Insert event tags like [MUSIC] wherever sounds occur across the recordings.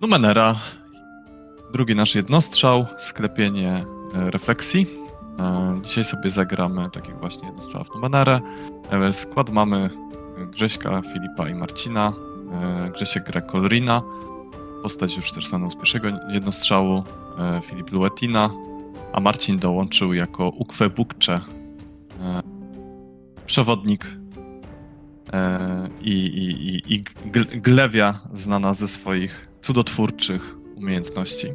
Numenera. Drugi nasz jednostrzał, sklepienie e, refleksji. E, dzisiaj sobie zagramy tak jak właśnie jednostrzał w Numenerę. E, skład mamy Grześka, Filipa i Marcina. Grzesiek gra Kolrina. Postać już też znaną z pierwszego jednostrzału. Filip Luetina. A Marcin dołączył jako Ukwe Bukcze. Przewodnik i, i, i, i Glewia znana ze swoich cudotwórczych umiejętności.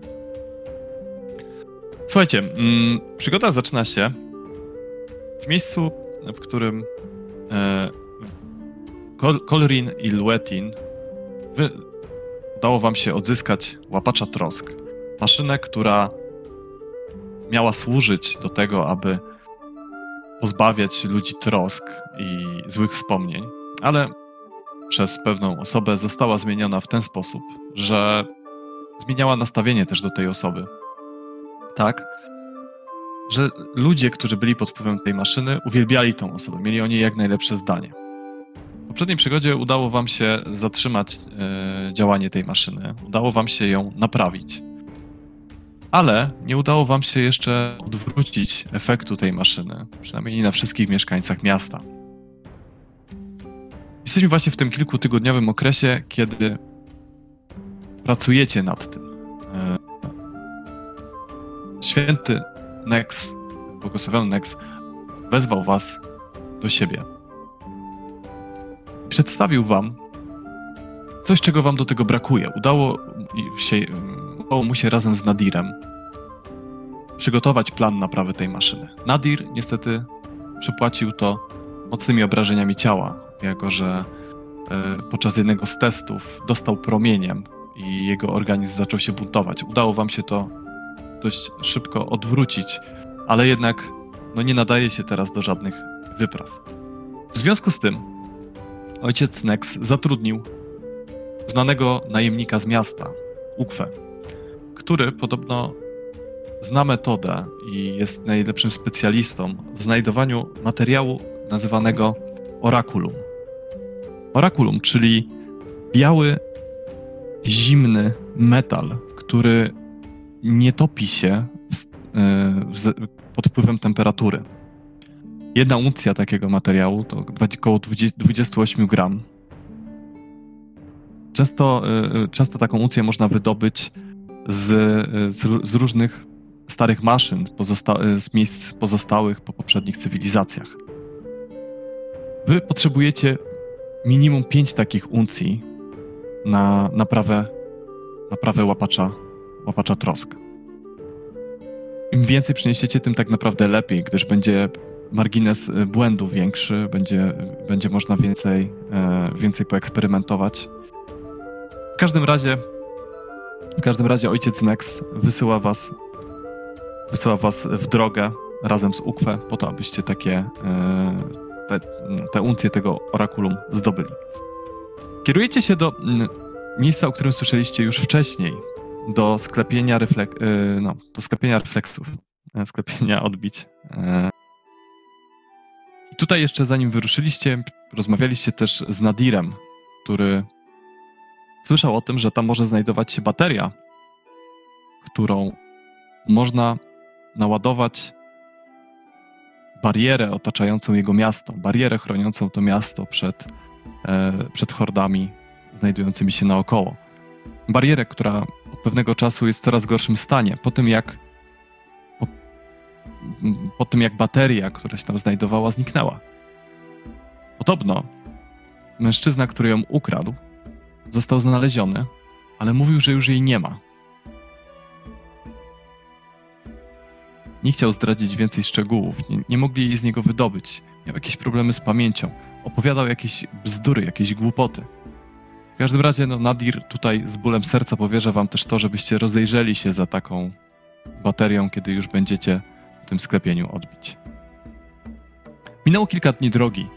Słuchajcie, mm, przygoda zaczyna się w miejscu, w którym e, Kol Kolrin i Luetin wy, udało wam się odzyskać łapacza trosk. Maszynę, która miała służyć do tego, aby pozbawiać ludzi trosk i złych wspomnień, ale przez pewną osobę została zmieniona w ten sposób, że zmieniała nastawienie też do tej osoby. Tak, że ludzie, którzy byli pod wpływem tej maszyny, uwielbiali tą osobę, mieli o niej jak najlepsze zdanie. W poprzedniej przygodzie udało wam się zatrzymać e, działanie tej maszyny, udało wam się ją naprawić. Ale nie udało wam się jeszcze odwrócić efektu tej maszyny, przynajmniej nie na wszystkich mieszkańcach miasta. Jesteśmy właśnie w tym kilkutygodniowym okresie, kiedy pracujecie nad tym. E, święty Nex, błogosławiony Nex, wezwał was do siebie. Przedstawił wam coś, czego wam do tego brakuje. Udało, się, udało mu się razem z Nadirem przygotować plan naprawy tej maszyny. Nadir niestety przypłacił to mocnymi obrażeniami ciała, jako że e, podczas jednego z testów dostał promieniem i jego organizm zaczął się buntować. Udało wam się to dość szybko odwrócić, ale jednak no, nie nadaje się teraz do żadnych wypraw. W związku z tym ojciec Nex zatrudnił znanego najemnika z miasta, Ukwe, który podobno zna metodę i jest najlepszym specjalistą w znajdowaniu materiału nazywanego orakulum. Orakulum, czyli biały zimny metal, który nie topi się e, pod wpływem temperatury. Jedna uncja takiego materiału to około 28 gram. Często, e, często taką uncję można wydobyć z, z, z różnych starych maszyn, z miejsc pozostałych po poprzednich cywilizacjach. Wy potrzebujecie minimum 5 takich uncji na naprawę, naprawę łapacza, łapacza trosk. Im więcej przyniesiecie, tym tak naprawdę lepiej, gdyż będzie margines y, błędu większy, będzie, będzie można więcej, e, więcej poeksperymentować. W każdym razie, w każdym razie ojciec Nex wysyła was, wysyła was w drogę razem z Ukwe po to, abyście takie e, te, te uncje tego orakulum zdobyli. Kierujecie się do mm, miejsca, o którym słyszeliście już wcześniej, do sklepienia, reflek- y, no, do sklepienia refleksów, e, sklepienia odbić. E. I tutaj jeszcze zanim wyruszyliście, rozmawialiście też z Nadirem, który słyszał o tym, że tam może znajdować się bateria, którą można naładować barierę otaczającą jego miasto, barierę chroniącą to miasto przed przed hordami znajdującymi się naokoło. Barierę, która od pewnego czasu jest w coraz gorszym stanie. Po tym jak po, po tym jak bateria, która się tam znajdowała, zniknęła. Podobno mężczyzna, który ją ukradł, został znaleziony, ale mówił, że już jej nie ma. Nie chciał zdradzić więcej szczegółów, nie, nie mogli jej z niego wydobyć. Miał jakieś problemy z pamięcią opowiadał jakieś bzdury, jakieś głupoty. W każdym razie no, Nadir tutaj z bólem serca powierza wam też to, żebyście rozejrzeli się za taką baterią, kiedy już będziecie w tym sklepieniu odbić. Minęło kilka dni drogi.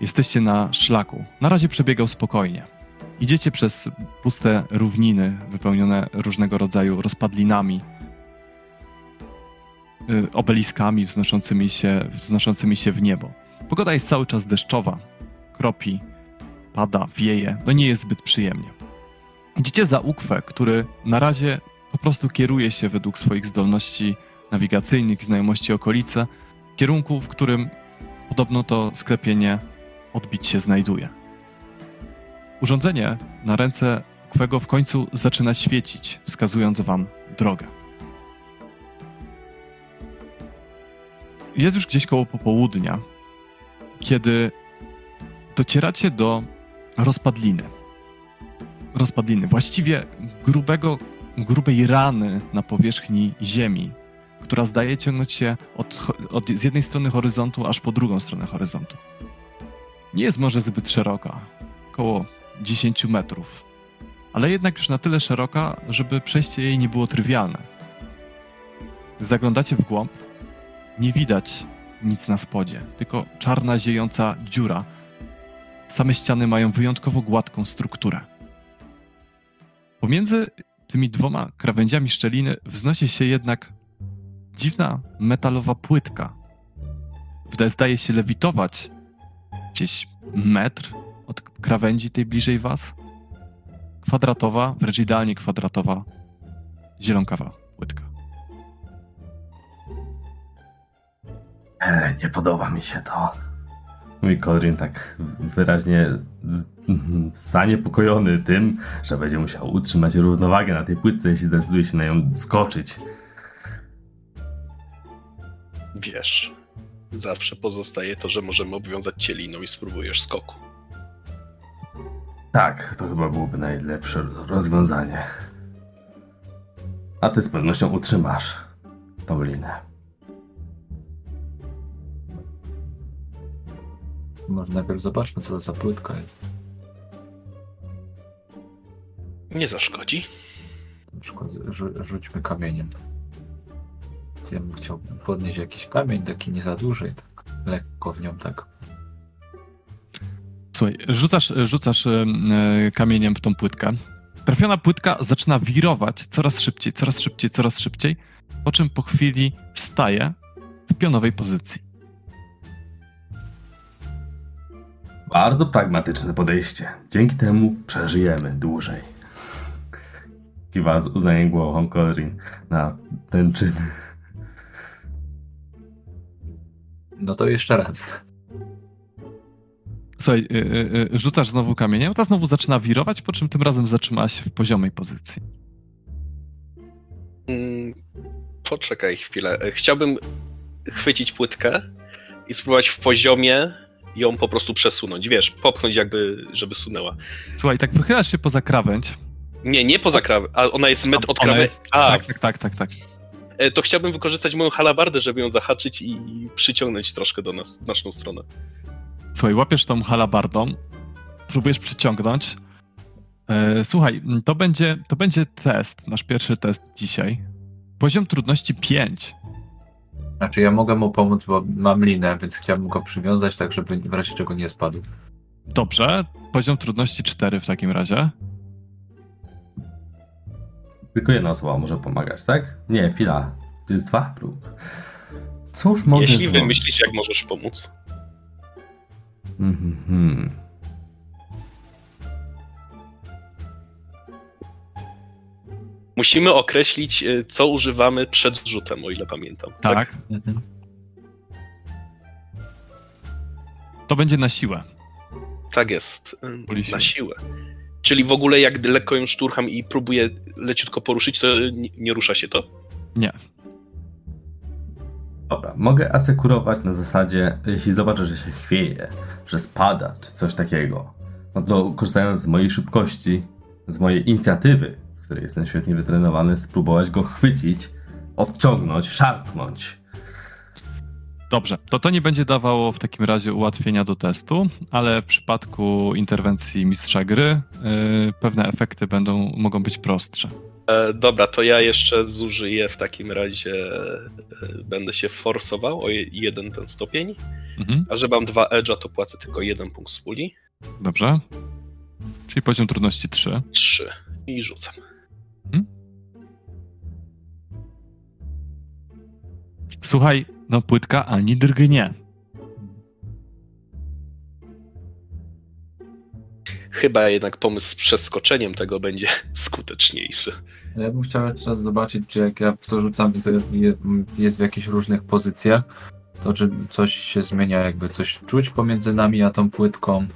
Jesteście na szlaku. Na razie przebiegał spokojnie. Idziecie przez puste równiny wypełnione różnego rodzaju rozpadlinami, y, obeliskami wznoszącymi się, wznoszącymi się w niebo. Pogoda jest cały czas deszczowa, kropi, pada, wieje, no nie jest zbyt przyjemnie. Idziecie za Ukwę, który na razie po prostu kieruje się według swoich zdolności nawigacyjnych, znajomości okolicy, kierunku, w którym podobno to sklepienie odbić się znajduje. Urządzenie na ręce Ukwego w końcu zaczyna świecić, wskazując wam drogę. Jest już gdzieś koło popołudnia, kiedy docieracie do rozpadliny. Rozpadliny, właściwie grubego, grubej rany na powierzchni ziemi, która zdaje ciągnąć się od, od, z jednej strony horyzontu aż po drugą stronę horyzontu. Nie jest może zbyt szeroka, około 10 metrów, ale jednak już na tyle szeroka, żeby przejście jej nie było trywialne. Zaglądacie w głąb, nie widać nic na spodzie, tylko czarna, ziejąca dziura. Same ściany mają wyjątkowo gładką strukturę. Pomiędzy tymi dwoma krawędziami szczeliny wznosi się jednak dziwna metalowa płytka. Zdaje się lewitować gdzieś metr od krawędzi tej bliżej was. Kwadratowa, wręcz idealnie kwadratowa, zielonkawa płytka. E, nie podoba mi się to. Mówi Kodrin tak wyraźnie zaniepokojony tym, że będzie musiał utrzymać równowagę na tej płytce, jeśli zdecyduje się na nią skoczyć. Wiesz, zawsze pozostaje to, że możemy obwiązać cię liną i spróbujesz skoku. Tak, to chyba byłoby najlepsze rozwiązanie. A ty z pewnością utrzymasz tą linę. Może najpierw zobaczmy, co to za płytka jest. Nie zaszkodzi. Na przykład rzu- rzućmy kamieniem. Ja bym chciał podnieść jakiś kamień, taki nie za duży, tak lekko w nią tak. Słuchaj, rzucasz, rzucasz e, kamieniem w tą płytkę. Trafiona płytka zaczyna wirować coraz szybciej, coraz szybciej, coraz szybciej, po czym po chwili staje w pionowej pozycji. Bardzo pragmatyczne podejście. Dzięki temu przeżyjemy dłużej. Kiwa z uznaniem głową Kodrin na ten czyn. No to jeszcze raz. Słuchaj, y, y, y, rzucasz znowu kamieniem, ta znowu zaczyna wirować, po czym tym razem zatrzyma się w poziomej pozycji. Mm, poczekaj chwilę. Chciałbym chwycić płytkę i spróbować w poziomie ją po prostu przesunąć. Wiesz, popchnąć jakby, żeby sunęła. Słuchaj, tak wychylasz się poza krawędź. Nie, nie poza krawędź, a ona jest metr od krawędzi. Tak, tak, tak, tak, tak. e, to chciałbym wykorzystać moją halabardę, żeby ją zahaczyć i przyciągnąć troszkę do nas, w naszą stronę. Słuchaj, łapiesz tą halabardą, próbujesz przyciągnąć. E, słuchaj, to będzie, to będzie test, nasz pierwszy test dzisiaj. Poziom trudności 5. Znaczy ja mogę mu pomóc, bo mam linę, więc chciałbym go przywiązać tak, żeby w razie czego nie spadł. Dobrze, poziom trudności 4 w takim razie. Tylko jedna osoba może pomagać, tak? Nie, chwila. To jest dwa próg. Cóż mogę Jeśli zrobić? wymyślisz, jak możesz pomóc. Mhm. Musimy określić, e, co używamy przed zrzutem, o ile pamiętam. Tak. Mhm. To będzie na siłę. Tak jest. Polisie. Na siłę. Czyli w ogóle jak lekko ją szturcham i próbuję leciutko poruszyć, to nie, nie rusza się to? Nie. Dobra, mogę asekurować na zasadzie, jeśli zobaczę, że się chwieje, że spada, czy coś takiego, no to korzystając z mojej szybkości, z mojej inicjatywy, w której jestem świetnie wytrenowany, spróbować go chwycić, odciągnąć, szarpnąć. Dobrze, to to nie będzie dawało w takim razie ułatwienia do testu, ale w przypadku interwencji mistrza gry yy, pewne efekty będą, mogą być prostsze. E, dobra, to ja jeszcze zużyję w takim razie, e, będę się forsował o je, jeden ten stopień, Mhm, a że mam dwa edge'a, to płacę tylko jeden punkt z puli. dobrze. Czyli poziom trudności 3. Trzy. I rzucam. Słuchaj, no płytka ani drgnie. chyba jednak pomysł z przeskoczeniem tego będzie [LAUGHS] skuteczniejszy. Ja bym chciał jeszcze raz zobaczyć, czy jak ja w to rzucam to jest, w jakichś różnych pozycjach, to czy coś się zmienia, jakby coś czuć pomiędzy nami a tą płytką.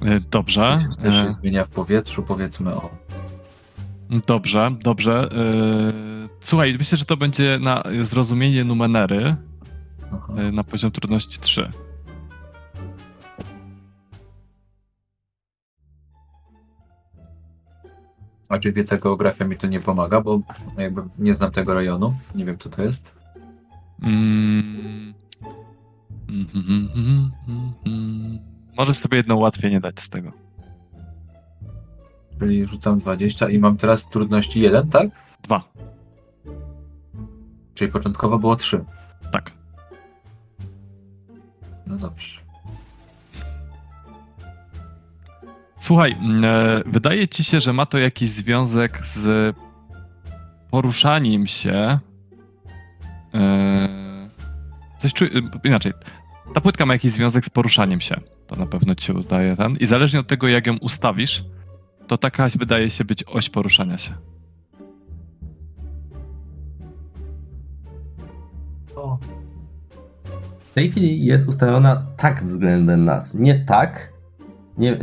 E, Dobrze. Czy coś też się e, zmienia w powietrzu, powiedzmy o. Dobrze, dobrze. e, Słuchaj, myślę, że to będzie na zrozumienie numenery Aha. e, na poziom trudności 3. A czy wiedza geografia mi tu nie pomaga, bo jakby nie znam tego rejonu, nie wiem co to jest. Mm. Mhm, mhm, mhm. Możesz sobie jedno ułatwienie dać z tego. Czyli rzucam 20 i mam teraz trudności 1, tak? Dwa. Czyli początkowo było 3. Tak. No dobrze. Słuchaj, mm, e, wydaje ci się, że ma to jakiś związek z poruszaniem się. E, coś czu... e, Inaczej. Ta płytka ma jakiś związek z poruszaniem się. To na pewno ci udaje ten. I zależnie od tego, jak ją ustawisz, to taka wydaje się być oś poruszania się. O, W tej chwili jest ustawiona tak względem nas. Nie tak, nie yy,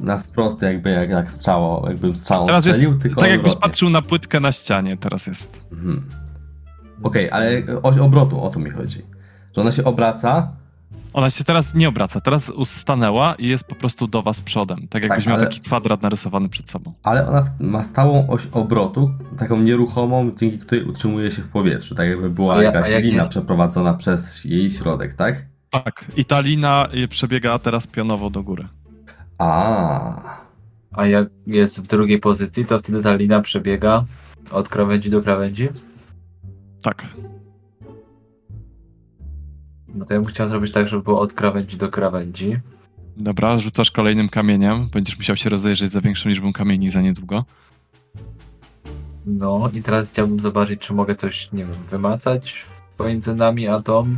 na wprost jakby jak, jak strzało, jakbym strzałą Teraz jest strzelił, tylko tak, jakbyś odwrotnie. patrzył na płytkę na ścianie, teraz jest. Mhm. Okej, ale oś obrotu, o to mi chodzi. Że ona się obraca, Ona się teraz nie obraca, teraz stanęła i jest po prostu do was przodem. Tak jakbyś miał ale- taki kwadrat narysowany przed sobą. ale ona ma stałą oś obrotu, taką nieruchomą, dzięki której utrzymuje się w powietrzu. Tak jakby była ja- jakaś jak lina jest- przeprowadzona przez jej środek, tak? Tak, i ta lina y, przebiega teraz pionowo do góry. A, a jak jest w drugiej pozycji, to wtedy ta lina przebiega od krawędzi do krawędzi? Tak. No to ja bym chciał zrobić tak, żeby było od krawędzi do krawędzi. Dobra, rzucasz kolejnym kamieniem. Będziesz musiał się rozejrzeć za większą liczbą kamieni za niedługo. No i teraz chciałbym zobaczyć, czy mogę coś, nie wiem, wymacać pomiędzy nami a tą,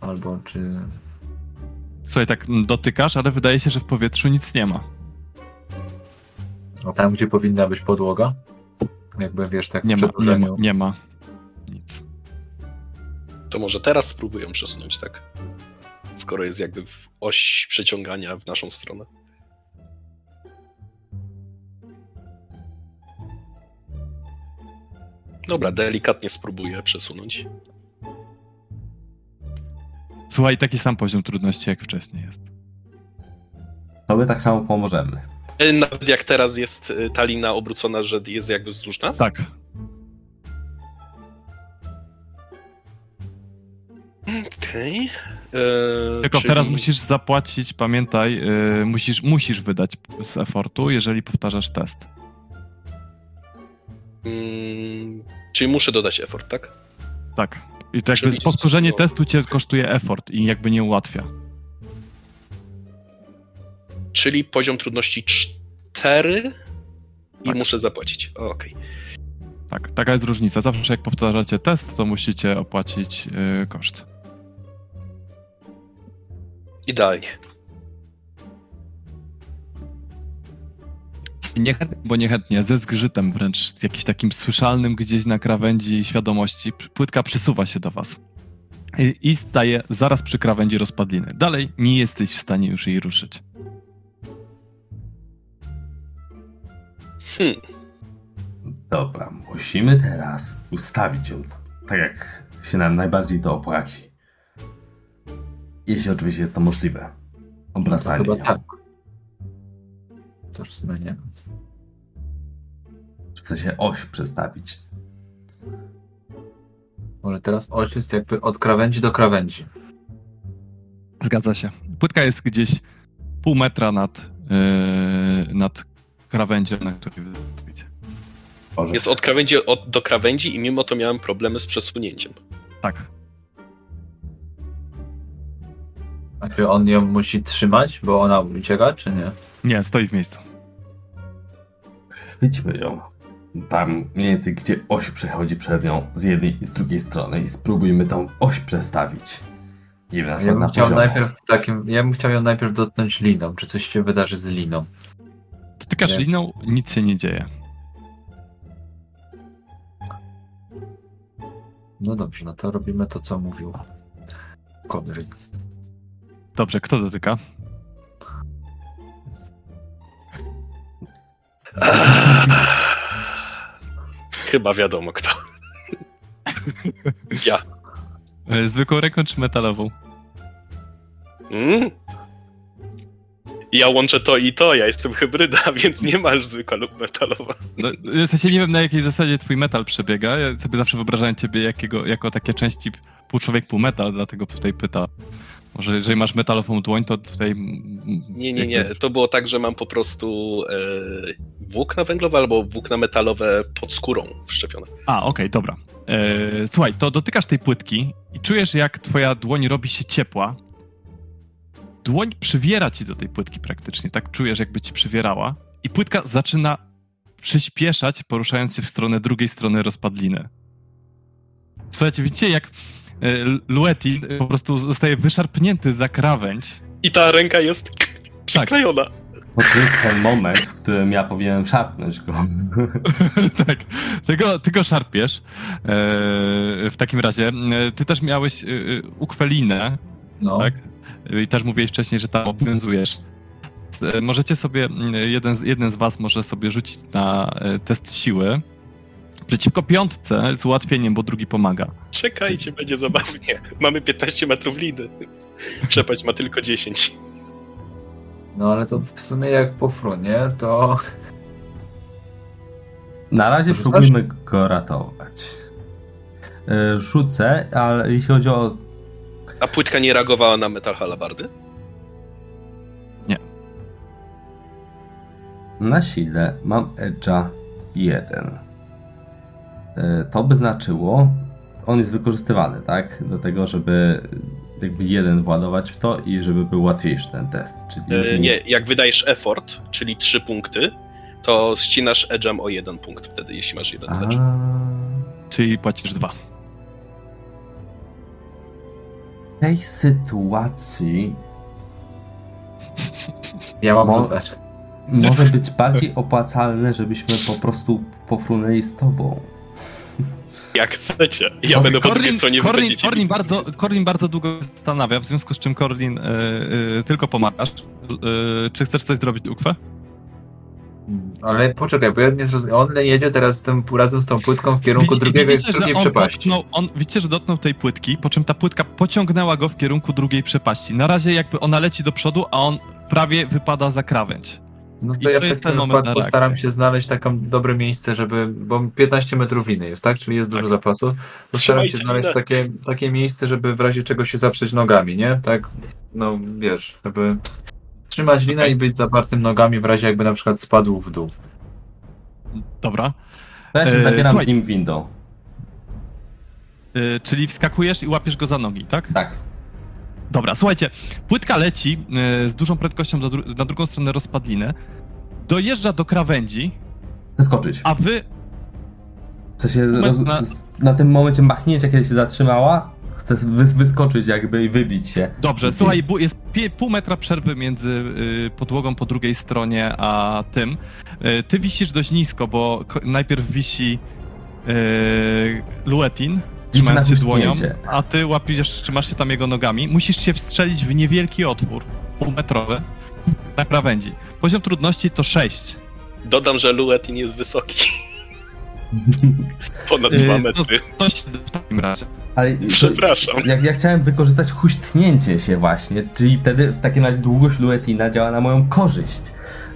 albo czy... Słuchaj, tak dotykasz, ale wydaje się, że w powietrzu nic nie ma. No, tam, gdzie powinna być podłoga. Jakby wiesz, tak w Nie ma, nie ma, nie ma. To może teraz spróbuję przesunąć, tak? Skoro jest jakby w oś przeciągania w naszą stronę. Dobra, delikatnie spróbuję przesunąć. Słuchaj, taki sam poziom trudności jak wcześniej jest. to my tak samo pomożemy. E, Nawet jak teraz jest e, ta lina obrócona, że jest jakby wzdłuż nas? Tak. Okej. E, Tylko czyli- teraz musisz zapłacić, pamiętaj, yy, musisz, musisz wydać z efortu, jeżeli powtarzasz test. Mm, czyli muszę dodać effort, tak? Tak. I to jakby powtórzenie no. testu cię kosztuje effort i jakby nie ułatwia. Czyli poziom trudności 4 i Tak. muszę zapłacić. Okej. Tak, taka jest różnica. Zawsze jak powtarzacie test, to musicie opłacić yy, koszt. Idealnie. Niechętnie, bo niechętnie, ze zgrzytem wręcz, jakimś takim słyszalnym gdzieś na krawędzi świadomości, płytka przysuwa się do was. I, I staje zaraz przy krawędzi rozpadliny. Dalej nie jesteś w stanie już jej ruszyć. Hmm. Dobra, musimy teraz ustawić ją tak, jak się nam najbardziej to opłaci. Jeśli oczywiście jest to możliwe. Obracanie Chyba tak. To w sumie nie. W sensie oś przestawić. Ale teraz oś jest jakby od krawędzi do krawędzi. Zgadza się. Płytka jest gdzieś pół metra nad, yy, nad krawędzią, na której. Może. Jest od krawędzi od, do krawędzi i mimo to miałem problemy z przesunięciem. Tak. A czy on ją musi trzymać, bo ona ucieka, czy nie? Nie, stoi w miejscu. Chwyćmy ją. Tam mniej więcej, gdzie oś przechodzi przez nią z jednej i z drugiej strony i spróbujmy tą oś przestawić. Nie wiem, na Ja przykład bym na chciał najpierw takim, ja bym chciał ją najpierw dotknąć liną. Czy coś się wydarzy z liną? Dotykasz Nie. liną, nic się nie dzieje. No dobrze, no to robimy to, co mówił Konry. Dobrze, kto dotyka? Chyba wiadomo kto. [LAUGHS] Ja. E, Zwykłą ręką czy metalową? Mm? Ja łączę to i to, ja jestem hybryda, [LAUGHS] więc nie masz zwykła lub metalowa. No, w sensie nie wiem na jakiej zasadzie twój metal przebiega. Ja sobie zawsze wyobrażałem ciebie jakiego, jako takie części pół człowiek, pół metal, dlatego tutaj pyta. Może jeżeli masz metalową dłoń, to tutaj... Nie, nie, nie. To było tak, że mam po prostu e, włókna węglowe albo włókna metalowe pod skórą wszczepione. A, okej, dobra. E, słuchaj, to dotykasz tej płytki i czujesz, jak twoja dłoń robi się ciepła. Dłoń przywiera ci do tej płytki praktycznie, tak czujesz, jakby ci przywierała. I płytka zaczyna przyspieszać, poruszając się w stronę drugiej strony rozpadliny. Słuchajcie, widzicie, jak e, Lueti po prostu zostaje wyszarpnięty za krawędź. I ta ręka jest [LAUGHS] przyklejona. Bo to jest ten moment, w którym ja powinienem szarpnąć go. [LAUGHS] tak, tego, tego szarpiesz. E, w takim razie, e, ty też miałeś e, e, ukwelinę, No, tak? I też mówiłeś wcześniej, że tam obowiązujesz. Możecie sobie, jeden z, jeden z was może sobie rzucić na test siły. Przeciwko piątce z ułatwieniem, bo drugi pomaga. Czekajcie, będzie zabawnie. Mamy 15 metrów liny. Trzepać ma tylko 10. no ale to w sumie jak po frunie, to Na razie Rzucasz? próbujmy go ratować. E, Rzucę, ale jeśli chodzi o A płytka nie reagowała na metal halabardy? Na sile mam edge'a 1. E, To by znaczyło, on jest wykorzystywany, tak? Do tego, żeby jakby jeden władować w to i żeby był łatwiejszy ten test. Czyli E, nie, Nie, jest... jak wydajesz effort, czyli 3 punkty, to ścinasz edge'em o jeden punkt wtedy, jeśli masz jeden edge. Czyli płacisz dwa. w tej sytuacji [LAUGHS] ja mam Mo- może być bardziej opłacalne, żebyśmy po prostu pofrunęli z tobą. Jak chcecie. Ja będę po drugiej stronie, Korlin, Korlin, bardzo, Korlin bardzo długo zastanawia, w związku z czym Korlin e, e, tylko pomagasz. E, czy chcesz coś zrobić, Ukwę? Ale poczekaj, bo ja nie zrozumiałem. On jedzie teraz z tym, razem z tą płytką w kierunku Widzi- drugiego, widzicie, drugiej że on przepaści. Dotknął, on, widzicie, że dotknął tej płytki, po czym ta płytka pociągnęła go w kierunku drugiej przepaści. Na razie jakby ona leci do przodu, a on prawie wypada za krawędź. No I to ja to w takim ten moment wypadku staram się znaleźć takie dobre miejsce, żeby, bo 15 metrów liny jest, tak? Czyli jest dużo Tak. zapasu. To staram się znaleźć linę. takie, takie miejsce, żeby w razie czego się zaprzeć nogami, nie? Tak, no wiesz, żeby trzymać linę i być zapartym nogami w razie jakby na przykład spadł w dół. Dobra. To ja się E, zabieram słuchaj. z nim windą. E, czyli wskakujesz i łapiesz go za nogi, tak? Tak. Dobra, słuchajcie, płytka leci e, z dużą prędkością dru- na drugą stronę rozpadliny, dojeżdża do krawędzi, Zeskoczyć. a wy się Moment roz... na- na... tym momencie machnięcia, kiedy się zatrzymała, chcę wys- wyskoczyć jakby i wybić się. Dobrze, Z słuchaj, bu- jest pie- pół metra przerwy między y, podłogą po drugiej stronie a tym. Y, ty wisisz dość nisko, bo najpierw wisi y, Luetin, trzymając się dłonią, a ty łapiesz, trzymasz się tam jego nogami. Musisz się wstrzelić w niewielki otwór, półmetrowy, na krawędzi. Poziom trudności to 6. Dodam, że Luetin jest wysoki. [LAUGHS] Ponad 2 Y, to, metry. to się w takim razie. Ale to, Przepraszam. ja, ja chciałem wykorzystać huśtnięcie się właśnie, czyli wtedy w takim razie długość luetina działa na moją korzyść.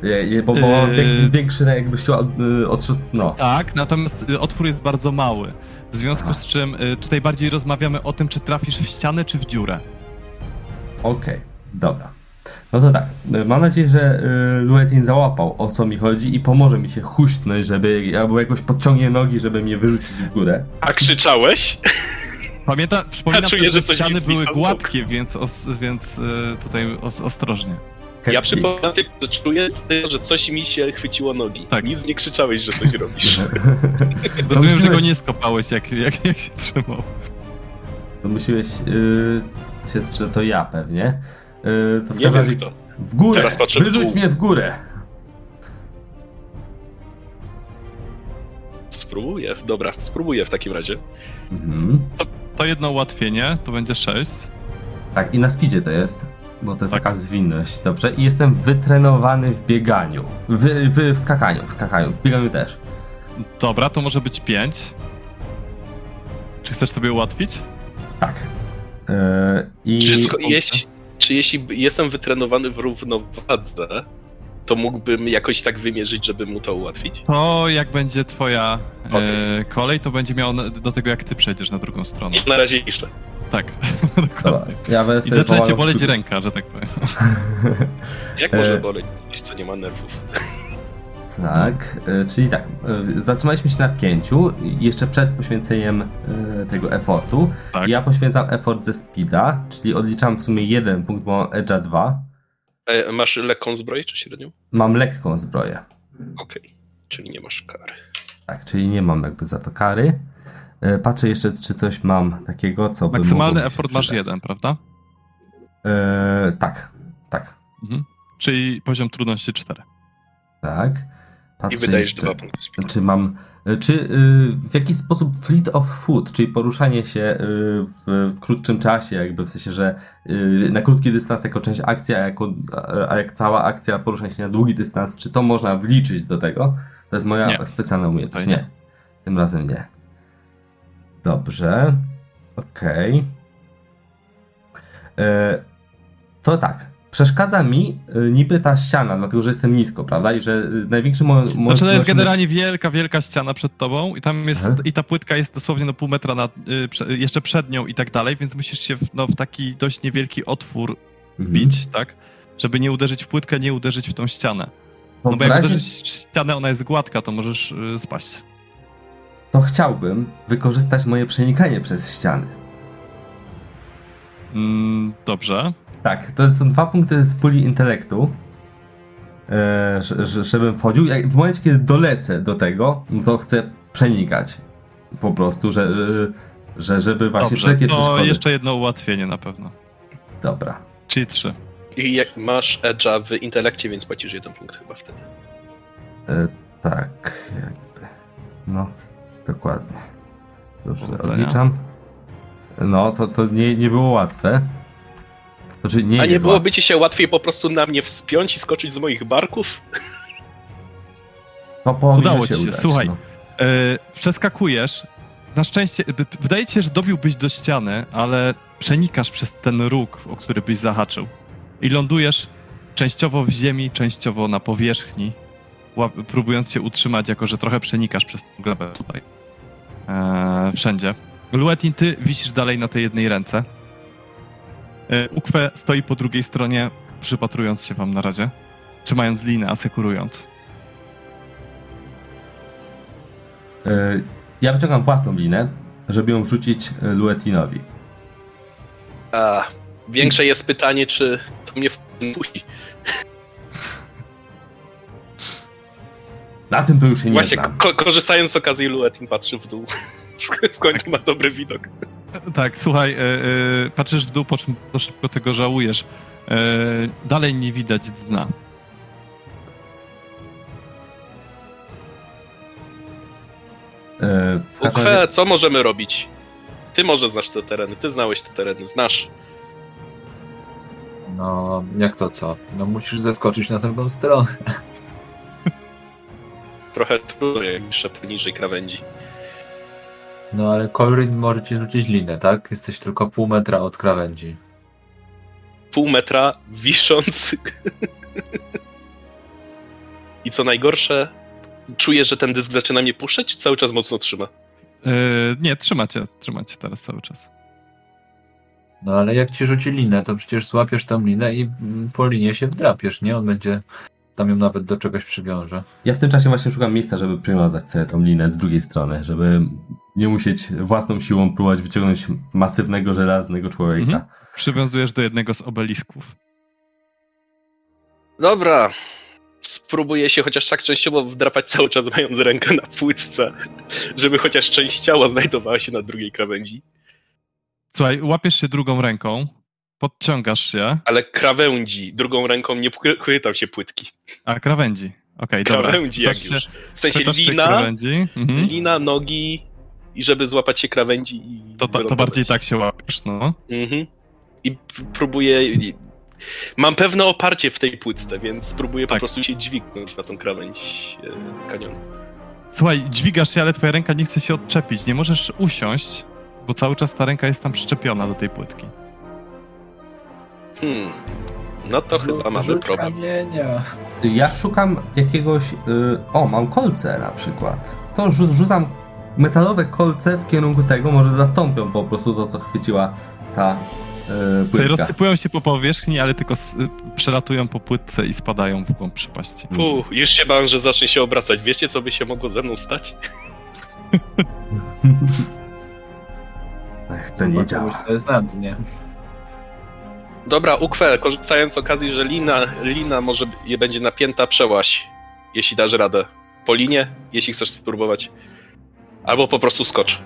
Je- je- Bo, bo mam Yy. większy jakby siła y, odszut, no. Tak, natomiast y, otwór jest bardzo mały. W związku z czym y, tutaj bardziej rozmawiamy o tym, czy trafisz w ścianę, czy w dziurę. Okej, dobra. No to tak, y, mam nadzieję, że y, Luetin załapał o co mi chodzi i pomoże mi się huśtnąć, żeby, albo jakoś podciągnie nogi, żeby mnie wyrzucić w górę. A krzyczałeś? Pamięta, przypominam czuję, też, że że ściany były gładkie, więc, os, więc y, tutaj os, ostrożnie. Ja przypominam tylko, że czuję, że coś mi się chwyciło nogi. Tak. Nic nie krzyczałeś, że coś robisz. [LAUGHS] [LAUGHS] Rozumiem, że go nie skopałeś, jak, jak, jak się trzymał. To musiałeś. Yy, że to ja pewnie. Yy, to w Nie wiem kto. w górę! Teraz patrzę w Wyrzuć dół. mnie w górę! Spróbuję. Dobra, spróbuję w takim razie. Mhm. To jedno ułatwienie, to będzie 6. Tak, i na speedzie to jest, bo to jest Tak. taka zwinność, dobrze? I jestem wytrenowany w bieganiu. W, w, w skakaniu, w skakaniu, w bieganiu też. Dobra, to może być 5. Czy chcesz sobie ułatwić? Tak. Yy, I... Czy, sko- jeśli, czy jeśli jestem wytrenowany w równowadze, to mógłbym jakoś tak wymierzyć, żeby mu to ułatwić? To jak będzie twoja e, Okej. kolej, to będzie miało na- do tego, jak ty przejdziesz na drugą stronę. I na razie iszę. Tak, [LAUGHS] dokładnie. ja I zaczyna cię boleć przy- ręka, że tak powiem. [LAUGHS] Jak E. może boleć coś, co nie ma nerwów? [LAUGHS] Tak, e, czyli tak, e, zatrzymaliśmy się na pięciu, i jeszcze przed poświęceniem e, tego efortu. Tak. Ja poświęcam effort ze speeda, czyli odliczam w sumie jeden punkt, bo mam edge'a 2. E, masz lekką zbroję czy średnią? Mam lekką zbroję. Okej, czyli nie masz kary. Tak, czyli nie mam jakby za to kary. E, Patrzę jeszcze, czy coś mam takiego, co by Maksymalny effort masz jeden, prawda? E, tak, tak, Mhm. Czyli poziom trudności 4. tak. I Patrzę wydajesz jeszcze, dwa punkty czy mam, e, czy y, w jaki sposób fleet of foot, czyli poruszanie się y, w krótszym czasie, jakby w sensie, że y, na krótki dystans jako część akcji, a, jako, a jak cała akcja porusza się na długi dystans, czy to można wliczyć do tego? To jest moja Nie. specjalna umiejętność. Nie. nie. Tym razem nie. Dobrze. Okej. E, To tak. Przeszkadza mi y, niby ta ściana, dlatego że jestem nisko, prawda? I że y, największy mo- mo- Znaczy to jest możliwość- generalnie wielka, wielka ściana przed tobą i tam jest, Aha. i ta płytka jest dosłownie no pół metra nad, y, jeszcze przed nią i tak dalej, więc musisz się w, no, w taki dość niewielki otwór Mhm. bić, tak? Żeby nie uderzyć w płytkę, nie uderzyć w tą ścianę. To, No bo jak razie, uderzysz w ścianę, ona jest gładka, to możesz y, spaść. To chciałbym wykorzystać moje przenikanie przez ściany. Mm, dobrze. Tak, to są dwa punkty z puli intelektu. E, że- że- żebym wchodził. Jak, w momencie, kiedy dolecę do tego, no to chcę przenikać. Po prostu, że, że żeby właśnie Dobrze, wszelkie to przeszkody. jeszcze jedno ułatwienie na pewno. Dobra. Czyli trzy. I jak masz edge'a w intelekcie, więc płacisz jeden punkt chyba wtedy. E, tak, jakby. No, dokładnie. Już odliczam. No, to, to nie, nie było łatwe. Znaczy, nie A nie byłoby łatwe. ci się łatwiej po prostu na mnie wspiąć i skoczyć z moich barków? Powinno Udało się ci się, udać, słuchaj. No. E, przeskakujesz. Na szczęście, wydaje ci się, że dobiłbyś do ściany, ale przenikasz przez ten róg, o który byś zahaczył. I lądujesz częściowo w ziemi, częściowo na powierzchni, próbując się utrzymać, jako że trochę przenikasz przez tę glebę tutaj. E, wszędzie. Luetin, ty wisisz dalej na tej jednej ręce. E, Ukwe stoi po drugiej stronie, przypatrując się wam na razie, trzymając linę, asekurując. E, Ja wyciągam własną linę, żeby ją wrzucić e, Luetinowi. A, większe jest pytanie, czy to mnie wpuści. Na tym to już się nie Właśnie, znam. ko- korzystając z okazji, Luetin patrzy w dół. [LAUGHS] w końcu ma dobry widok. Tak, słuchaj, e, e, patrzysz w dół, po czym to szybko tego żałujesz. E, dalej nie widać dna. E, Ukwe, razie, co możemy robić? Ty może znasz te tereny, ty znałeś te tereny, znasz. No, jak to co? No musisz zeskoczyć na drugą stronę. Trochę trudno, jak jeszcze poniżej krawędzi. No ale Colrin może ci rzucić linę, tak? Jesteś tylko pół metra od krawędzi. Pół metra wisząc. I co najgorsze, czuję, że ten dysk zaczyna mnie puszczać, cały czas mocno trzyma? E, nie, trzymacie, trzymacie teraz cały czas. No ale jak ci rzuci linę, to przecież złapiesz tą linę i mm, po linie się wdrapiesz, nie? On będzie tam ją nawet do czegoś przywiąże. ja w tym czasie właśnie szukam miejsca, żeby przywiązać sobie tą linę z drugiej strony, żeby nie musieć własną siłą próbować wyciągnąć masywnego, żelaznego człowieka. Mhm. Przywiązujesz do jednego z obelisków. Dobra. Spróbuję się chociaż tak częściowo wdrapać cały czas, mając rękę na płytce, żeby chociaż część ciała znajdowała się na drugiej krawędzi. Słuchaj, łapiesz się drugą ręką podciągasz się. Ale krawędzi, drugą ręką nie chwytam się płytki. A, krawędzi. Okej, dobra. Krawędzi jak się- już. W sensie lina. Mhm. lina, nogi i żeby złapać się krawędzi i To, to, to bardziej tak się łapiesz, no. Mhm. I próbuję... i- Mam pewne oparcie w tej płytce, więc próbuję Tak. po prostu się dźwignąć na tą krawędź e, kanionu. Słuchaj, dźwigasz się, ale twoja ręka nie chce się odczepić. Nie możesz usiąść, bo cały czas ta ręka jest tam przyczepiona do tej płytki. Hmm. No to chyba mamy problem. kamienia. Ja szukam jakiegoś. Y, o, mam kolce na przykład. To rzu- rzucam metalowe kolce w kierunku tego, może zastąpią po prostu to, co chwyciła ta y, płytka. rozsypują się po powierzchni, ale tylko y, przelatują po płytce i spadają w głąb przepaści. Puh, już się bałem, że zacznie się obracać. Wiecie, co by się mogło ze mną stać? [LAUGHS] Ech, to nie działa. To jest na dnie. Dobra, Ukwe, korzystając z okazji, że lina, lina może je będzie napięta, przełaś, jeśli dasz radę. Po linie, jeśli chcesz spróbować. Albo po prostu skocz.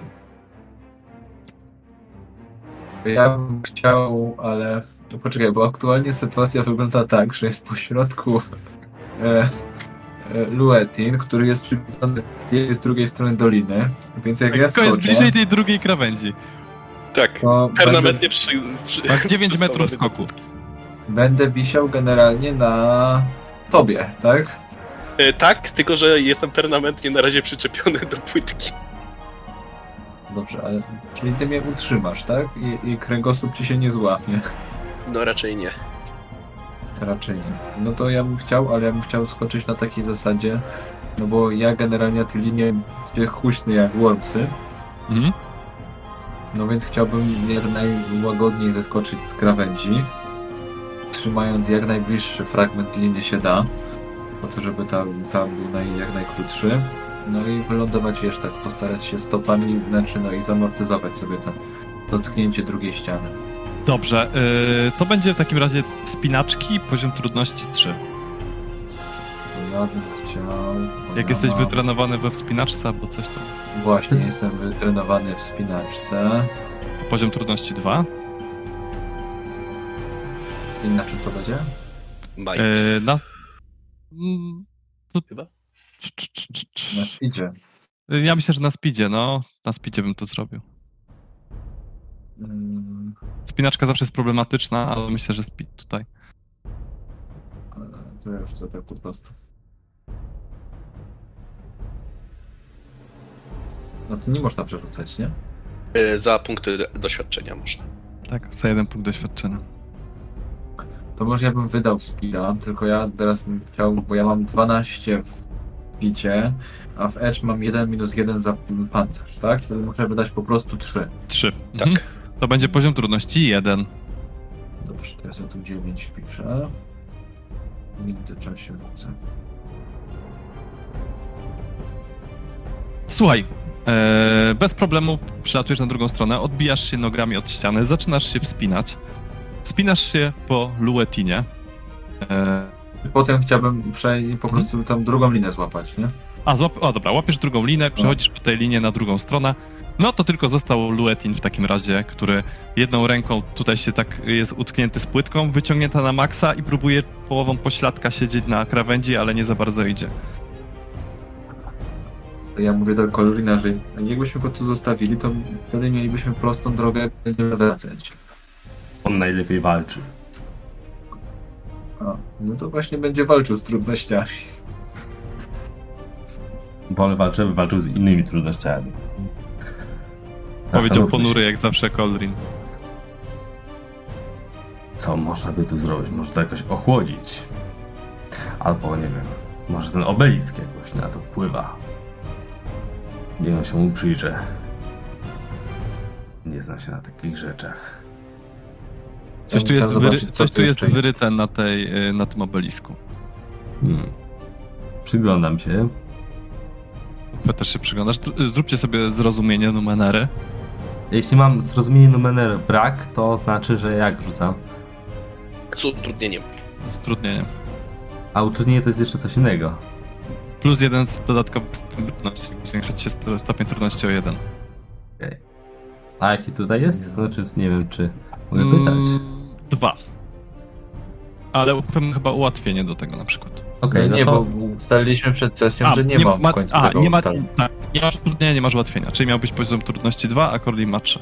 Ja bym chciał, ale. No poczekaj, bo aktualnie sytuacja wygląda tak, że jest po środku e, e, Luetin, który jest przywiązany z drugiej strony doliny. Więc jak ja Tylko jest skoczę, bliżej tej drugiej krawędzi. Tak, to będę, permanentnie przy, przy, Masz 9 przy [LAUGHS] metrów skoku. będę wisiał generalnie na tobie, tak? E, Tak, tylko że jestem permanentnie na razie przyczepiony do płytki. Dobrze, ale czyli ty mnie utrzymasz, tak? I, i kręgosłup ci się nie złapie. No raczej nie. Raczej nie. No to ja bym chciał, ale ja bym chciał skoczyć na takiej zasadzie, no bo ja generalnie na tej linie gdzie huśny jak Wormsy, Mhm. No więc chciałbym jak najłagodniej zeskoczyć z krawędzi, trzymając jak najbliższy fragment liny się da, po to, żeby tam, tam był naj, jak najkrótszy. No i wylądować wiesz, tak postarać się stopami, znaczy no i zamortyzować sobie to dotknięcie drugiej ściany. Dobrze, y, to będzie w takim razie wspinaczki, poziom trudności 3. To ja bym chciał... Jak ja jesteś mam- wytrenowany we wspinaczce albo coś, to, Właśnie, jestem wytrenowany w spinaczce. to poziom trudności 2. I na czym to będzie? Baj. Y, na... Mm, to- Chyba? Na speedzie. Ja myślę, że na speedzie, no. Na speedzie bym to zrobił. Mm, Spinaczka zawsze jest problematyczna, ale myślę, że speed tutaj. ale To ja już tak po prostu. No to nie można przerzucać, nie? E, Za punkty doświadczenia można. Tak, za jeden punkt doświadczenia. To może ja bym wydał speeda, tylko ja teraz bym chciał, bo ja mam 12 w speedzie, a w edge mam 1 minus 1 za pancerz, tak? Wtedy muszę wydać po prostu 3. 3. Tak. Mhm. To będzie poziom trudności 1. Dobrze, to ja tu 9 wpiszę. W międzyczasie rzucę. Słuchaj, e, bez problemu przylatujesz na drugą stronę, odbijasz się nogami od ściany, zaczynasz się wspinać. Wspinasz się po luetinie. E, Potem chciałbym przejść po prostu tam drugą linę złapać, nie? a, złap, o dobra, łapiesz drugą linę, przechodzisz po tej linie na drugą stronę. No to tylko został luetin w takim razie, który jedną ręką tutaj się tak jest utknięty z płytką, wyciągnięta na maksa i próbuje połową pośladka siedzieć na krawędzi, ale nie za bardzo idzie. Ja mówię do Kolorina, że jakbyśmy go tu zostawili, to wtedy mielibyśmy prostą drogę, będziemy wracać. On najlepiej walczy. A, no to właśnie będzie walczył z trudnościami. Wolę walczył, by walczył z innymi trudnościami. Powiedział ponury jak zawsze Kolrin. Co można by tu zrobić? Może to jakoś ochłodzić? Albo, nie wiem, może ten obelisk jakoś na to wpływa. Nie no się mu przyjrzę. Nie znam się na takich rzeczach. Coś Ja tu jest, wyry, coś tu jest wyryte na, tej, y, na tym obelisku. Hmm. Przyglądam się. Wy też się przyglądasz. Tu- Zróbcie sobie zrozumienie numenery. Jeśli mam zrozumienie numeru brak, to znaczy, że jak rzucam? Z utrudnieniem. Z utrudnieniem. A utrudnienie to jest jeszcze coś innego. Plus jeden z dodatkowych trudności. Zwiększyć się sto- stopień trudności o jeden. A jaki tutaj jest? Znaczy, nie wiem, czy mogę pytać. Mm, dwa. Ale chyba ułatwienie do tego na przykład. Okej, nie, no to... bo ustaliliśmy przed sesją, że nie, mam w końcu a, tego nie, ma, tak, nie, masz utrudnienia, nie masz ułatwienia. Czyli miał być poziom trudności 2, a Corley ma 3.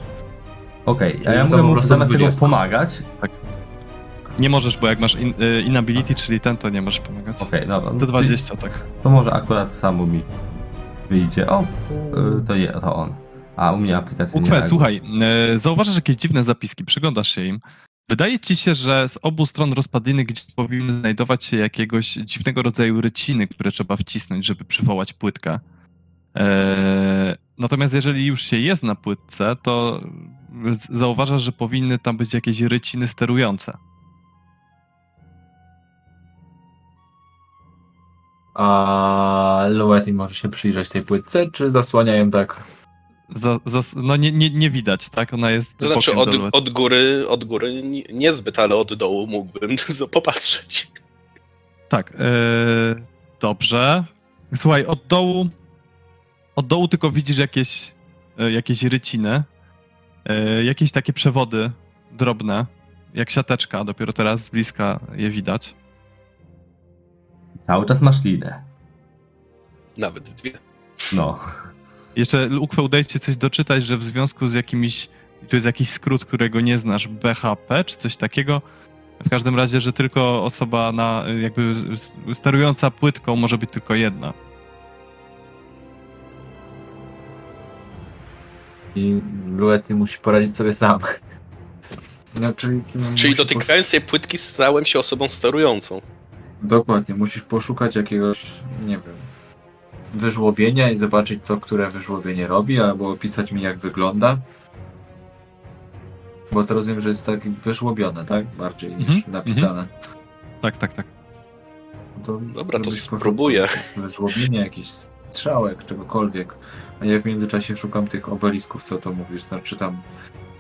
Okej, a To ja mogę mu zamiast tego 20. pomagać. Nie możesz, bo jak masz in, y, inability, czyli ten, to nie możesz pomagać. Okej, dobra. no to- 20, tak. To może akurat samo mi wyjdzie. O, y, to, je, to on. A u mnie aplikacja nie Ukwe, reaguje. słuchaj, e, zauważasz jakieś dziwne zapiski, przyglądasz się im. Wydaje ci się, że z obu stron rozpadliny gdzieś powinny znajdować się jakiegoś dziwnego rodzaju ryciny, które trzeba wcisnąć, żeby przywołać płytkę. E, natomiast jeżeli już się jest na płytce, to zauważasz, że powinny tam być jakieś ryciny sterujące. A Luetin może się przyjrzeć tej płytce, czy zasłaniają tak? Za, za, no nie, nie, nie widać, tak? Ona jest To znaczy od, od góry, od góry ni- niezbyt, ale od dołu mógłbym [LAUGHS] popatrzeć. Tak, e, dobrze. Słuchaj, od dołu, od dołu tylko widzisz jakieś, e, jakieś ryciny, e, jakieś takie przewody drobne, jak siateczka, dopiero teraz z bliska je widać. Cały czas masz linę. Nawet dwie. No. Jeszcze, Ukwe, udaje ci się coś doczytać, że w związku z jakimiś, tu jest jakiś skrót, którego nie znasz, BHP, czy coś takiego, w każdym razie, że tylko osoba na, jakby sterująca płytką może być tylko jedna. I Luetin musi poradzić sobie sam. Czyli no, Czyli dotykając tej płytki stałem się osobą sterującą. Dokładnie, musisz poszukać jakiegoś, nie wiem, wyżłobienia i zobaczyć, co które wyżłobienie robi, albo opisać mi, jak wygląda. Bo to rozumiem, że jest tak wyżłobione, tak? Bardziej niż Mhm, napisane. Tak, tak, tak. To Dobra, to spróbuję. jakiegoś Wyżłobienia, jakichś strzałek, czegokolwiek. A ja w międzyczasie szukam tych obelisków, co to mówisz, znaczy tam,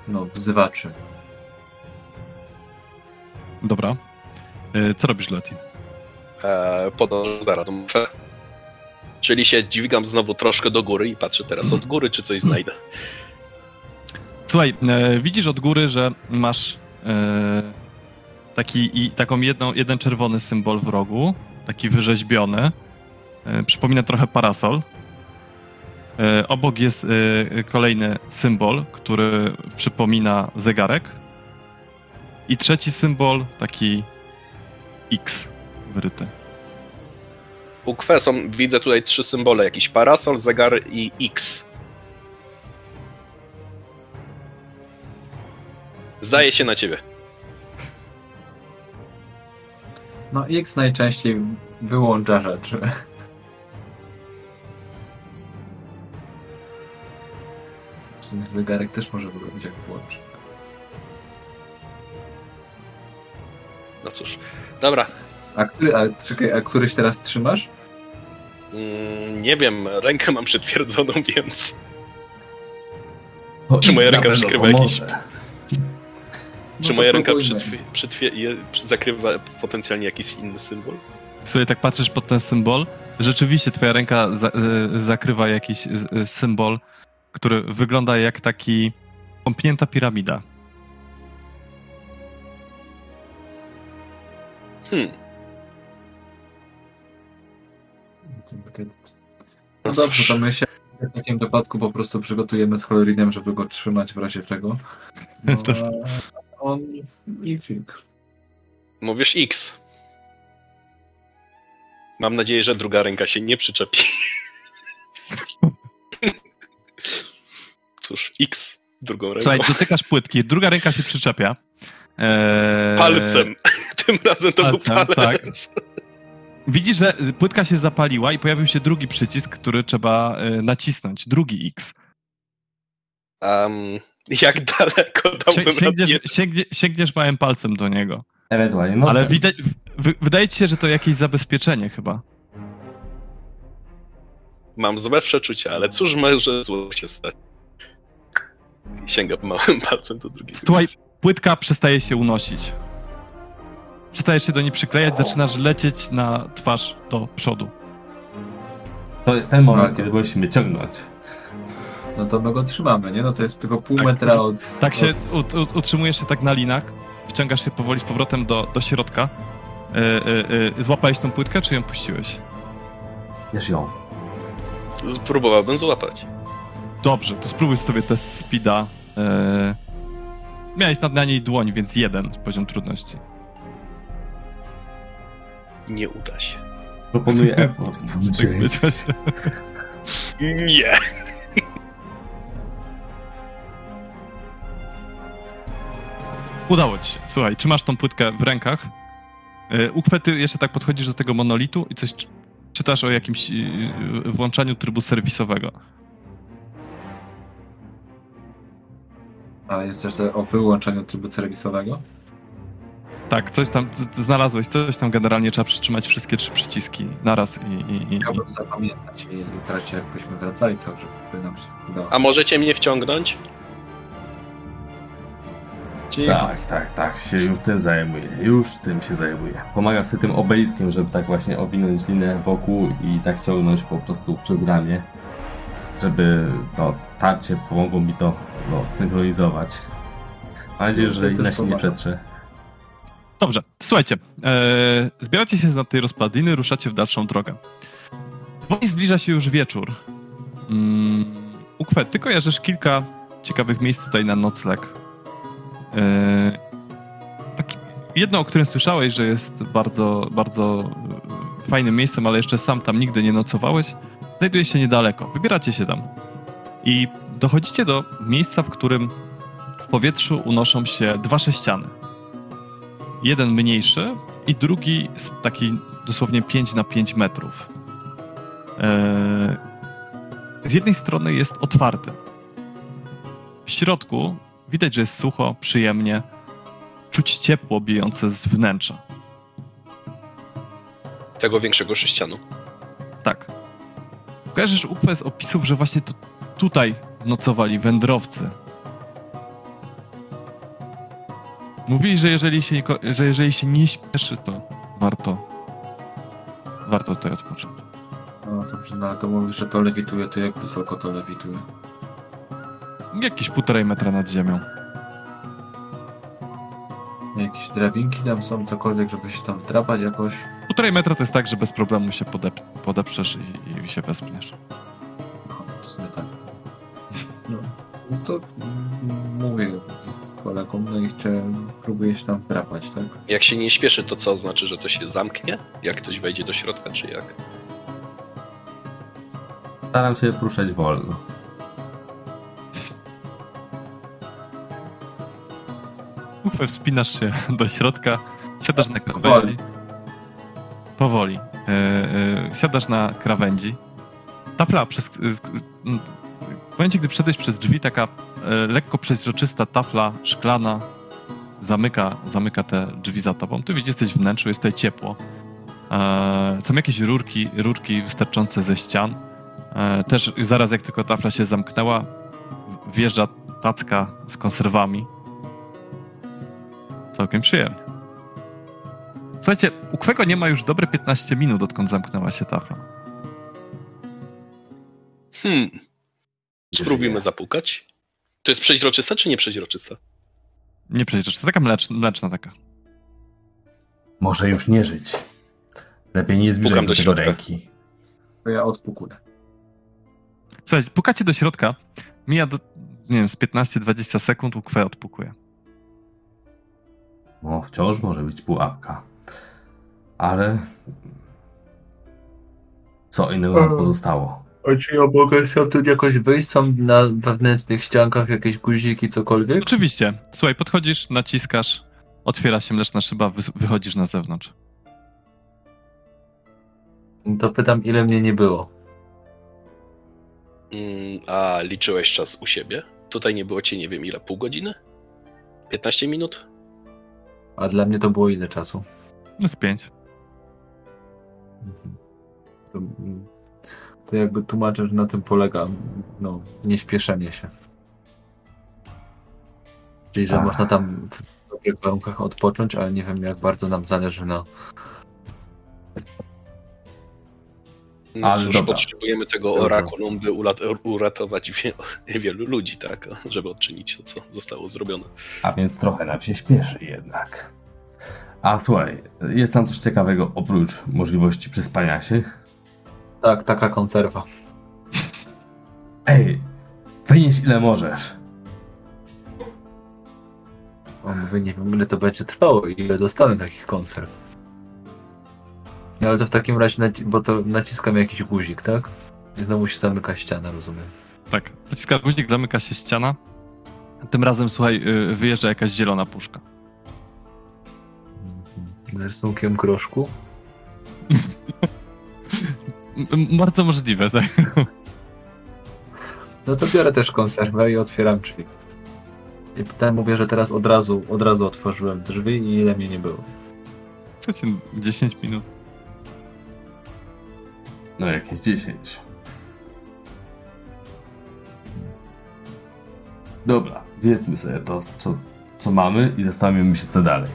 no, wzywaczy. Dobra. E, Co robisz, Letin? E, podążam za radą. Czyli się dźwigam znowu troszkę do góry i patrzę teraz od góry, czy coś znajdę. Słuchaj, e, widzisz od góry, że masz e, taki, i, taką jedną, jeden czerwony symbol w rogu, taki wyrzeźbiony. E, przypomina trochę parasol. E, obok jest e, kolejny symbol, który przypomina zegarek. I trzeci symbol, taki X wyryty. U Kwesom widzę tutaj trzy symbole. Jakiś parasol, zegar i X. Zdaje się na ciebie. No X najczęściej wyłącza rzeczy. W sumie zegarek też może wyglądać jak włączy. No cóż. Dobra. A, który, a, czekaj, a któryś teraz trzymasz? Mm, nie wiem, rękę mam przytwierdzoną, [LAUGHS] więc. O, Czy moja ręka przykrywa jakiś- pomoże. Czy moja ręka próbujmy. przytwie, zakrywa potencjalnie jakiś inny symbol? Słuchaj, tak patrzysz pod ten symbol, rzeczywiście twoja ręka za, y, zakrywa jakiś y, y, symbol, który wygląda jak taki kąpnięta piramida. Hmm. No No dobrze, to my się w takim wypadku po prostu przygotujemy z Holorinem, żeby go trzymać w razie czego. [LAUGHS] No, on i fig. Mówisz X. Mam nadzieję, że druga ręka się nie przyczepi. Cóż, X drugą ręką. Słuchaj, dotykasz płytki, druga ręka się przyczepia. Eee, Palcem. [LAUGHS] Tym razem to palcem, był palec. [LAUGHS] Widzisz, że płytka się zapaliła i pojawił się drugi przycisk, który trzeba e, nacisnąć, drugi X. Um, jak daleko dałbym Sięgniesz, radę? sięgnie, sięgniesz małym palcem do niego. Ewentualnie nosem. Ale widać, w, wydaje ci się, że to jakieś zabezpieczenie chyba. Mam złe przeczucia, ale cóż może zło się stać? Sięgam małym palcem do drugiego. Słuchaj, płytka przestaje się unosić. Przestajesz się do niej przyklejać, zaczynasz lecieć na twarz do przodu. To jest ten moment, No to- kiedy musimy ciągnąć. No to my go trzymamy, nie? No to jest tylko pół Tak, metra od... Tak się od... ut, ut, utrzymujesz się tak na linach. wciągasz się powoli z powrotem do, do środka. E, e, e, złapałeś tą płytkę, czy ją puściłeś? Bierz ją. Spróbowałbym złapać. Dobrze, to spróbuj sobie test speeda. E, miałeś na, na niej dłoń, więc jeden poziom trudności. Nie uda się. Proponuję [LAUGHS] effort. Tak. Nie. Udało ci się. Słuchaj, trzymasz tą płytkę w rękach. Yy, Uchwyty, jeszcze tak podchodzisz do tego monolitu i coś czy- czytasz o jakimś yy, włączaniu trybu serwisowego. A jest też o wyłączeniu trybu serwisowego? Tak, coś tam znalazłeś, coś tam generalnie trzeba przytrzymać wszystkie trzy przyciski naraz i... i, i. Chciałbym zapamiętać i w trakcie jakbyśmy wracali, to żeby nam się udało. A możecie mnie wciągnąć? Cicho. Tak, tak, tak, się już tym zajmuję, już tym się zajmuję. Pomagam sobie tym obeliskiem, żeby tak właśnie owinąć linę wokół i tak ciągnąć po prostu przez ramię, żeby no, tarcie pomogło mi to no, synchronizować. Mam nadzieję, że To się nie pomaga. przetrze. Dobrze, słuchajcie. E, zbieracie się z tej rozpadliny, ruszacie w dalszą drogę. Powoli zbliża się już wieczór. Mm, Ukwe, ty kojarzysz kilka ciekawych miejsc tutaj na nocleg. E, taki, jedno, o którym słyszałeś, że jest bardzo, bardzo fajnym miejscem, ale jeszcze sam tam nigdy nie nocowałeś, znajduje się niedaleko. Wybieracie się tam. I dochodzicie do miejsca, w którym w powietrzu unoszą się dwa sześciany jeden mniejszy i drugi taki dosłownie 5 na 5 metrów. Eee, Z jednej strony jest otwarty. W środku widać, że jest sucho, przyjemnie. Czuć ciepło bijące z wnętrza. Tego większego sześcianu. Tak. Kojarzysz Ukwę z opisów, że właśnie to tutaj nocowali wędrowcy. Mówili, że jeżeli się, że jeżeli się nie śpieszy, to warto warto tutaj odpocząć. No dobrze, no ale to mówisz, że to lewituje, to jak wysoko to lewituje? Jakieś półtorej metra nad ziemią. Jakieś drabinki tam są, cokolwiek, żeby się tam wdrapać jakoś? Półtorej metra to jest tak, że bez problemu się podep- podeprzesz i, i się wespniesz. No, w sumie tak. No, to mówię kolegom, no i chcę, próbuję się tam wdrapać, tak? Jak się nie śpieszy, to co znaczy, że to się zamknie? Jak ktoś wejdzie do środka, czy jak? Staram się poruszać wolno. Ufę, wspinasz się do środka, siadasz na Powoli. krawędzi. Powoli. E, e, siadasz na krawędzi. Tafla przez... e, W momencie, gdy wszedłeś przez drzwi, taka e, lekko przeźroczysta tafla szklana zamyka, zamyka te drzwi za tobą. Ty widzisz, jesteś wnętrzu, jest tutaj ciepło. E, są jakieś rurki, rurki wystarczące ze ścian. E, też zaraz jak tylko tafla się zamknęła, w- wjeżdża tacka z konserwami. Całkiem przyjemnie. Słuchajcie, u Kwego nie ma już dobre 15 minut, odkąd zamknęła się tafla. Hmm, spróbujmy żyje? zapukać. To jest przeźroczysta, czy nie przeźroczysta? Nie przejdziesz, to taka mleczna, mleczna taka. Może już nie żyć. Lepiej nie zbliżać Pukam do do tego ręki. To ja odpukuję. Słuchajcie, pukacie do środka, mija do, nie wiem, z 15-20 sekund, u Kwe odpukuje. No, wciąż może być pułapka. Ale... Co innego nam pozostało? A czy ja mogę stamtąd jakoś wyjść? Są na wewnętrznych ściankach jakieś guziki, cokolwiek? Oczywiście. Słuchaj, podchodzisz, naciskasz, otwiera się mleczna szyba, wy, wychodzisz na zewnątrz. To pytam, ile mnie nie było. Mm, a liczyłeś czas u siebie? Tutaj nie było cię, nie wiem ile, pół godziny? 15 minut? A dla mnie to było ile czasu? No z pięć. Mhm. To, mm, to jakby tłumaczę, że na tym polega no, nieśpieszenie się. Czyli, że Ach. można tam w dobrych warunkach odpocząć, ale nie wiem jak bardzo nam zależy na... No Ale cóż, dobra. potrzebujemy tego orakulum, by uratować wie- [LAUGHS] wielu ludzi, tak? [LAUGHS] Żeby odczynić to, co zostało zrobione. A więc trochę nam się śpieszy jednak. A słuchaj, jest tam coś ciekawego oprócz możliwości przespania się? Tak, taka konserwa. Ej, wynieś ile możesz. On mówi, nie wiem ile to będzie trwało i ile dostanę takich konserw. No ale to w takim razie, naci- bo to naciskam jakiś guzik, tak? I znowu się zamyka ściana, rozumiem. Tak, naciska guzik, zamyka się ściana. Tym razem, słuchaj, y, wyjeżdża jakaś zielona puszka. Z rysunkiem groszku. [LAUGHS] Bardzo możliwe, tak. No to biorę też konserwę i otwieram drzwi. I potem mówię, że teraz od razu, od razu otworzyłem drzwi i ile mnie nie było. Słuchajcie, 10 minut. No jakieś 10. Dobra, zjedzmy sobie to, co, co mamy i zastanowimy się co dalej.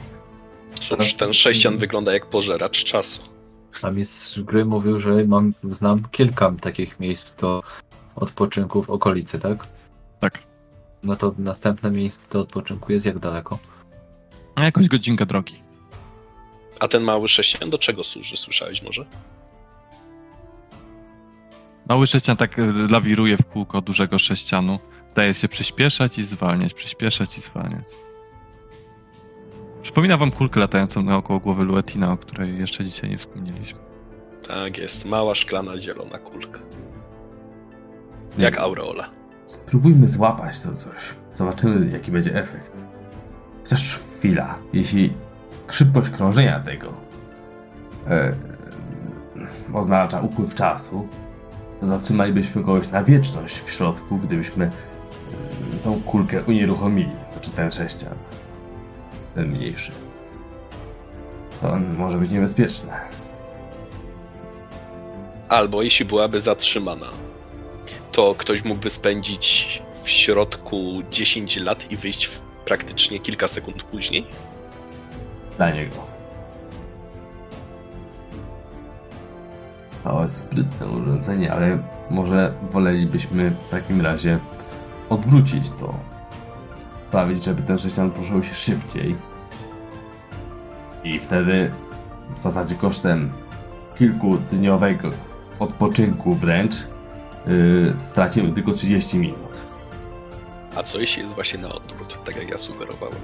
Ten sześcian wygląda jak pożeracz czasu. A mistrz gry mówił, że mam, znam kilka takich miejsc do odpoczynku w okolicy, tak? Tak. No to następne miejsce do odpoczynku jest jak daleko? A Jakoś godzinkę drogi. A ten mały sześcian do czego służy? Słyszałeś może? Mały sześcian tak y, lawiruje w kółko dużego sześcianu. Daje się przyspieszać i zwalniać, przyspieszać i zwalniać. Przypomina wam kulkę latającą naokoło głowy Luetina, o której jeszcze dzisiaj nie wspomnieliśmy. Tak jest, mała szklana zielona kulka. Jak aureola. Spróbujmy złapać to coś. Zobaczymy, jaki będzie efekt. Chociaż chwila. Jeśli szybkość krążenia tego e, oznacza upływ czasu, to zatrzymalibyśmy kogoś na wieczność w środku, gdybyśmy e, tą kulkę unieruchomili. Czy ten sześcian. Ten mniejszy. To może być niebezpieczne. Albo jeśli byłaby zatrzymana, to ktoś mógłby spędzić w środku 10 lat i wyjść w praktycznie kilka sekund później. Dla niego. Jest sprytne urządzenie, ale może wolelibyśmy w takim razie odwrócić to. Sprawić, żeby ten sześcian poruszał się szybciej. I wtedy w zasadzie kosztem kilkudniowego odpoczynku wręcz yy, stracimy tylko 30 minut. A co jeśli jest właśnie na odwrót, tak jak ja sugerowałem?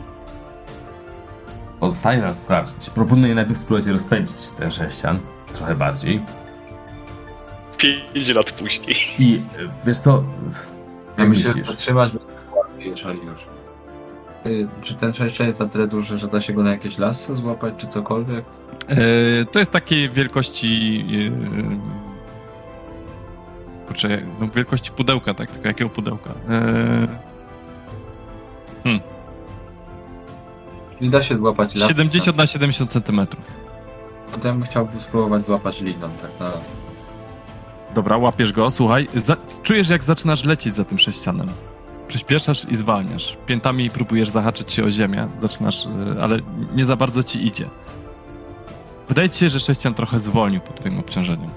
Pozostaje nam sprawdzić. Proponuję najpierw spróbować rozpędzić ten sześcian trochę bardziej. 5 lat później. I y, wiesz co? Ja Jak myślę, że będzie jeżeli już. Ty, czy ten sześcian jest na tyle duży, że da się go na jakieś lasy złapać, czy cokolwiek? E, to jest takiej wielkości. E, kurczę, no wielkości pudełka, tak? Tylko jakiego pudełka? E, Czyli da się złapać las. 70 na 70 centymetrów. Potem chciałbym spróbować złapać liną, tak na raz. Dobra, łapiesz go, słuchaj. Za, czujesz, jak zaczynasz lecieć za tym sześcianem. Przyspieszasz i zwalniasz. Piętami próbujesz zahaczyć się o ziemię. Zaczynasz, e, ale nie za bardzo ci idzie. Wydaje ci się, że sześcian trochę zwolnił pod twoim obciążeniem.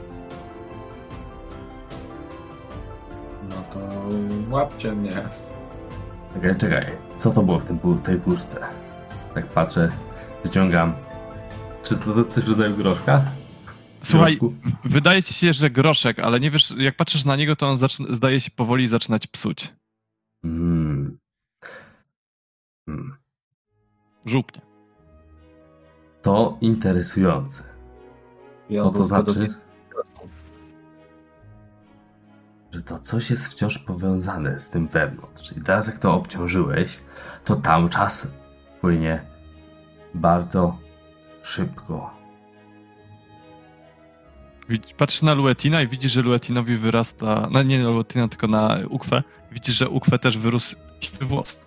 No to łapcie mnie. Czekaj, czekaj. Co to było w tym, tej puszce? Tak patrzę, wyciągam. Czy to, to jest coś w rodzaju groszka? Słuchaj, Groszku? wydaje ci się, że groszek, ale nie wiesz, jak patrzysz na niego, to on zaczyna, zdaje się powoli zaczynać psuć. Mm. Mm. Żółknie. To interesujące. Ja No to znaczy, że to coś jest wciąż powiązane z tym wewnątrz. Czyli teraz jak to obciążyłeś, to tam czas płynie bardzo szybko. Patrzysz na Luetina i widzisz, że Luetinowi wyrasta, no nie na Luetina, tylko na Ukwę. Widzisz, że Ukwę też wyrósł włos.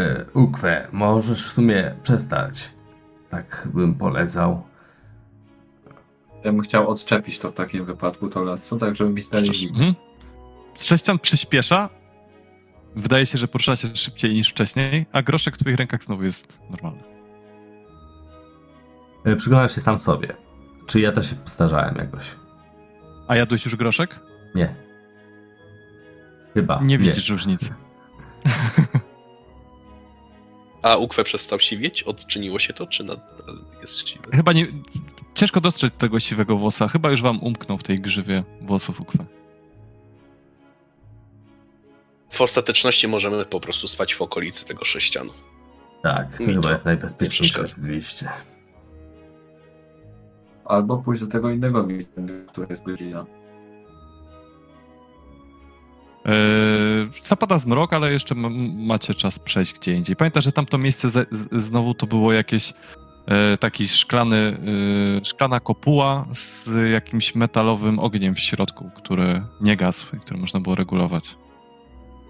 E, Ukwe, możesz w sumie przestać. Tak bym polecał. Ja bym chciał odczepić to w takim wypadku, to lasso, tak żeby mieć dalej. Mhm. Sześcian przyspiesza. Wydaje się, że porusza się szybciej niż wcześniej, a groszek w twoich rękach znowu jest normalny. E, Przyglądam się sam sobie. Czy ja też się postarzałem jakoś? A jadłeś już groszek? Nie. Chyba. Nie widzisz różnicy. A Ukwe przestał siwieć? Odczyniło się to, czy nadal jest siwy? Chyba nie... Ciężko dostrzec tego siwego włosa. Chyba już wam umknął w tej grzywie włosów Ukwe. W ostateczności możemy po prostu spać w okolicy tego sześcianu. Tak, to Mi chyba to jest najbezpieczniejsze nie oczywiście. Albo pójść do tego innego miejsca, które jest godzina. Yy, zapada zmrok, ale jeszcze ma, macie czas przejść gdzie indziej. Pamiętaj, że tamto miejsce z, znowu to było jakieś e, taki szklany, e, szklana kopuła z jakimś metalowym ogniem w środku, który nie gasł i który można było regulować.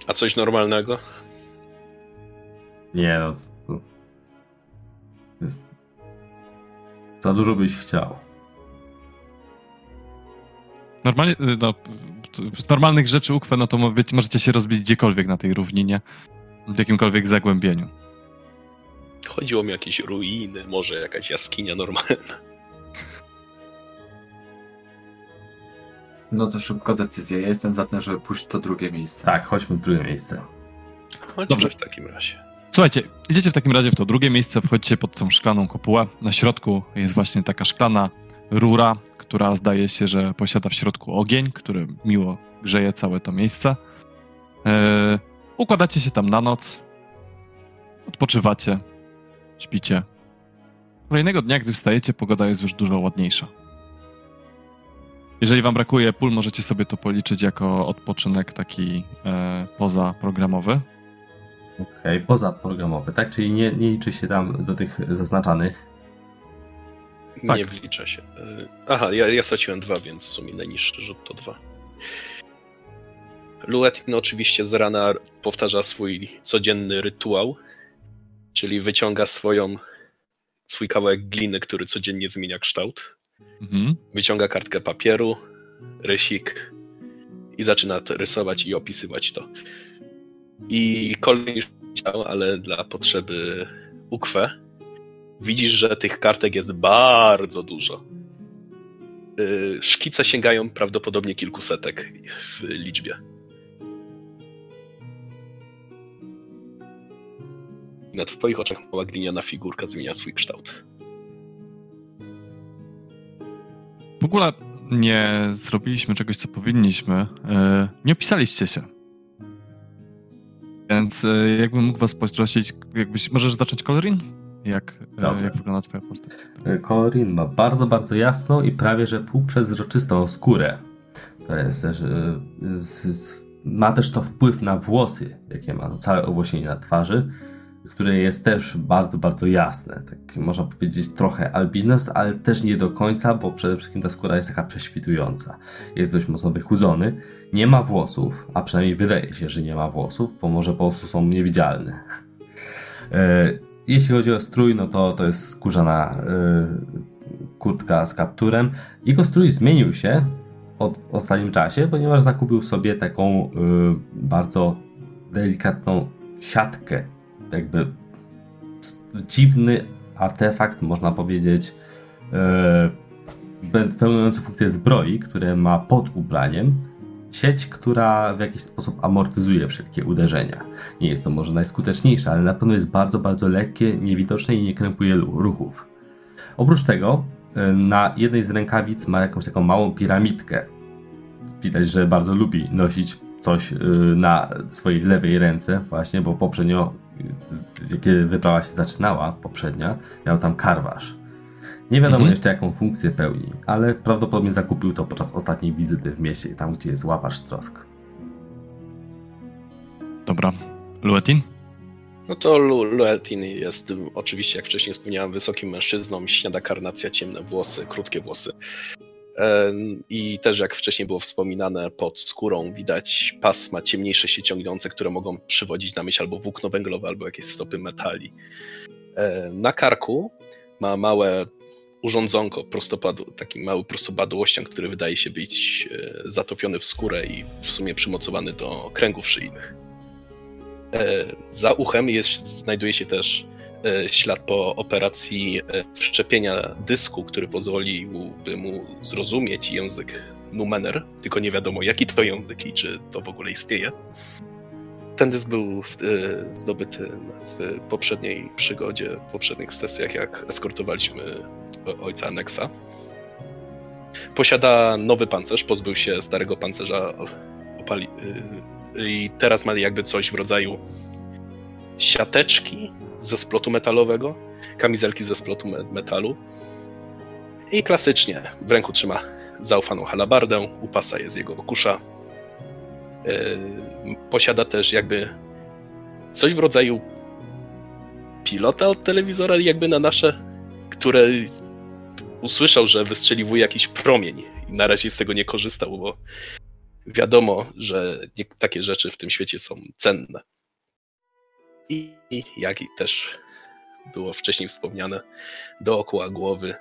A coś normalnego? Nie no. to- Za dużo byś chciał. Normalnie, y, no, z normalnych rzeczy ukwe, no to możecie się rozbić gdziekolwiek na tej równinie, w jakimkolwiek zagłębieniu. Chodziło mi o jakieś ruiny, może jakaś jaskinia normalna. No to szybko decyzja. Ja jestem za tym, żeby pójść w to drugie miejsce. Tak, chodźmy w drugie miejsce. Chodźmy Dobrze. w takim razie. Słuchajcie, idziecie w takim razie w to drugie miejsce, wchodzicie pod tą szklaną kopułę. Na środku jest właśnie taka szklana rura, która zdaje się, że posiada w środku ogień, który miło grzeje całe to miejsce. Eee, układacie się tam na noc, odpoczywacie, śpicie. Kolejnego dnia, gdy wstajecie, pogoda jest już dużo ładniejsza. Jeżeli wam brakuje pól, możecie sobie to policzyć jako odpoczynek taki e, pozaprogramowy. Okej, pozaprogramowy, tak? Czyli nie, nie liczy się tam do tych zaznaczanych. Tak. Nie wlicza się. Y, Aha, ja, ja straciłem dwa, więc w sumie najniższy rzut to dwa. Luetin oczywiście z rana powtarza swój codzienny rytuał, czyli wyciąga swoją, swój kawałek gliny, który codziennie zmienia kształt. Mhm. Wyciąga kartkę papieru, rysik i zaczyna rysować i opisywać to. I kolejny już chciał, ale dla potrzeby ukwe widzisz, że tych kartek jest bardzo dużo. Yy, Szkice sięgają prawdopodobnie kilkusetek w liczbie. Na twoich oczach mała gliniana figurka zmienia swój kształt. W ogóle nie zrobiliśmy czegoś, co powinniśmy. E, Nie opisaliście się. Więc e, jakbym mógł was poprosić, jakbyś, możesz zacząć Colorin? Jak, e, jak wygląda twoja postać? Colorin ma bardzo, bardzo jasną i prawie że półprzezroczystą skórę. To jest też. z- Ma też to wpływ na włosy, jakie ma, no, całe owłosienie na twarzy, które jest też bardzo, bardzo jasne. Tak można powiedzieć trochę albinos, ale też nie do końca, bo przede wszystkim ta skóra jest taka prześwitująca. Jest dość mocno wychudzony, nie ma włosów, a przynajmniej wydaje się, że nie ma włosów, bo może po prostu są niewidzialne. Jeśli chodzi o strój, no to to jest skórzana e, kurtka z kapturem. Jego strój zmienił się od, w ostatnim czasie, ponieważ zakupił sobie taką e, bardzo delikatną siatkę. Jakby dziwny artefakt, można powiedzieć, be- pełniący funkcję zbroi, które ma pod ubraniem sieć, która w jakiś sposób amortyzuje wszelkie uderzenia. Nie jest to może najskuteczniejsze, ale na pewno jest bardzo, bardzo lekkie, niewidoczne i nie krępuje ruchów. Oprócz tego y, na jednej z rękawic ma jakąś taką małą piramidkę. Widać, że bardzo lubi nosić coś y, na swojej lewej ręce właśnie, bo poprzednio, y, kiedy wyprawa się zaczynała, poprzednia, miał tam karwasz. Nie wiadomo Mhm. jeszcze jaką funkcję pełni, ale prawdopodobnie zakupił to podczas ostatniej wizyty w mieście, tam gdzie jest łapacz trosk. Dobra. Luetin? No to Lu- Luetin jest oczywiście, jak wcześniej wspomniałem, wysokim mężczyzną, śniada karnacja, ciemne włosy, krótkie włosy. I też jak wcześniej było wspominane, pod skórą widać pasma ciemniejsze się ciągnące, które mogą przywodzić na myśl albo włókno węglowe, albo jakieś stopy metali. Na karku ma małe urządzonko, prostopadu, taki mały prostopadłościan, który wydaje się być e, zatopiony w skórę i w sumie przymocowany do kręgów szyjnych. E, Za uchem jest, znajduje się też e, ślad po operacji wszczepienia dysku, który pozwoliłby mu zrozumieć język Numener, tylko nie wiadomo jaki to język i czy to w ogóle istnieje. Ten dysk był e, zdobyty w poprzedniej przygodzie, w poprzednich sesjach, jak eskortowaliśmy ojca Anexa. Posiada nowy pancerz, pozbył się starego pancerza opali, e, i teraz ma jakby coś w rodzaju siateczki ze splotu metalowego, kamizelki ze splotu metalu i klasycznie w ręku trzyma zaufaną halabardę, u pasa jest jego kusza. Yy, posiada też jakby coś w rodzaju pilota od telewizora jakby na nasze, które usłyszał, że wystrzeliwuje jakiś promień i na razie z tego nie korzystał, bo wiadomo, że nie, takie rzeczy w tym świecie są cenne. I, i jak i też było wcześniej wspomniane, dookoła głowy,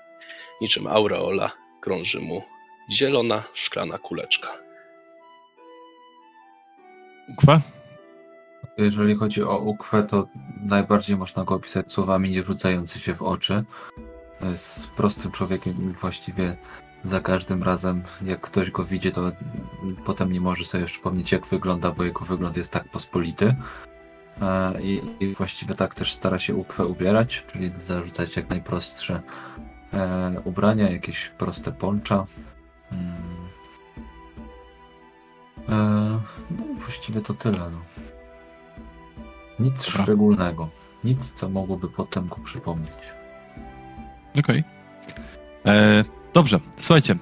niczym aureola, krąży mu zielona, szklana kuleczka. Ukwa? Jeżeli chodzi o ukwę, to najbardziej można go opisać słowami nie rzucający się w oczy. Jest prostym człowiekiem i właściwie za każdym razem, jak ktoś go widzi, to potem nie może sobie przypomnieć, jak wygląda, bo jego wygląd jest tak pospolity. E, I, i właściwie tak też stara się ukwę ubierać, czyli zarzucać jak najprostsze e, ubrania, jakieś proste poncza. Hmm. E, no właściwie to tyle. No. Nic Dobra. szczególnego. Nic, co mogłoby potem go przypomnieć. Okej. Okay. Dobrze, słuchajcie.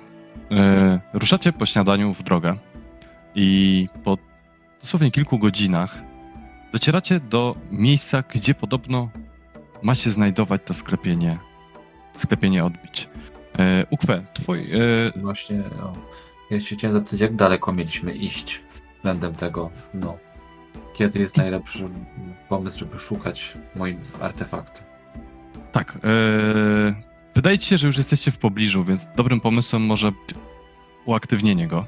E, ruszacie po śniadaniu w drogę i po dosłownie kilku godzinach docieracie do miejsca, gdzie podobno ma się znajdować to sklepienie, sklepienie odbić. E, Ukwe, twój... E... Właśnie, no, ja się chciałem zapytać, jak daleko mieliśmy iść względem tego, no, kiedy jest najlepszy pomysł, żeby szukać moim artefakty. Tak, e... wydaje ci się, że już jesteście w pobliżu, więc dobrym pomysłem może uaktywnienie go.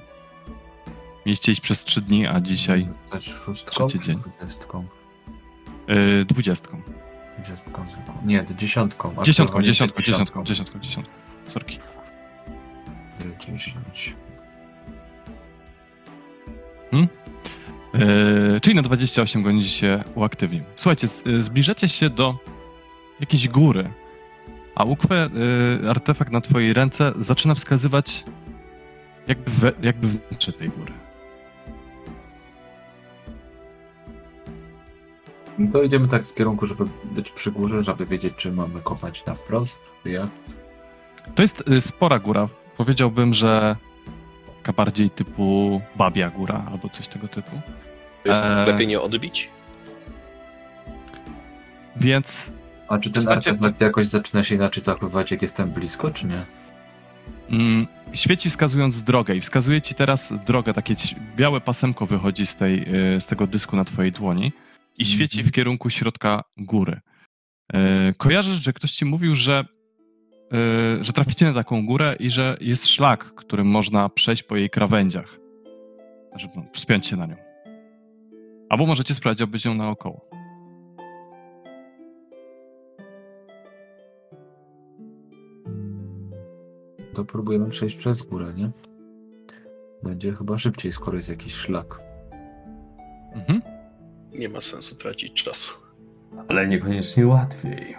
Mieliście iść przez trzy dni, a dzisiaj szóstką, trzeci dzień. Dwudziestką. Yy, dwudziestką. Dwudziestką. Nie, dziesiątką. Dziesiątką, dziesiątką, dziesiątką, dziesiątką, dziesiątką. Sorki. Dziesięć. Hmm? Yy, czyli na 28 godzin się uaktywnił. Słuchajcie, zbliżacie się do jakiejś góry, a ukwe, yy, artefakt na twojej ręce zaczyna wskazywać jakby, we, jakby wnętrze tej góry. To idziemy tak w kierunku, żeby być przy górze, żeby wiedzieć, czy mamy kopać na wprost, czy jak. To jest y, spora góra. Powiedziałbym, że taka bardziej typu babia góra albo coś tego typu. To jest e... lepiej nie odbić? Więc... A czy ten znacie... artefakt jakoś zaczyna się inaczej zachowywać, jak jestem blisko, czy nie? Mm, świeci wskazując drogę i wskazuje ci teraz drogę, takie białe pasemko wychodzi z, tej, y, z tego dysku na twojej dłoni i świeci w mhm. kierunku środka góry. E, kojarzysz, że ktoś ci mówił, że, e, że traficie na taką górę i że jest szlak, którym można przejść po jej krawędziach, żeby no, wspiąć się na nią. Albo możecie sprawdzić obejść ją naokoło. To próbujemy przejść przez górę, nie? Będzie chyba szybciej, skoro jest jakiś szlak. Mhm nie ma sensu tracić czasu. Ale niekoniecznie łatwiej.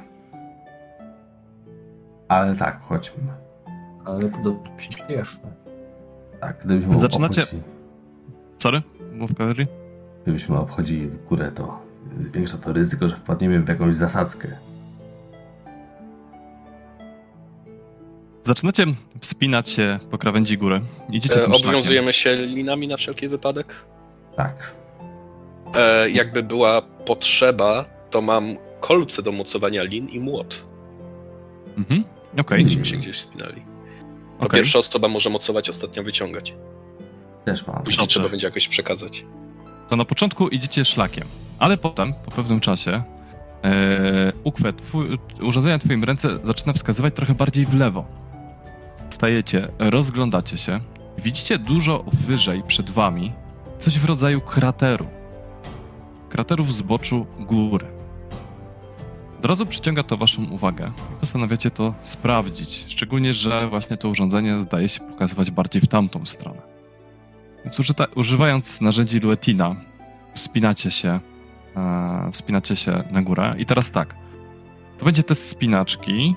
Ale tak, chodźmy. Ale to śmieszne. Tak, gdybyśmy Zaczynacie... Obchodzili... Sorry? Mów Kalerii? Gdybyśmy obchodzili w górę, to zwiększa to ryzyko, że wpadniemy w jakąś zasadzkę. Zaczynacie wspinać się po krawędzi góry. Idziecie e, Obowiązujemy szlakiem. się linami na wszelki wypadek? Tak e, jakby była potrzeba, to mam kolce do mocowania lin i młot. Mhm, okej. Okay. Będziemy się gdzieś spinali. To okay. pierwsza osoba może mocować, ostatnia wyciągać. Też mam. Później trzeba będzie jakoś przekazać. To na początku idziecie szlakiem, ale potem, po pewnym czasie, e, ukwe, twój, urządzenie na twoim ręce zaczyna wskazywać trochę bardziej w lewo. Stajecie, rozglądacie się, widzicie dużo wyżej przed wami coś w rodzaju krateru kraterów zboczu góry. Od razu przyciąga to waszą uwagę postanawiacie to sprawdzić. Szczególnie, że właśnie to urządzenie zdaje się pokazywać bardziej w tamtą stronę. Więc użyta, używając narzędzi Luetina, wspinacie się, e, wspinacie się na górę. I teraz tak. To będzie test spinaczki.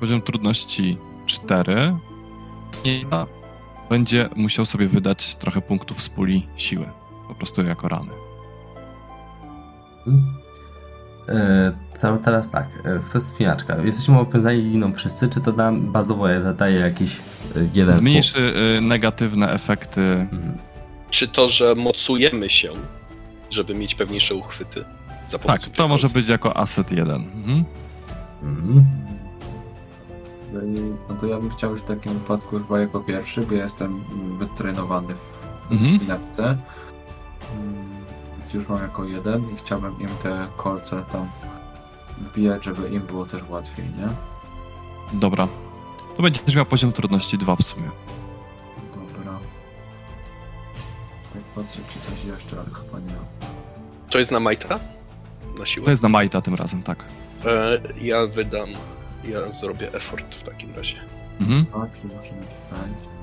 Poziom trudności 4. I będzie musiał sobie wydać trochę punktów z puli siły. Po prostu jako rany. E, to teraz tak, e, to jest spinaczka. Jesteśmy obwiązani liną wszyscy, czy to nam bazowo daje jakiś e, jeden Zmniejszy negatywne efekty. Mhm. Czy to, że mocujemy się, żeby mieć pewniejsze uchwyty? Za Tak, to może być jako asset 1. Mhm. Mhm. No i- No to ja bym chciał już w takim wypadku chyba jako pierwszy, bo ja jestem wytrenowany w Mhm. spinawce. Mm, Już mam jako jeden i chciałbym im te kolce tam wbijać, żeby im było też łatwiej, nie? Dobra. To będziesz miał poziom trudności 2 w sumie. Dobra. Tak patrzę, czy coś jeszcze, ale chyba nie. To jest na Majta? Na siłę? To jest na Majta tym razem, tak. E, ja wydam, ja zrobię effort w takim razie. Mhm. Muszę mieć.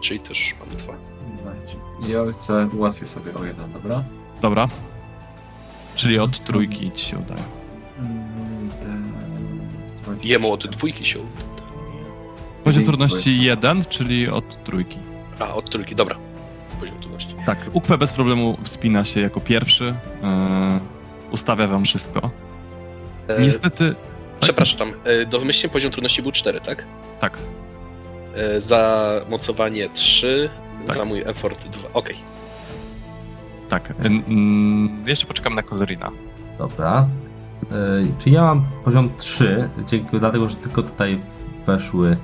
Czyli też mam dwa. Ja chcę ułatwię sobie o jeden, dobra? Dobra. Czyli od trójki ci się udaje. Mm. Jemu od dwójki się uda. Poziom trudności 1, czyli od trójki. A, od trójki, dobra. Poziom trudności. Tak, Ukwe bez problemu wspina się jako pierwszy. Yy, ustawia wam wszystko. E, Niestety. Przepraszam, e, domyślnie poziom trudności był 4, tak? Tak. E, za mocowanie 3, Tak. za mój effort 2. Okej. Tak. Yy, jeszcze poczekam na Kolorina. Dobra. E, Czyli ja mam poziom 3, dzięki, dlatego że tylko tutaj weszły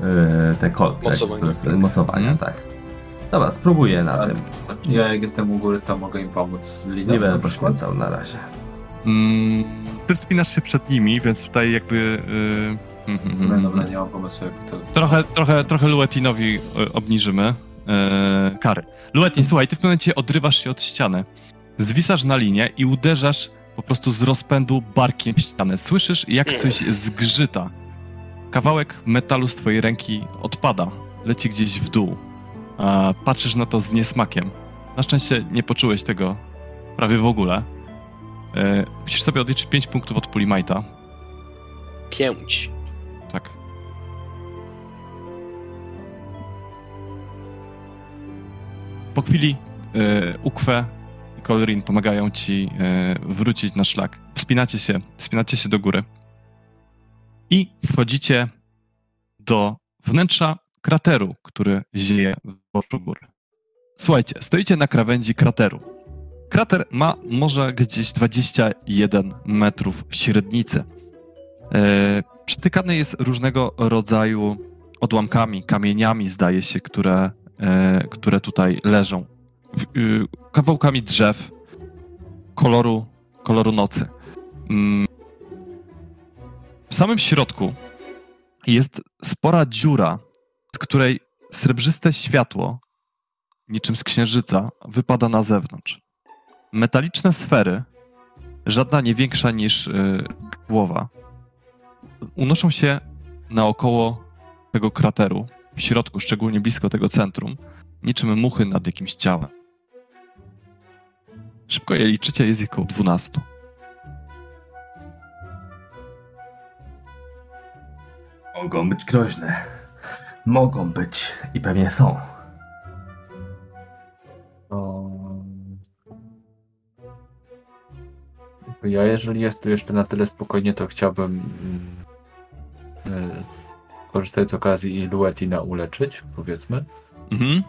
e, te kolce, Mocowanie. które są mocowania, tak. Dobra, spróbuję na A- tym. Ja jak jestem u góry, to mogę im pomóc. Nie będę poświęcał na razie. Mm, ty wspinasz się przed nimi, więc tutaj jakby. Yy, mm, mm, Dobra, mm, dobra, nie mam pomysłu, jakby to... Trochę, trochę, trochę Luetinowi y, obniżymy yy, kary. Luetin, słuchaj, ty w pewnym momencie odrywasz się od ściany, zwisasz na linię i uderzasz po prostu z rozpędu barkiem w ścianę. Słyszysz, jak coś zgrzyta. Kawałek metalu z twojej ręki odpada, leci gdzieś w dół. Patrzysz na to z niesmakiem. Na szczęście nie poczułeś tego prawie w ogóle. Yy, musisz sobie odliczyć 5 punktów od puli Majta. 5. Tak. Po chwili y, Ukwe i Kolrin pomagają ci y, wrócić na szlak. Wspinacie się, wspinacie się do góry i wchodzicie do wnętrza krateru, który zieje w góry. Słuchajcie, stoicie na krawędzi krateru. Krater ma może gdzieś 21 metrów średnicy. E, Przetykany jest różnego rodzaju odłamkami, kamieniami, zdaje się, które, e, które tutaj leżą. W- y, Kawałkami drzew, koloru, koloru nocy. Mm. W samym środku jest spora dziura, z której srebrzyste światło, niczym z księżyca, wypada na zewnątrz. Metaliczne sfery, żadna nie większa niż y, głowa, unoszą się naokoło tego krateru, w środku, szczególnie blisko tego centrum, niczym muchy nad jakimś ciałem. Szybko je liczycie, jest ich około 12. Mogą być groźne. Mogą być i pewnie są. To... Ja jeżeli jest tu jeszcze na tyle spokojnie, to chciałbym mm, e, skorzystać z okazji i Luetina uleczyć, powiedzmy. Mhm.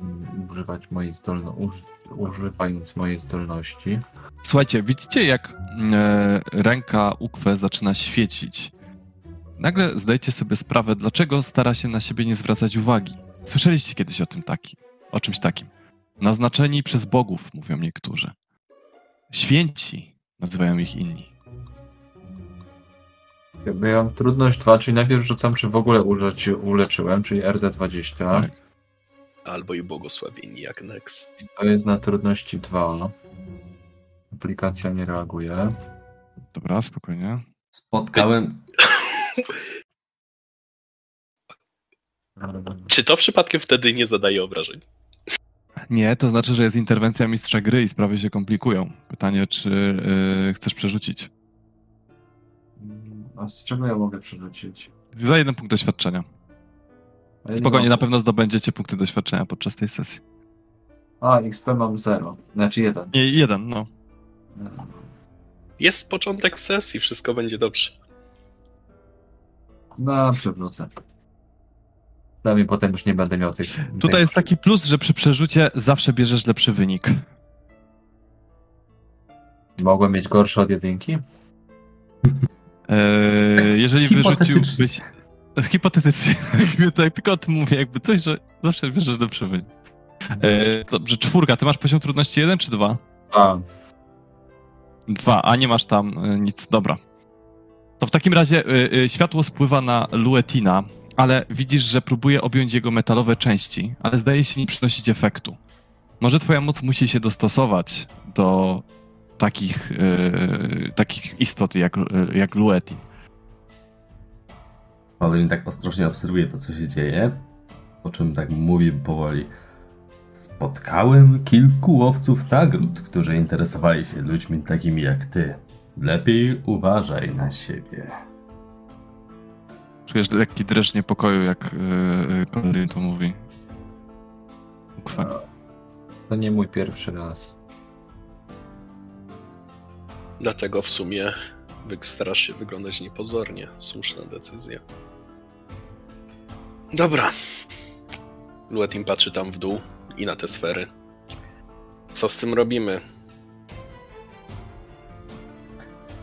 Mm, Używać mojej zdolno... uż- używając mojej zdolności. Słuchajcie, widzicie jak e, ręka Ukwe zaczyna świecić. Nagle zdajcie sobie sprawę, dlaczego stara się na siebie nie zwracać uwagi. Słyszeliście kiedyś o tym taki, o czymś takim. Naznaczeni przez bogów, mówią niektórzy. Święci, nazywają ich inni. Jakby ja mam trudność 2, czyli najpierw rzucam, czy w ogóle uleczy, uleczyłem, czyli RD20. Tak. Albo i błogosławieni jak Nex. I to jest na trudności 2. Aplikacja nie reaguje. Dobra, spokojnie. Spotkałem. Czy to przypadkiem wtedy nie zadaje obrażeń? Nie, to znaczy, że jest interwencja mistrza gry i sprawy się komplikują. Pytanie, czy yy, chcesz przerzucić? A z czego ja mogę przerzucić? Za jeden punkt doświadczenia. Ja Spokojnie, mam- na pewno zdobędziecie punkty doświadczenia podczas tej sesji. A, XP mam 0. Znaczy 1. Nie, jeden, no. Jest początek sesji, wszystko będzie dobrze. No, przewrócę. Przynajmniej potem już nie będę miał tych... Tutaj tych- jest taki plus, że przy przerzucie zawsze bierzesz lepszy wynik. Mogłem mieć gorsze od jedynki? Eee, jeżeli wyrzuciłbyś... [LAUGHS] Hipotetycznie. tak tylko o tym mówię, jakby coś, że zawsze bierzesz lepszy wynik. Eee, dobrze, czwórka, ty masz poziom trudności jeden czy dwa? A, Dwa, a nie masz tam y, nic. Dobra. To w takim razie y, y, światło spływa na Luetina, ale widzisz, że próbuje objąć jego metalowe części, ale zdaje się nie przynosić efektu. Może twoja moc musi się dostosować do takich, y, takich istot jak, jak Luetin. Paladin tak ostrożnie obserwuje to, co się dzieje, po czym tak mówi powoli. Spotkałem kilku łowców nagród, którzy interesowali się ludźmi takimi jak ty. Lepiej uważaj na siebie. Czujesz lekki dreszcz niepokoju, jak y, Corin to mówi. Ukwe. to nie mój pierwszy raz. Dlatego w sumie starasz się wyglądać niepozornie. Słuszna decyzja. Dobra. Luetin patrzy tam w dół i na te sfery. Co z tym robimy?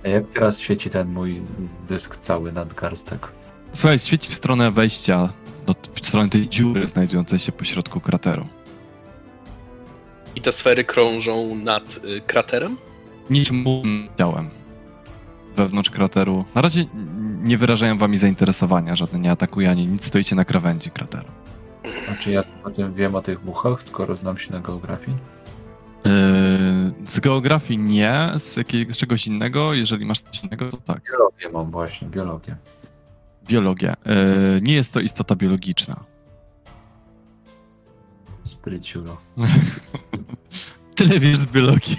Jak teraz świeci ten mój dysk cały nadgarstek? Słuchaj, świeci w stronę wejścia, do, w stronę tej dziury znajdującej się pośrodku krateru. I te sfery krążą nad y, kraterem? niczym ciałem wewnątrz krateru. Na razie nie wyrażają wami zainteresowania, żadne nie atakuje ani nic, stoicie na krawędzi krateru. Znaczy ja o tym wiem o tych muchach, skoro znam się na geografii? Yy, z geografii nie, z jakiegoś czegoś innego, jeżeli masz coś innego, to tak. Biologię mam właśnie, biologię. Biologia. Yy, nie jest to istota biologiczna. Spryciulo. [LAUGHS] Tyle wiesz z biologii.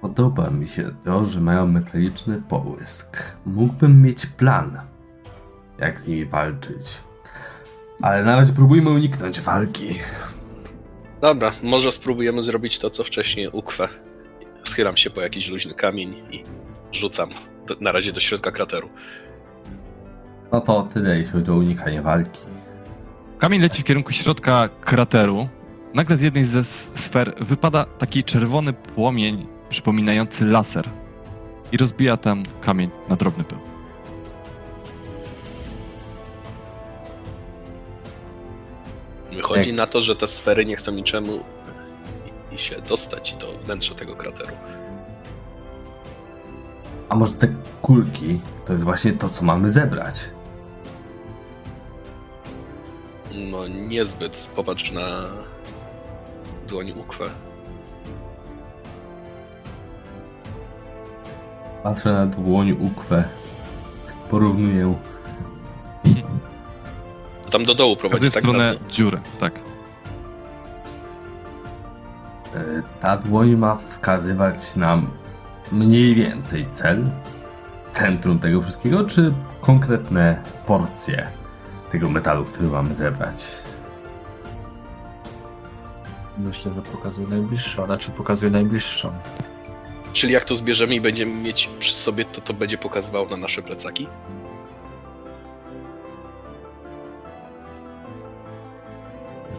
Podoba mi się to, że mają metaliczny połysk. Mógłbym mieć plan, jak z nimi walczyć. Ale na razie próbujmy uniknąć walki. Dobra, może spróbujemy zrobić to, co wcześniej ukwę. Schylam się po jakiś luźny kamień i rzucam do, na razie do środka krateru. No to tyle, jeśli chodzi o unikanie walki. Kamień leci w kierunku środka krateru. Nagle z jednej ze sfer wypada taki czerwony płomień przypominający laser i rozbija tam kamień na drobny pył. Wychodzi Jak- na to, że te sfery nie chcą niczemu i, i się dostać do wnętrza tego krateru. A może te kulki to jest właśnie to, co mamy zebrać? No niezbyt. Popatrz na dłoń ukwę. Patrzę na dłoń ukwę. Porównuję. Tam do dołu prowadzi, w tak? stronę Prawda? dziury, tak. E, Ta dłoń ma wskazywać nam mniej więcej cel, centrum tego wszystkiego, czy konkretne porcje tego metalu, który mamy zebrać. Myślę, że pokazuje najbliższą, znaczy pokazuje najbliższą. Czyli jak to zbierzemy i będziemy mieć przy sobie, to to będzie pokazywało na nasze plecaki?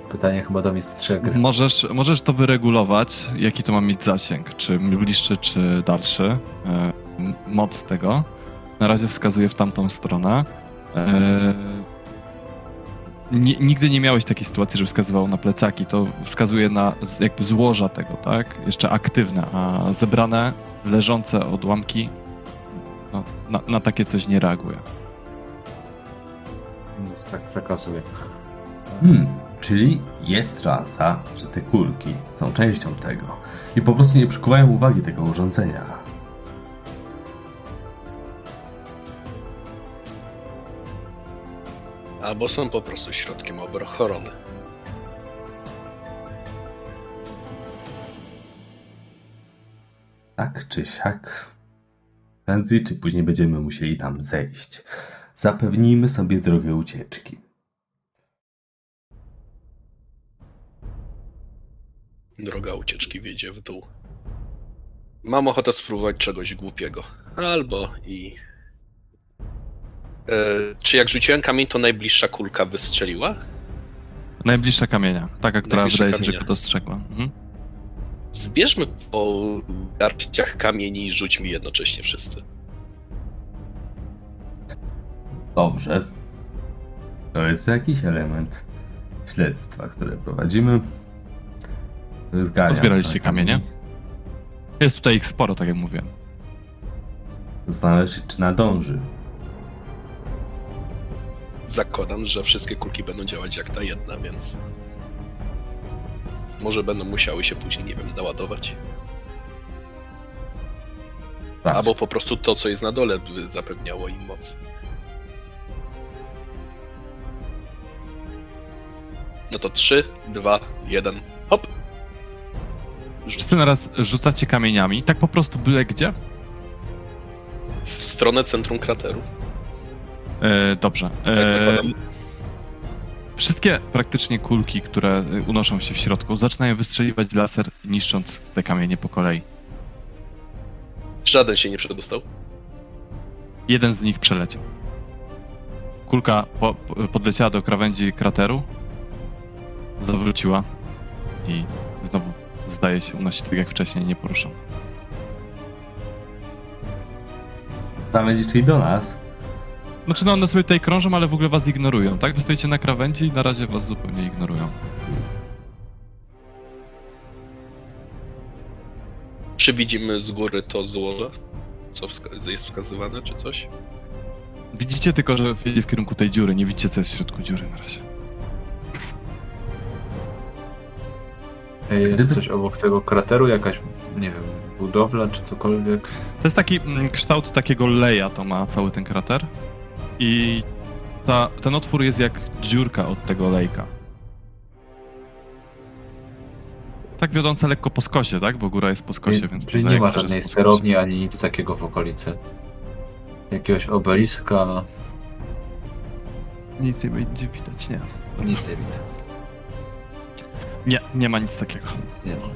Pytanie chyba do mistrza gry. Możesz, możesz to wyregulować, jaki to ma mieć zasięg, czy bliższy, czy dalszy. E, moc tego. Na razie wskazuje w tamtą stronę. E, ni- nigdy nie miałeś takiej sytuacji, że wskazywało na plecaki. To wskazuje na jakby złoża tego, tak? Jeszcze aktywne, a zebrane, leżące odłamki no, na, na takie coś nie reaguje. No, tak przekazuję. Hmm, czyli jest szansa, że te kulki są częścią tego i po prostu nie przykuwają uwagi tego urządzenia. Albo są po prostu środkiem ochrony. Tak czy siak, prędzej czy później będziemy musieli tam zejść. Zapewnijmy sobie drogę ucieczki. Droga ucieczki wiedzie w dół. Mam ochotę spróbować czegoś głupiego. Albo i. E, czy jak rzuciłem kamień, to najbliższa kulka wystrzeliła? Najbliższa kamienia. Taka, która Najbliższa wydaje się, że kamienia. go dostrzegła. Mhm. Zbierzmy po garściach kamieni i rzućmy jednocześnie wszyscy. Dobrze. To jest jakiś element śledztwa, które prowadzimy. Zganiam Pozbieraliście te kamienie? Jest tutaj ich sporo, tak jak mówiłem. Się, czy nadąży. Zakładam, że wszystkie kulki będą działać jak ta jedna, więc. Może będą musiały się później, nie wiem, naładować. Sprawdź. Albo po prostu to, co jest na dole, by zapewniało im moc. No to 3, 2, 1, hop! Wszyscy naraz rzucacie kamieniami, tak po prostu byle gdzie? w stronę centrum krateru. E, dobrze. Tak E, zakładam. wszystkie praktycznie kulki, które unoszą się w środku, zaczynają wystrzeliwać laser, niszcząc te kamienie po kolei. Żaden się nie przedostał. Jeden z nich przeleciał. Kulka po, po, podleciała do krawędzi krateru, zawróciła i znowu zdaje się unosić tak jak wcześniej, nie poruszał. Tam będzie czyli do nas. Znaczy no one sobie tutaj krążą, ale w ogóle was ignorują, tak? Wy stoicie na krawędzi i na razie was zupełnie ignorują. Czy widzimy z góry to złoże? Co wska- jest wskazywane, czy coś? Widzicie tylko, że jedzie w kierunku tej dziury, nie widzicie co jest w środku dziury na razie. Jest Gdyby- coś obok tego krateru, jakaś, nie wiem, budowla czy cokolwiek. To jest taki mm, kształt takiego leja, to ma cały ten krater. I ta, ten otwór jest jak dziurka od tego lejka. Tak wiodąca lekko po skosie, tak? Bo góra jest po skosie, Nie- więc... Czyli nie ma żadnej sterowni ani nic takiego w okolicy. Jakiegoś obeliska, Nic nie będzie widać, nie. nic nie widzę. Nie, nie ma nic takiego. Nic nie ma.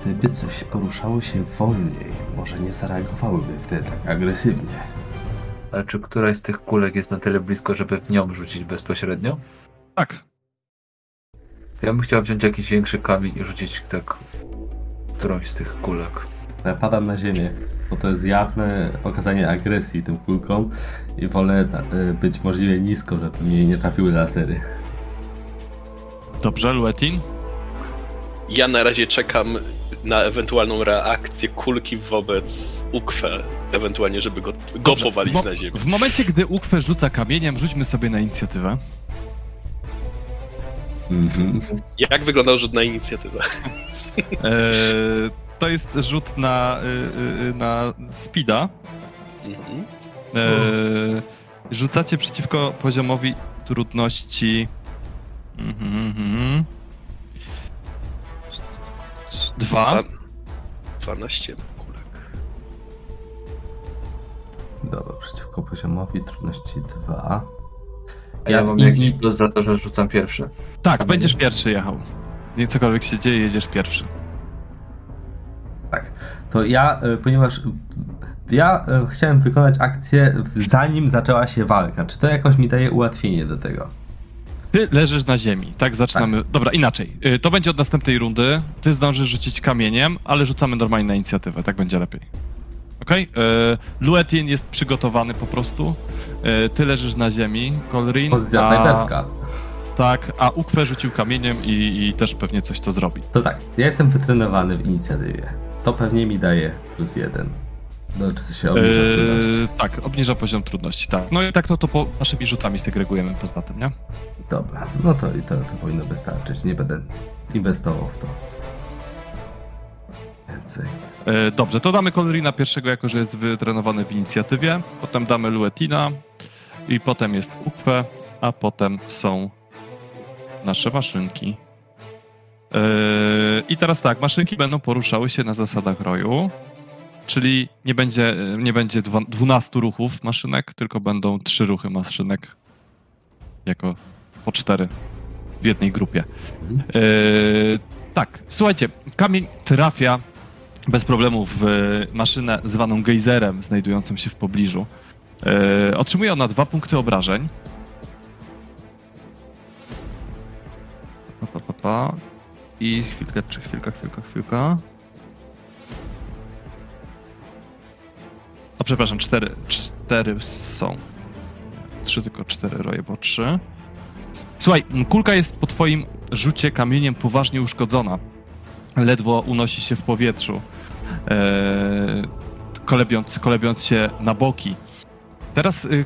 Gdyby coś poruszało się wolniej, może nie zareagowałyby wtedy tak agresywnie. Ale czy któraś z tych kulek jest na tyle blisko, żeby w nią rzucić bezpośrednio? Tak. To ja bym chciał wziąć jakiś większy kamień i rzucić tak którąś z tych kulek. Ja padam na ziemię, bo to jest jawne okazanie agresji tym kulkom i wolę e, być możliwie nisko, żeby mnie nie trafiły lasery. Dobrze, Luetin? Ja na razie czekam na ewentualną reakcję kulki wobec Ukwe, ewentualnie żeby go, go Dobrze, powalić na ziemię. W momencie, gdy Uchwę rzuca kamieniem, rzućmy sobie na inicjatywę. Mhm. Jak wyglądał rzut na inicjatywę? Eee, to jest rzut na, y, y, na speeda. Mhm. Eee, rzucacie przeciwko poziomowi trudności. Mhm, mhm. Dwa. Dwa- 12 kulek. Dobra, przeciwko poziomowi trudności 2. A ja, Ja mam i- jakiś plus za to, że rzucam pierwszy. Tak, będziesz pierwszy jechał. Nie cokolwiek się dzieje, jedziesz pierwszy. Tak. To ja, e, ponieważ ja e, chciałem wykonać akcję zanim zaczęła się walka. Czy to jakoś mi daje ułatwienie do tego? Ty leżysz na ziemi, tak zaczynamy. Dobra, inaczej. Y, To będzie od następnej rundy. Ty zdążysz rzucić kamieniem, ale rzucamy normalnie na inicjatywę, tak będzie lepiej. Okej? Okay? Luetin jest przygotowany po prostu. Y, Ty leżysz na ziemi, Kolrin. Pozycja snajperska. Tak, a Ukwe rzucił kamieniem i, i też pewnie coś to zrobi. To tak, ja jestem wytrenowany w inicjatywie. To pewnie mi daje plus jeden. No, czy się obniża Eee, trudność? tak, obniża poziom trudności, tak. No i tak to, to po waszymi rzutami segregujemy poza tym, nie? Dobra, no to i to, to powinno wystarczyć. Nie będę inwestował w to. Więcej. E, dobrze, to damy Kolrina pierwszego, jako że jest wytrenowany w inicjatywie. Potem damy Luetina i potem jest Ukwe, a potem są nasze maszynki. E, I teraz tak, maszynki będą poruszały się na zasadach roju, czyli nie będzie, nie będzie dwa- 12 ruchów maszynek, tylko będą 3 ruchy maszynek jako po 4 w jednej grupie. Mhm. E, tak, słuchajcie, kamień trafia bez problemu w maszynę zwaną gejzerem, znajdującą się w pobliżu. Otrzymuje ona dwa punkty obrażeń. Pa, pa, pa, pa. I chwilkę, czy chwilka, chwilka, chwilka. O, przepraszam, cztery, cztery są. Trzy, tylko cztery roje, bo trzy. Słuchaj, kulka jest po twoim rzucie kamieniem poważnie uszkodzona. Ledwo unosi się w powietrzu, e, kolebiąc, kolebiąc się na boki. Teraz y.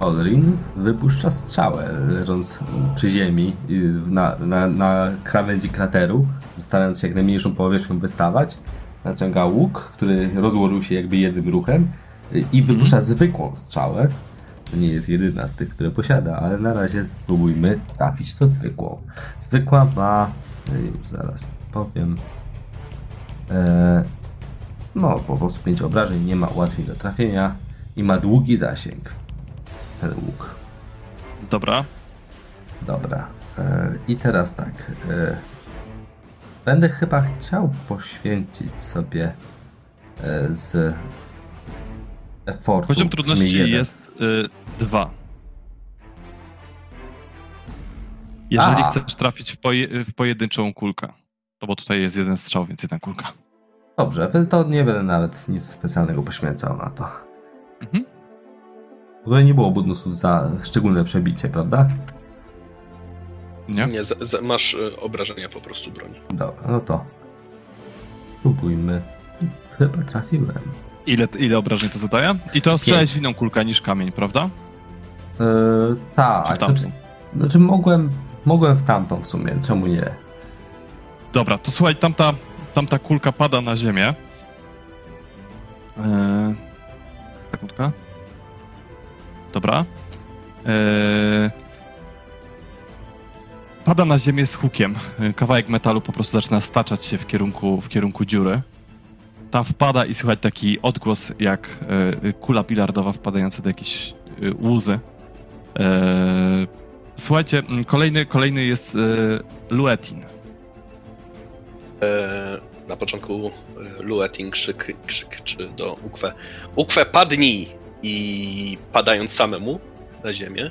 Olrin wypuszcza strzałę, leżąc przy ziemi na, na, na krawędzi krateru, starając się jak najmniejszą powierzchnią wystawać. Naciąga łuk, który rozłożył się jakby jednym ruchem i wypuszcza zwykłą strzałę. To nie jest jedyna z tych, które posiada, ale na razie spróbujmy trafić to zwykłą. Zwykła ma, y, już zaraz powiem, e, no po prostu 5 obrażeń, nie ma ułatwień do trafienia i ma długi zasięg ten łuk. Dobra. Dobra. E, I teraz tak. E, będę chyba chciał poświęcić sobie e, z efortu. Poziom trudności jest dwa. Jeżeli A. chcesz trafić w, poje, w pojedynczą kulkę. No bo tutaj jest jeden strzał, więc jedna kulka. Dobrze, to nie będę nawet nic specjalnego poświęcał na to. Mhm. Tutaj nie było bonusów za szczególne przebicie, prawda? Nie? Nie, za, za, masz y, obrażenia po prostu broni. Dobra, no to spróbujmy. Chyba trafiłem. Ile, ile obrażeń to zadaje? I to strzelałeś w inną kulkę niż kamień, prawda? Yy, Czy tak, w to, tamtą? znaczy mogłem, mogłem w tamtą w sumie, czemu nie? Dobra, to słuchaj, tamta, tamta kulka pada na ziemię. Eee, sekundka. Dobra. Eee, pada na ziemię z hukiem. Kawałek metalu po prostu zaczyna staczać się w kierunku, w kierunku dziury. Tam wpada i słychać taki odgłos jak e, kula bilardowa wpadająca do jakiejś e, łzy. Eee, słuchajcie, m, kolejny, kolejny jest e, Luetin. E, na początku e, Luetin krzyk, krzyczy do Ukwe. Ukwe, padnij! I padając samemu na ziemię,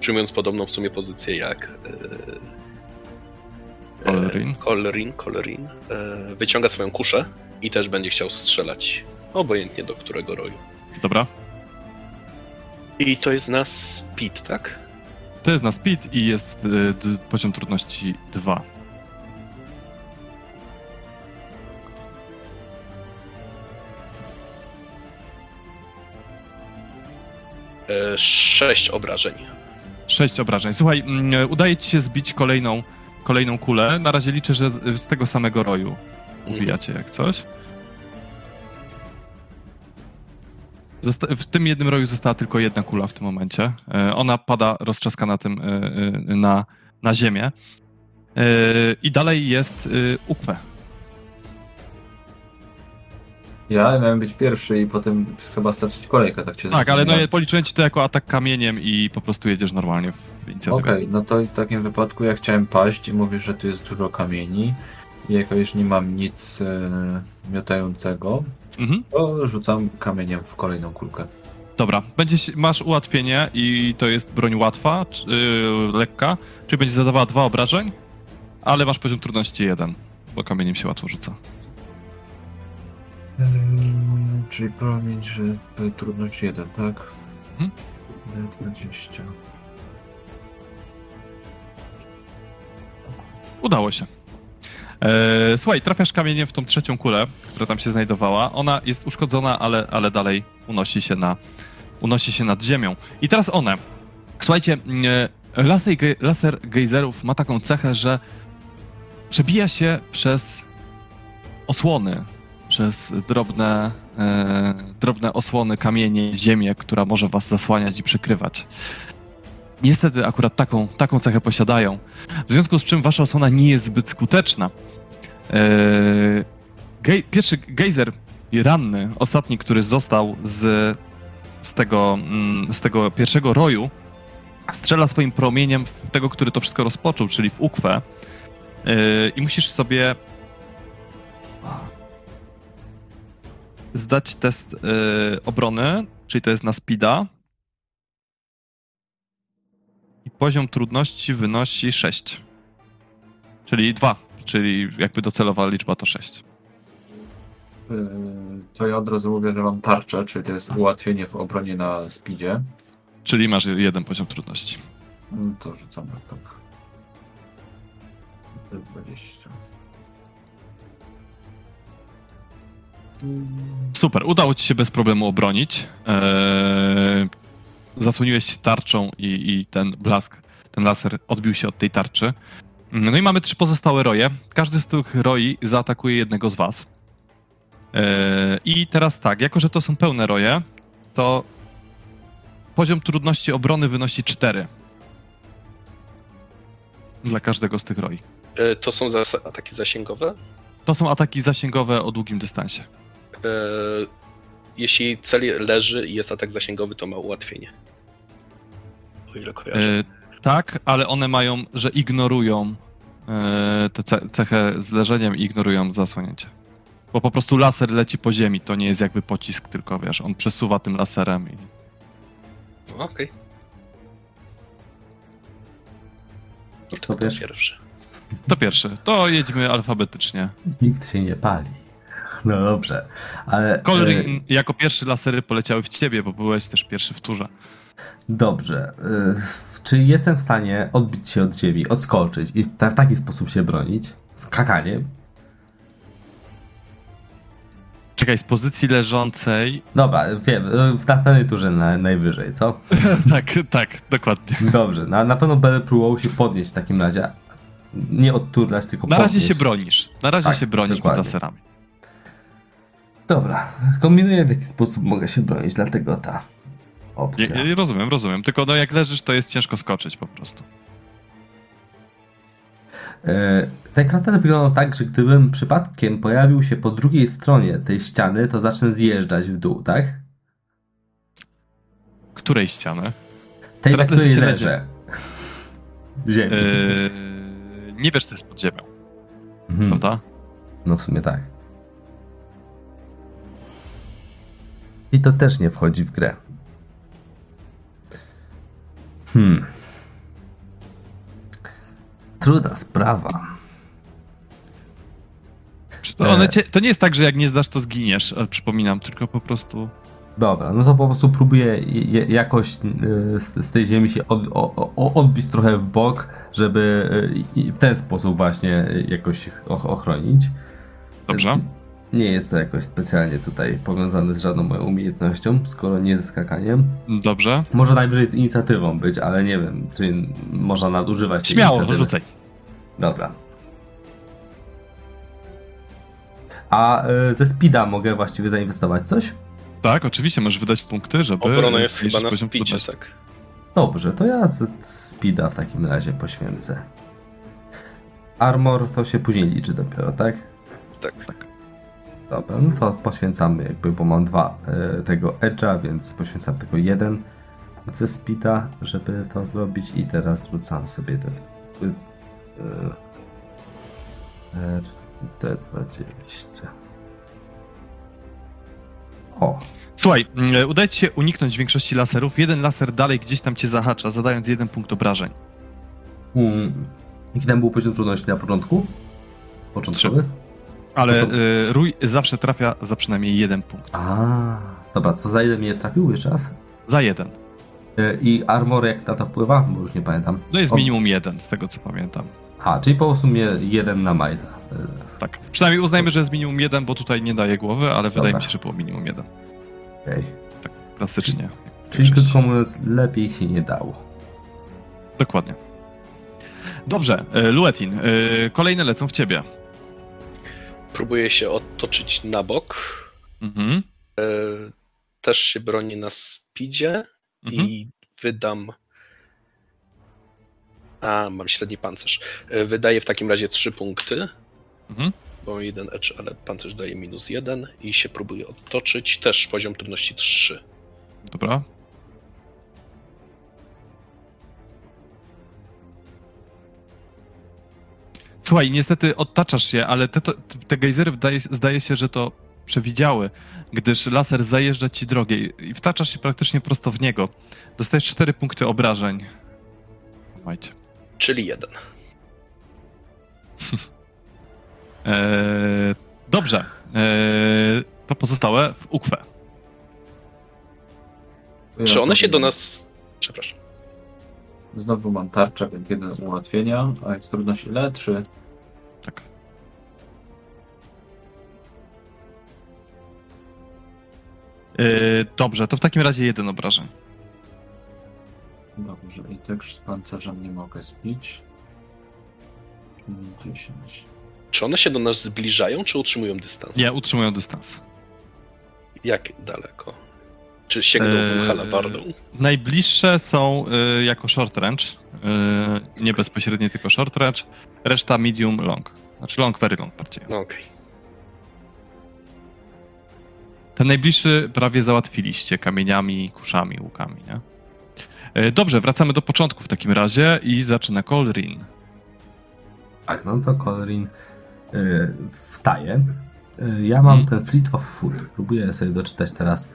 przyjmując podobną w sumie pozycję jak e. E, Kolrin, Kolrin e, wyciąga swoją kuszę i też będzie chciał strzelać. Obojętnie do którego roju. Dobra. I to jest na speed, tak? To jest na speed i jest poziom trudności 2. sześć obrażeń. 6 obrażeń. Słuchaj, mm, udaje ci się zbić kolejną, kolejną kulę. Na razie liczę, że z, z tego samego roju ubijacie jak coś. Zosta w tym jednym roju została tylko jedna kula w tym momencie. E, Ona pada roztrzaskana tym e, e, na, na ziemię. E, I dalej jest e, Ukwe. Ja miałem być pierwszy i potem chyba starczyć kolejkę, tak cię Tak, ale no, ja policzyłem ci to jako atak kamieniem i po prostu jedziesz normalnie w inicjatywie. Okej, no to w takim wypadku ja chciałem paść i mówisz, że tu jest dużo kamieni. I jako już nie mam nic e, miotającego, Mhm. to rzucam kamieniem w kolejną kulkę. Dobra, będziesz, masz ułatwienie i to jest broń łatwa, czy, yy, lekka, czyli będzie zadawała dwa obrażeń, ale masz poziom trudności jeden, bo kamieniem się łatwo rzuca. Mm, czyli promień, że e, trudność 1, tak? Mhm. D20. Udało się. E, słuchaj, trafiasz kamieniem w tą trzecią kulę, która tam się znajdowała. Ona jest uszkodzona, ale, ale dalej unosi się, na, unosi się nad ziemią. I teraz one. Słuchajcie, e, laser, ge- laser gejzerów ma taką cechę, że przebija się przez osłony, przez drobne, e, drobne osłony, kamienie, ziemię, która może was zasłaniać i przykrywać. Niestety akurat taką, taką cechę posiadają. W związku z czym wasza osłona nie jest zbyt skuteczna. Eee, gej, pierwszy gejzer ranny, ostatni, który został z, z, tego, mm, z tego pierwszego roju, strzela swoim promieniem w tego, który to wszystko rozpoczął, czyli w ukwę. Eee, I musisz sobie zdać test eee, obrony, czyli to jest na speeda. I poziom trudności wynosi 6. Czyli 2, czyli jakby docelowa liczba to 6. Yy, To ja od razu mówię, że mam tarczę, czyli to jest ułatwienie w obronie na speedzie. Czyli masz jeden poziom trudności. Mm, To rzucam na to. 20. Super, udało ci się bez problemu obronić. Eee, zasłoniłeś tarczą i, i ten blask, ten laser odbił się od tej tarczy. No i mamy trzy pozostałe roje. Każdy z tych roi zaatakuje jednego z was. Eee, I teraz tak, jako że to są pełne roje, to poziom trudności obrony wynosi 4. Dla każdego z tych roi. E, To są ataki zasięgowe. To są ataki zasięgowe o długim dystansie. E, Jeśli cel leży i jest atak zasięgowy, to ma ułatwienie. O ile kojarzę. E, tak, ale one mają, że ignorują e, tę ce- cechę z leżeniem i ignorują zasłonięcie. Bo po prostu laser leci po ziemi, to nie jest jakby pocisk, tylko wiesz, on przesuwa tym laserem i... No, Okej. No to, To to wiesz? pierwszy. To pierwszy, to jedźmy alfabetycznie. Nikt się nie pali. No dobrze, ale... Colrin, e, jako pierwszy lasery poleciały w ciebie, bo byłeś też pierwszy w turze. Dobrze. y, Czy jestem w stanie odbić się od ziemi, odskoczyć i w taki sposób się bronić? Skakaniem? Czekaj, z pozycji leżącej... Dobra, wiem, y, w następnej turze na, najwyżej, co? [LAUGHS] tak, tak, dokładnie. Dobrze, na, na pewno będę próbował się podnieść w takim razie. Nie odturlać, tylko Na razie podnieść. się bronisz, na razie Tak, się bronisz dokładnie. laserami. Dobra, kombinuję w jaki sposób mogę się bronić, dlatego ta opcja. Ja, rozumiem, rozumiem. Tylko no jak leżysz, to jest ciężko skoczyć po prostu. E, Ten krater wyglądał tak, że gdybym przypadkiem pojawił się po drugiej stronie tej ściany, to zacznę zjeżdżać w dół, tak? Której ściany? Tej, Teraz na której leżę. Ziemi. Yy, nie wiesz, co jest pod ziemią, Mhm. prawda? No w sumie tak. I to też nie wchodzi w grę. Hmm. Trudna sprawa. To, E. cię, to nie jest tak, że jak nie zdasz, to zginiesz, ale przypominam, tylko po prostu... Dobra, no to po prostu próbuję je- jakoś y, z, z tej ziemi się od, o, o, odbić trochę w bok, żeby w ten sposób właśnie jakoś och- ochronić. Dobrze? Nie jest to jakoś specjalnie tutaj powiązane z żadną moją umiejętnością, skoro nie ze skakaniem. Dobrze. Może najwyżej z inicjatywą być, ale nie wiem, czy można nadużywać tej Śmiało, inicjatywy. rzucaj. Dobra. A y, ze speeda mogę właściwie zainwestować coś? Tak, oczywiście, możesz wydać punkty, żeby... Obrona jest chyba na speedzie, tak. Dobrze, to ja z- speeda w takim razie poświęcę. Armor to się później liczy dopiero, tak? Tak. Dobra, no to poświęcamy jakby, bo mam dwa y, tego edge'a, więc poświęcam tylko jeden punkt ze speeda, żeby to zrobić i teraz rzucam sobie te y, y, D20. O, Słuchaj, mm, udaje ci się uniknąć większości laserów. Jeden laser dalej gdzieś tam cię zahacza, zadając jeden punkt obrażeń. mm, jaki tam był poziom trudności na początku? Początkowy? Ale co? y, rój zawsze trafia za przynajmniej jeden punkt. A, dobra, co za ile mnie trafił jeszcze raz? Za jeden. Y, I armor jak na to wpływa? Bo już nie pamiętam. No jest O- minimum jeden, z tego co pamiętam. A, czyli po prostu mnie jeden na majta. E, Tak. Przynajmniej uznajmy, że jest minimum jeden, bo tutaj nie daje głowy, ale wydaje Dobra. mi się, że było minimum jeden. Okej. Klasycznie. Czyli krótko mówiąc, lepiej się nie dało. Dokładnie. Dobrze, e, Luetin, e, kolejne lecą w ciebie. Próbuję się otoczyć na bok. Mhm. E, Też się broni na speedzie Mhm. i wydam. A, mam średni pancerz. E, Wydaję w takim razie 3 punkty, Mhm. bo jeden edge, ale pancerz daje minus 1 i się próbuję otoczyć. Też poziom trudności 3. Dobra. Słuchaj, niestety odtaczasz się, ale te, to, te gejzery zdaje, zdaje się, że to przewidziały, gdyż laser zajeżdża ci drogę i wtaczasz się praktycznie prosto w niego. Dostajesz 4 punkty obrażeń. Słuchajcie. Czyli 1. [LAUGHS] Eee, dobrze. Eee, to pozostałe w ukwę. Czy one się do nas. Przepraszam. Znowu mam tarczę, więc jeden ułatwienia, a jest trudność ile? Trzy. Tak. Eee, dobrze, to w takim razie jeden obrażeń. Dobrze, i też z pancerzem nie mogę zbić. Czyli 10. Czy one się do nas zbliżają, czy utrzymują dystans? Nie, utrzymują dystans. Jak daleko? Czy sięgną Eee, halabardą? Najbliższe są y, jako short range. Y, nie bezpośrednie, tylko short range. Reszta medium, long. Znaczy long, very long bardziej. No okej. Ten najbliższy prawie załatwiliście kamieniami, kuszami, łukami, nie? Y, dobrze, wracamy do początku w takim razie i zaczyna Colrin. Tak, no to Colorin y, wstaje. Y, ja mam Mhm. ten Fleet of Foot. Próbuję sobie doczytać teraz, y,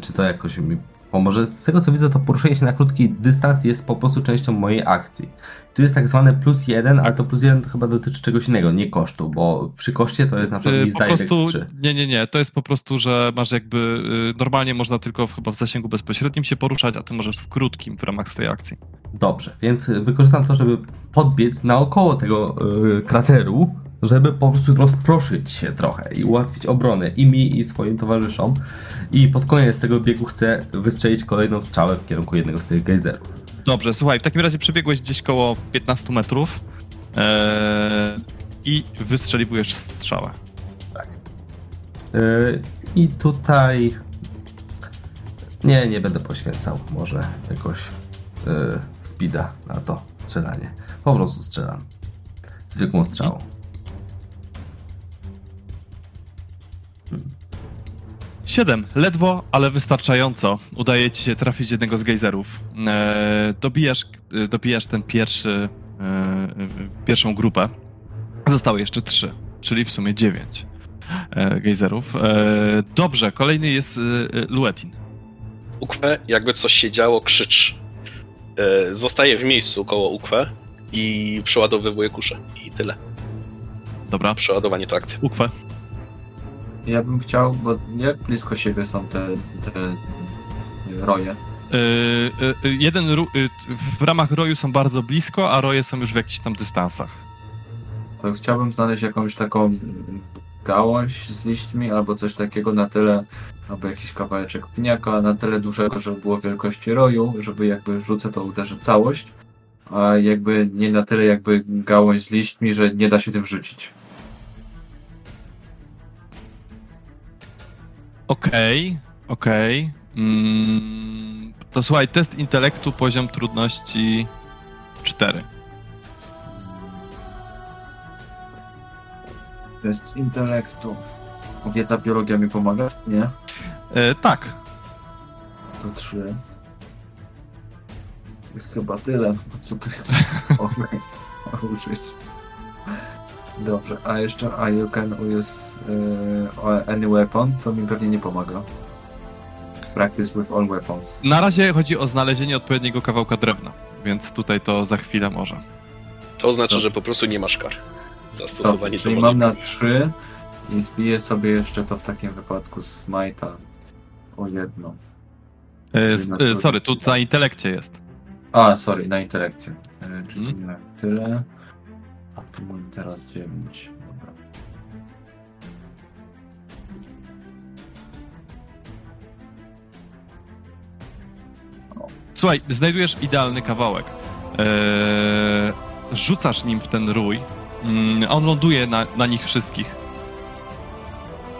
czy to jakoś mi pomoże. Z tego co widzę, to poruszenie się na krótki dystans jest po prostu częścią mojej akcji. Tu jest tak zwane plus jeden, ale to plus jeden to chyba dotyczy czegoś innego, nie kosztu, bo przy koszcie to jest na przykład Y, prostu, Direct 3. nie, nie, nie, to jest po prostu, że masz jakby, y, normalnie można tylko w, chyba w zasięgu bezpośrednim się poruszać, a ty możesz w krótkim w ramach swojej akcji. Dobrze, więc wykorzystam to, żeby podbiec naokoło tego y, krateru, żeby po prostu rozproszyć się trochę i ułatwić obronę i mi, i swoim towarzyszom. I pod koniec tego biegu chcę wystrzelić kolejną strzałę w kierunku jednego z tych gejzerów. Dobrze, słuchaj, w takim razie przebiegłeś gdzieś koło 15 metrów e, i wystrzeliwujesz strzałę. Y, I tutaj... Nie, nie będę poświęcał może jakoś y, speeda na to strzelanie. Po prostu strzelam. Zwykłą strzałą. Siedem, ledwo, ale wystarczająco. Udaje ci się trafić jednego z gejzerów. E, dobijasz, e, dobijasz ten pierwszy, e, pierwszą grupę. Zostały jeszcze trzy, czyli w sumie dziewięć e, gejzerów. E, dobrze, kolejny jest e, e, Luetin. Ukwe, jakby coś się działo, krzycz. Zostaje w miejscu koło Ukwe i przeładowywuje kuszę. I tyle. Dobra, Przeładowanie to akcja. ukwę. Ja bym chciał, bo jak blisko siebie są te, te y, roje? Y, y, jeden ru- w ramach roju są bardzo blisko, a roje są już w jakichś tam dystansach. To chciałbym znaleźć jakąś taką gałąź z liśćmi albo coś takiego na tyle, albo jakiś kawałeczek pniaka na tyle dużego, żeby było wielkości roju, żeby jakby rzucę to uderzy całość, a jakby nie na tyle jakby gałąź z liśćmi, że nie da się tym rzucić. Okej, okej. Mm, to słuchaj, test intelektu, poziom trudności 4. Test intelektu. Wiedza biologia mi pomaga? Nie? E, tak, To trzy. Chyba tyle. Co tu [LAUGHS] użyć? Dobrze, a jeszcze a you can use uh, any weapon, to mi pewnie nie pomaga. Practice with all weapons. na razie chodzi o znalezienie odpowiedniego kawałka drewna, więc tutaj to za chwilę może. To oznacza, Dobrze. że po prostu nie masz kar. Za Dobrze, stosowanie czyli demonu. mam na trzy i zbiję sobie jeszcze to w takim wypadku z Smite'a o jedno. E, s- e, sorry, tu za intelekcie jest. A, sorry, na intelekcję. E, czyli Mhm. na tyle. A tu mam teraz 9. Dobra. Słuchaj, znajdujesz idealny kawałek. Eee, rzucasz nim w ten rój. Mm, on ląduje na, na nich wszystkich.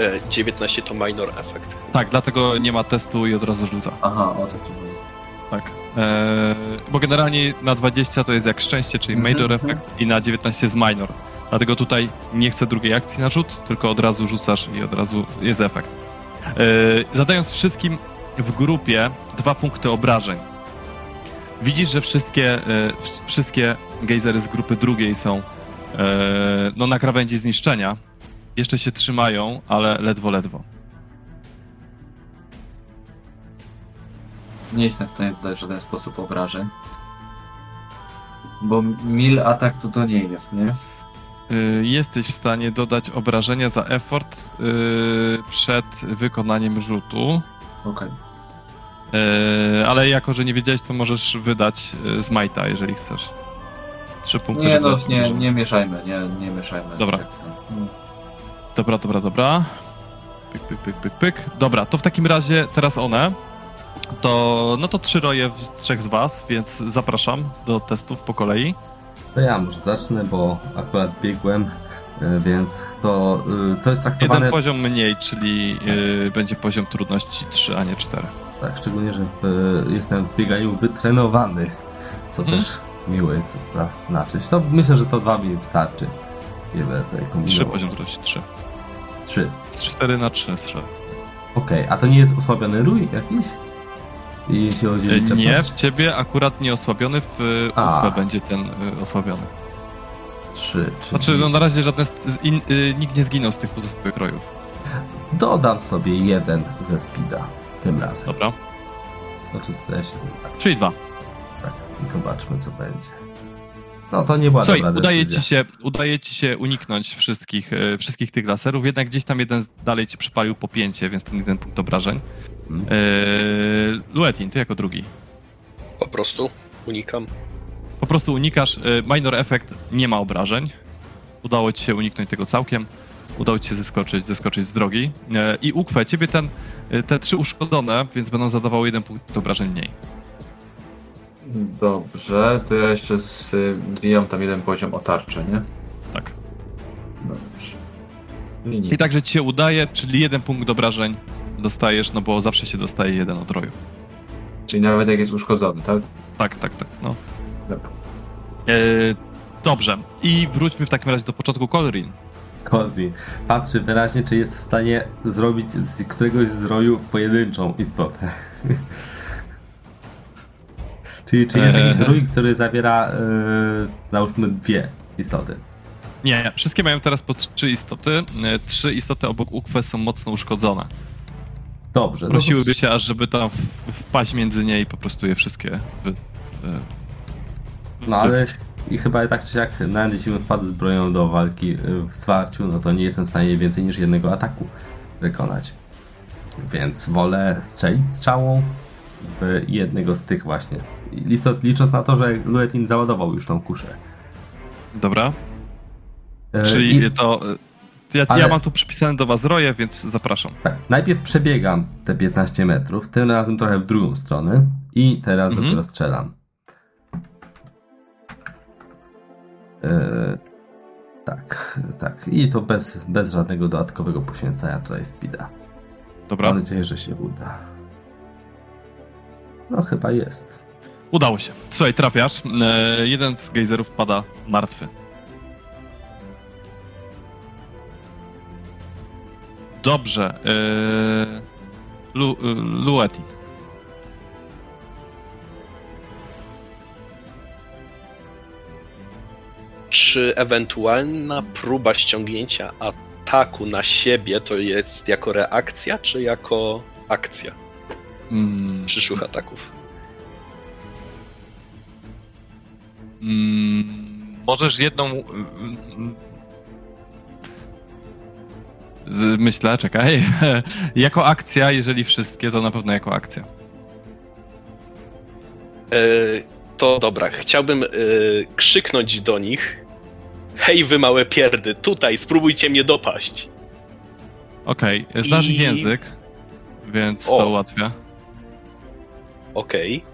E, 19 to minor efekt. Tak, dlatego nie ma testu i od razu rzuca. Aha, o to tu. Tak. Eee, bo generalnie na 20 to jest jak szczęście, czyli Mhm, major mhm. effect i na 19 jest minor. Dlatego tutaj nie chcę drugiej akcji na rzut, tylko od razu rzucasz i od razu jest efekt. Eee, zadając wszystkim w grupie dwa punkty obrażeń. Widzisz, że wszystkie, e, wszystkie gejzery z grupy drugiej są e, no, na krawędzi zniszczenia. Jeszcze się trzymają, ale ledwo, ledwo. Nie jestem w stanie dodać w żaden sposób obrażeń. Bo mil atak to to nie jest, nie? Y, jesteś w stanie dodać obrażenia za effort y, przed wykonaniem rzutu, Okej. y, ale jako, że nie wiedziałeś, to możesz wydać y, z Majta, jeżeli chcesz. Trzy punkty. Nie no, nie, nie mieszajmy, nie, nie mieszajmy. Dobra. No. Dobra, dobra, dobra. Pyk, pyk, pyk, pyk, pyk. Dobra, to w takim razie teraz one. To, no to trzy roje w trzech z was, więc zapraszam do testów po kolei. To ja może zacznę, bo akurat biegłem, y, więc to, y, to jest Jeden traktowane... poziom mniej, czyli y, będzie poziom trudności 3, a nie 4. Tak, szczególnie, że w, jestem w bieganiu wytrenowany, co Mhm. też miło jest zaznaczyć. To myślę, że to dwa mi wystarczy. Nie będę tutaj 3 kombinował. poziom trudności 3. Trzy. Z 4 na 3 strzel. Okej, a to nie jest osłabiony rój jakiś? Jeśli chodzi o Nie, liczebność? w ciebie akurat nie osłabiony, w. Ufę będzie ten y, osłabiony. Trzy, czyli... Znaczy, no na razie żadne, in, y, nikt nie zginął z tych pozostałych rojów. Dodam sobie jeden ze speeda tym razem. Dobra, Znaczy, ja się czyli dwa. tak, i zobaczmy co będzie. No to nie była Słuchaj, dobra udaje decyzja. ci, się, udaje ci się uniknąć wszystkich, wszystkich tych laserów, jednak gdzieś tam jeden dalej ci przypalił po pięcie, więc ten jeden punkt obrażeń. Yy, Luetin, ty jako drugi. Po prostu unikam. Po prostu unikasz, y, minor effect, nie ma obrażeń. Udało ci się uniknąć tego całkiem. Udało ci się zeskoczyć, zeskoczyć z drogi. E, I Ukwę, ciebie ten, y, te trzy uszkodzone, więc będą zadawały jeden punkt obrażeń mniej. Dobrze, to ja jeszcze zbijam tam jeden poziom o tarczę, nie? Tak. Dobrze. I. I także ci się udaje, czyli jeden punkt obrażeń dostajesz, no bo zawsze się dostaje jeden od roju. Czyli nawet jak jest uszkodzony, tak? Tak, tak, tak. No. Dobra. E, dobrze. I wróćmy w takim razie do początku Colorin. Kodwi patrzy wyraźnie, czy jest w stanie zrobić z któregoś z rojów pojedynczą istotę. [LAUGHS] Czyli czy jest jakiś Eee. rój, który zawiera, yy, załóżmy, dwie istoty. Nie, wszystkie mają teraz po trzy istoty. E, Trzy istoty obok Ukwe są mocno uszkodzone. Dobrze. no Prosiłyby się aż, żeby tam wpaść między nie i po prostu je wszystkie wy, e, No ale i chyba tak czy siak nawet jeśli wpadł z bronią do walki y, w zwarciu, no to nie jestem w stanie więcej niż jednego ataku wykonać. Więc wolę strzelić strzałą w jednego z tych właśnie. Listot, licząc na to, że Luetin załadował już tą kuszę. Dobra, E, czyli i- to... Ja, Ale- ja mam tu przypisane do was roje, więc zapraszam. Tak, najpierw przebiegam te 15 metrów, tym razem trochę w drugą stronę i teraz Mhm. dopiero strzelam. E, tak, tak. I to bez, bez żadnego dodatkowego poświęcania tutaj speeda. Dobra, Mam nadzieję, że się uda. No chyba jest. udało się. Słuchaj, trafiasz. E, jeden z gejzerów pada martwy. Dobrze. E, Lu, e, Luetin. Czy ewentualna próba ściągnięcia ataku na siebie to jest jako reakcja, czy jako akcja Mm, przyszłych ataków? Mm, możesz jedną. Myślę, czekaj. [LAUGHS] jako akcja, jeżeli wszystkie, to na pewno jako akcja. E, to dobra, chciałbym e, krzyknąć do nich. Hej, wy małe pierdy, tutaj, spróbujcie mnie dopaść. Okej, znasz I- język, więc O. to ułatwia. Okej.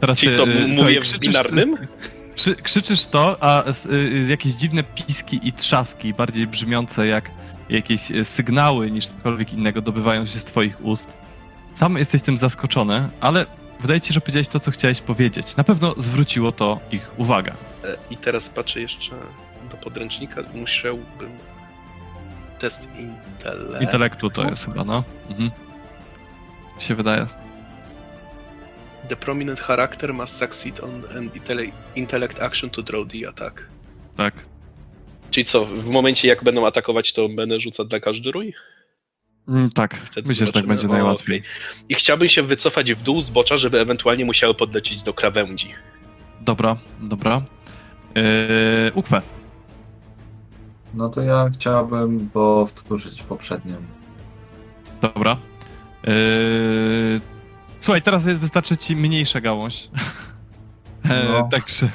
Teraz Czyli co, e, słuchaj, mówię w binarnym? [LAUGHS] Krzy, krzyczysz to, a y, jakieś dziwne piski i trzaski, bardziej brzmiące jak jakieś y, sygnały niż cokolwiek innego, dobywają się z twoich ust. Sam jesteś tym zaskoczony, ale wydaje ci się, że powiedziałeś to, co chciałeś powiedzieć. Na pewno zwróciło to ich uwagę. E, I teraz patrzę jeszcze do podręcznika. Musiałbym. Test intelektu. Intelektu to jest chyba, no. Mhm. Się wydaje. The prominent character must succeed on an intellect action to draw the attack. Tak. Czyli co, w momencie jak będą atakować, to będę rzucać dla każdy rój? Mm, tak, Wtedy myślę, że tak będzie O, najłatwiej. okej. I chciałbym się wycofać w dół zbocza, żeby ewentualnie musiały podlecieć do krawędzi. Dobra, dobra. Yy, Ukwe. No to ja chciałbym powtórzyć poprzednią. Dobra. Yy... Słuchaj, teraz jest, wystarczy ci mniejsza gałąź. E, [LAUGHS] No. Także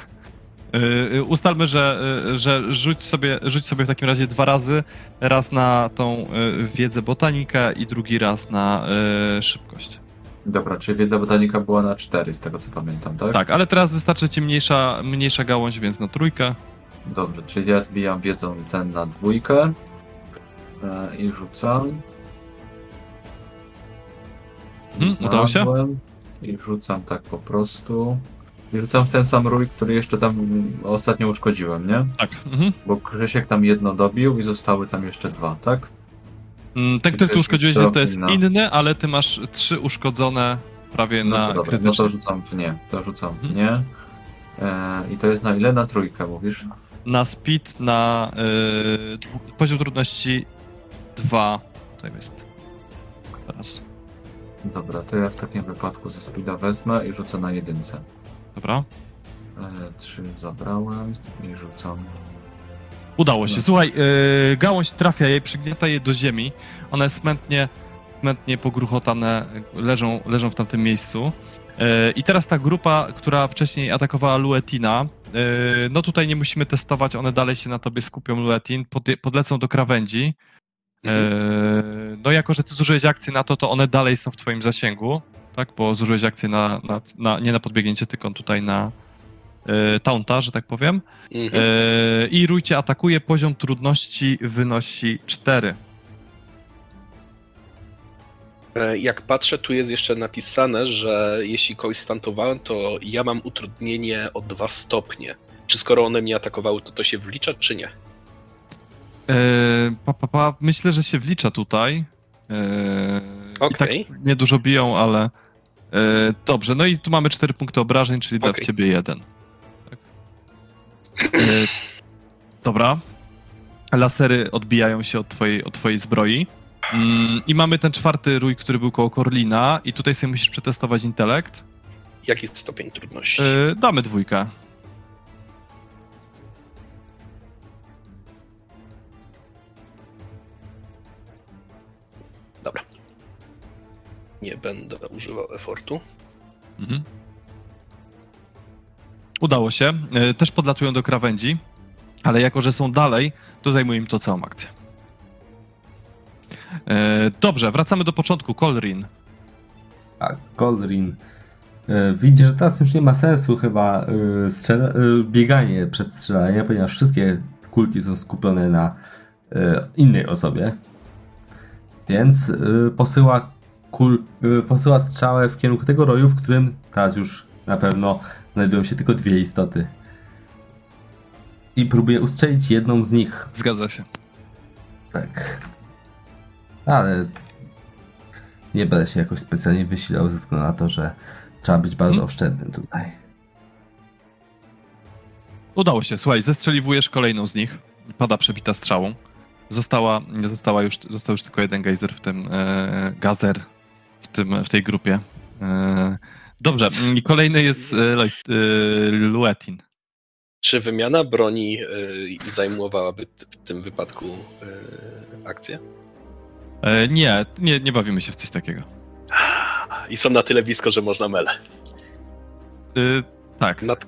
yy, ustalmy, że, yy, że rzuć, sobie, rzuć sobie w takim razie dwa razy. Raz na tą yy, wiedzę botanika i drugi raz na yy, szybkość. Dobra, czyli wiedza botanika była na 4 z tego co pamiętam, tak? Tak, ale teraz wystarczy ci mniejsza, mniejsza gałąź, więc na trójkę. Dobrze, czyli ja zbijam wiedzą ten na dwójkę e, i rzucam. Mhm, udało się? I rzucam tak po prostu. I rzucam w ten sam rój, który jeszcze tam ostatnio uszkodziłem, nie? Tak. Mhm. Bo Krzysiek tam jedno dobił i zostały tam jeszcze dwa, tak? Mm, Ten, który To tu uszkodziłeś, to jest inny, ale ty masz trzy uszkodzone prawie No na to dobra, no to rzucam w nie, to rzucam w Mhm. nie. E, I to jest na ile? Na trójkę mówisz? na speed na y, dwu, poziom trudności 2. Tutaj jest. Teraz. Dobra, to ja w takim wypadku ze speeda wezmę i rzucę na jedynce. Dobra. E, trzy zabrałem i rzucam. Udało się. Słuchaj, y, gałąź trafia jej, przygniata je do ziemi. One smętnie, smętnie pogruchotane leżą, leżą w tamtym miejscu. Y, I teraz ta grupa, która wcześniej atakowała Luetina, y, no tutaj nie musimy testować, one dalej się na tobie skupią, Luetin, pod, podlecą do krawędzi. Eee, No jako, że ty zużyłeś akcję na to, to one dalej są w twoim zasięgu, tak? Bo zużyłeś akcję na, na, na nie na podbiegnięcie, tylko tutaj na e, taunta, że tak powiem. Mhm. E, I Rójcie atakuje, poziom trudności wynosi 4. E, Jak patrzę, tu jest jeszcze napisane, że jeśli kogoś stantowałem, to ja mam utrudnienie o dwa stopnie. Czy skoro one mnie atakowały, to to się wlicza, czy nie? E, pa, pa, pa, myślę, że się wlicza tutaj. E, i. Tak niedużo biją, ale e, dobrze. No i tu mamy 4 punkty obrażeń, czyli w Okej. ciebie jeden. Tak. E, dobra. Lasery odbijają się od twojej, od twojej zbroi. Mm, I mamy ten czwarty rój, który był koło Korlina i tutaj sobie musisz przetestować intelekt. Jaki jest stopień trudności? E, damy dwójkę. Nie będę używał efortu. Mhm. Udało się. E, Też podlatują do krawędzi, ale jako, że są dalej, to zajmuje im to całą akcję. E, Dobrze, wracamy do początku. Kolrin. A Goldrin e, widzi, że teraz już nie ma sensu chyba strzela- bieganie przed strzelaniem, ponieważ wszystkie kulki są skupione na innej osobie. Więc posyła, kul, e, posyła strzałę w kierunku tego roju, w którym teraz już na pewno znajdują się tylko dwie istoty. I próbuje ustrzelić jedną z nich. Zgadza się. Tak. Ale nie będę się jakoś specjalnie wysilał ze względu na to, że trzeba być bardzo Hmm? oszczędnym tutaj. Udało się. Słuchaj, zestrzeliwujesz kolejną z nich. Pada przebita strzałą. Została, została już, został już tylko jeden gejzer w tym e, gazer w, tym, w tej grupie. E, dobrze, kolejny jest e, e, Luetin. Czy wymiana broni zajmowałaby w tym wypadku akcję? Nie, nie, nie bawimy się w coś takiego. I są na tyle blisko, że można mele. Tak. Nad...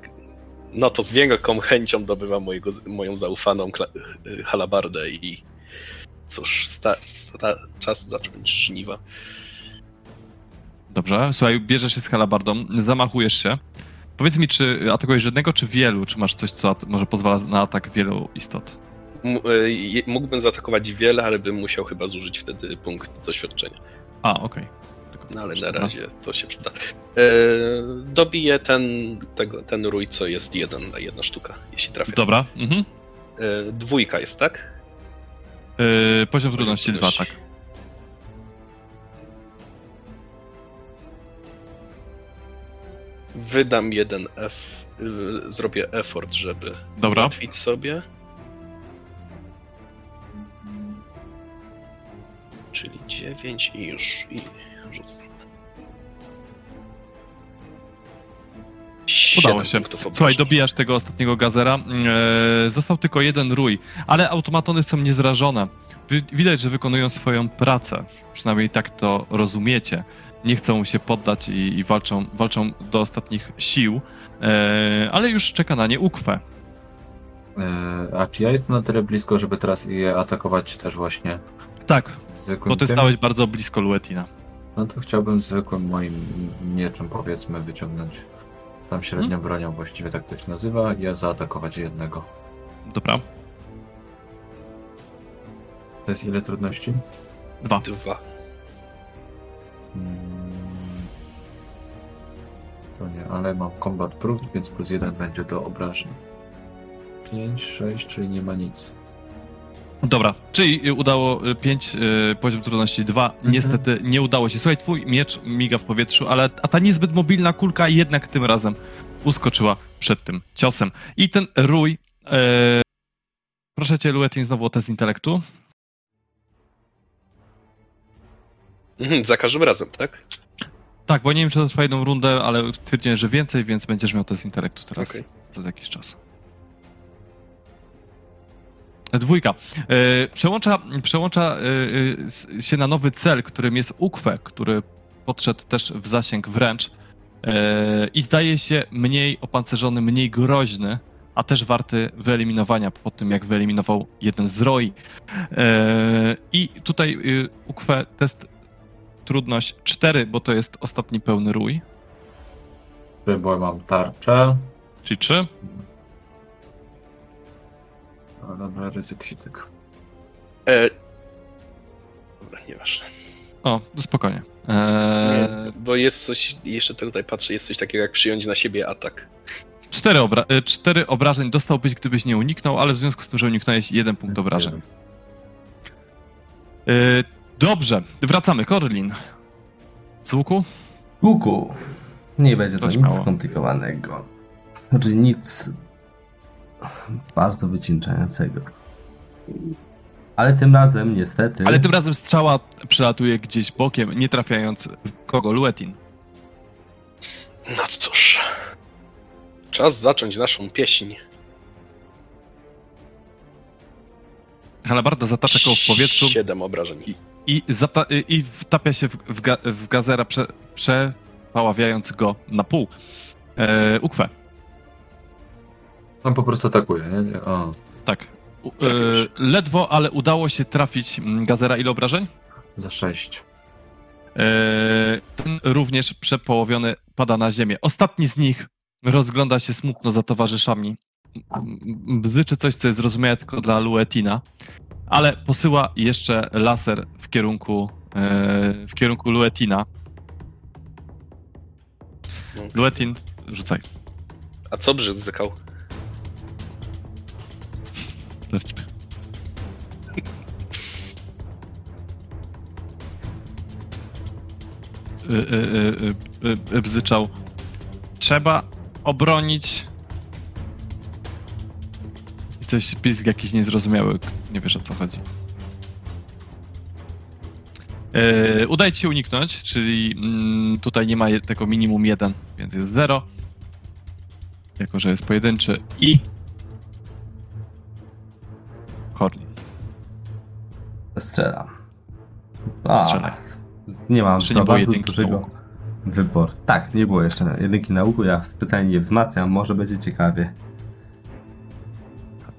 No to z wielką chęcią dobywam mojego, moją zaufaną halabardę i cóż, sta... Sta... czas zacząć żniwa. Dobrze. Słuchaj, bierzesz się z halabardą, zamachujesz się. Powiedz mi, czy atakujesz jednego, czy wielu? Czy masz coś, co może pozwala na atak wielu istot? M- e, je- mógłbym zaatakować wiele, ale bym musiał chyba zużyć wtedy punkt doświadczenia. A, okej. No ale na Dobra. razie to się przyda. E, dobiję ten, tego, ten rój, co jest jeden na jedna sztuka, jeśli trafię. Dobra. Mhm. E, dwójka jest, tak? Yy, poziom trudności 2, tak. Wydam jeden F, y, zrobię effort, żeby Dobra. ułatwić sobie. Czyli 9 i już i rzucę. Udało się. Słuchaj, dobijasz tego ostatniego gazera. Eee, został tylko jeden rój, ale automatony są niezrażone. Wi- Widać, że wykonują swoją pracę. Przynajmniej tak to rozumiecie. Nie chcą się poddać i, i walczą, walczą do ostatnich sił, eee, ale już czeka na nie ukwę. E, a czy ja jestem na tyle blisko, żeby teraz je atakować też właśnie Tak, bo ty tym? stałeś bardzo blisko Luetina. No to chciałbym zwykłym moim mieczem powiedzmy wyciągnąć tam średnią Mhm. bronią właściwie tak to się nazywa i ja zaatakować jednego. Dobra, To jest ile trudności? dwa. Dwa. Ale mam combat proof, więc plus jeden będzie do obrażeń. 5, 6, czyli nie ma nic. Dobra, czyli y, udało 5, poziom trudności 2. Niestety nie udało się. Słuchaj, twój miecz miga w powietrzu, ale a ta niezbyt mobilna kulka jednak tym razem uskoczyła przed tym ciosem. I ten rój. E, proszę cię, Luetin, znowu o test intelektu. Mhm, za każdym razem, tak? Tak, bo nie wiem, czy to trwa jedną rundę, ale stwierdziłem, że więcej, więc będziesz miał test intelektu teraz Okej. przez jakiś czas. Dwójka. E, przełącza przełącza e, e, się na nowy cel, którym jest Ukwe, który podszedł też w zasięg wręcz e, i zdaje się mniej opancerzony, mniej groźny, a też warty wyeliminowania po tym, jak wyeliminował jeden z roi. E, I tutaj e, Ukwe test trudność 4, bo to jest ostatni pełny rój, Bo mam tarczę. czyli 3. No dobra, ryzyk sitek. E... Dobra, nieważne. O, spokojnie. Eee, Nie, bo jest coś, jeszcze tutaj patrzę, jest coś takiego jak przyjąć na siebie atak. cztery, obra- e, cztery obrażeń dostałbyś, gdybyś nie uniknął, ale w związku z tym, że uniknąłeś jeden punkt obrażeń. E, dobrze, wracamy. Korlin. Z łuku? Łuku. Nie będzie to To nic skomplikowanego. Znaczy nic bardzo wycieńczającego. Ale tym razem niestety. Ale tym razem strzała przelatuje gdzieś bokiem, nie trafiając w kogo? Luetin. No cóż. Czas zacząć naszą pieśń. Halabarda zatacza koło w powietrzu Siedem obrażeń. I, zata- i wtapia się w, w, ga- w gazera, prze- przepaławiając go na pół. E, Ukwe. On po prostu atakuje, nie? O, Tak. U, e, ledwo, ale udało się trafić mm, Gazera. Ile obrażeń? za 6. E, ten również przepołowiony pada na ziemię. Ostatni z nich rozgląda się smutno za towarzyszami. Bzyczy coś, co jest zrozumiałe tylko dla Luetina, ale posyła jeszcze laser w kierunku, e, w kierunku Luetina. No. Luetin, rzucaj. A co brzydzykał? Dla ciebie. Y, y, Bzyczał. Trzeba obronić. I coś pizg jakiś niezrozumiały. Nie wiesz o co chodzi. Yy, udaje ci się uniknąć, czyli mm, tutaj nie ma je- tego minimum 1, więc jest 0. Jako, że jest pojedynczy i Corlin. Strzelam. A, Strzelaj. nie mam za bardzo dużego wyboru. Tak, nie było jeszcze jedynki na łuku, ja specjalnie nie wzmacniam, może będzie ciekawie.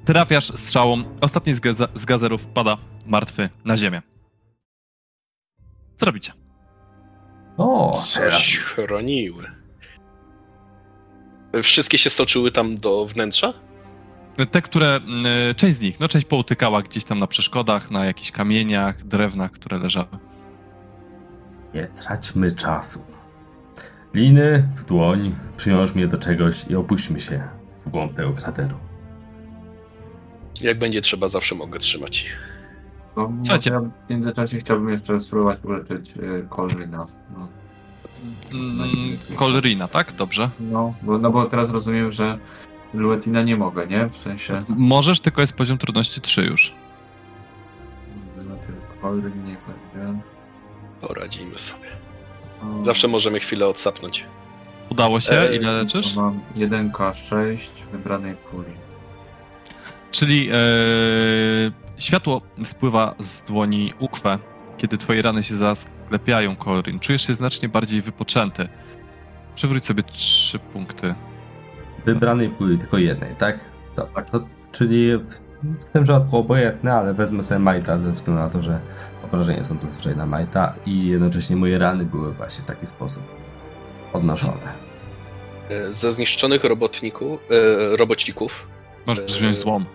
Trafiasz strzałą. Ostatni z, z gazerów pada martwy na ziemię. Co robicie? O, teraz Coś chroniły. Wszystkie się stoczyły tam do wnętrza? Te, które. Część z nich, no część poutykała gdzieś tam na przeszkodach, na jakichś kamieniach, drewnach, które leżały. Nie traćmy czasu. Liny w dłoń, przywiąż mnie do czegoś i opuśćmy się w głąb tego krateru. Jak będzie trzeba, zawsze mogę trzymać. No, Słuchajcie. ja w międzyczasie chciałbym jeszcze spróbować uleczyć Kolrina. No. Mm, Kolrina, tak? Dobrze. No, bo, no bo teraz rozumiem, że Luetina nie mogę, nie? W sensie... Możesz, tylko jest poziom trudności 3 już. Najpierw Kolrin, niech będzie. Poradzimy sobie. O, Zawsze możemy chwilę odsapnąć. Udało się? Eee, Ile leczysz? Mam 1K6 wybranej puli. Czyli e, światło spływa z dłoni Ukwe, kiedy twoje rany się zasklepiają, Kolrin. Czujesz się znacznie bardziej wypoczęty. Przywróć sobie trzy punkty. Wybranej puli tylko jednej, tak? Dobra, to, czyli w tym przypadku obojętne, ale wezmę sobie Majta ze względu na to, że obrażenia są to zwyczajna Majta i jednocześnie moje rany były właśnie w taki sposób odnoszone. E, Ze zniszczonych robotników, e, robocików, Możesz Eee. wziąć złom.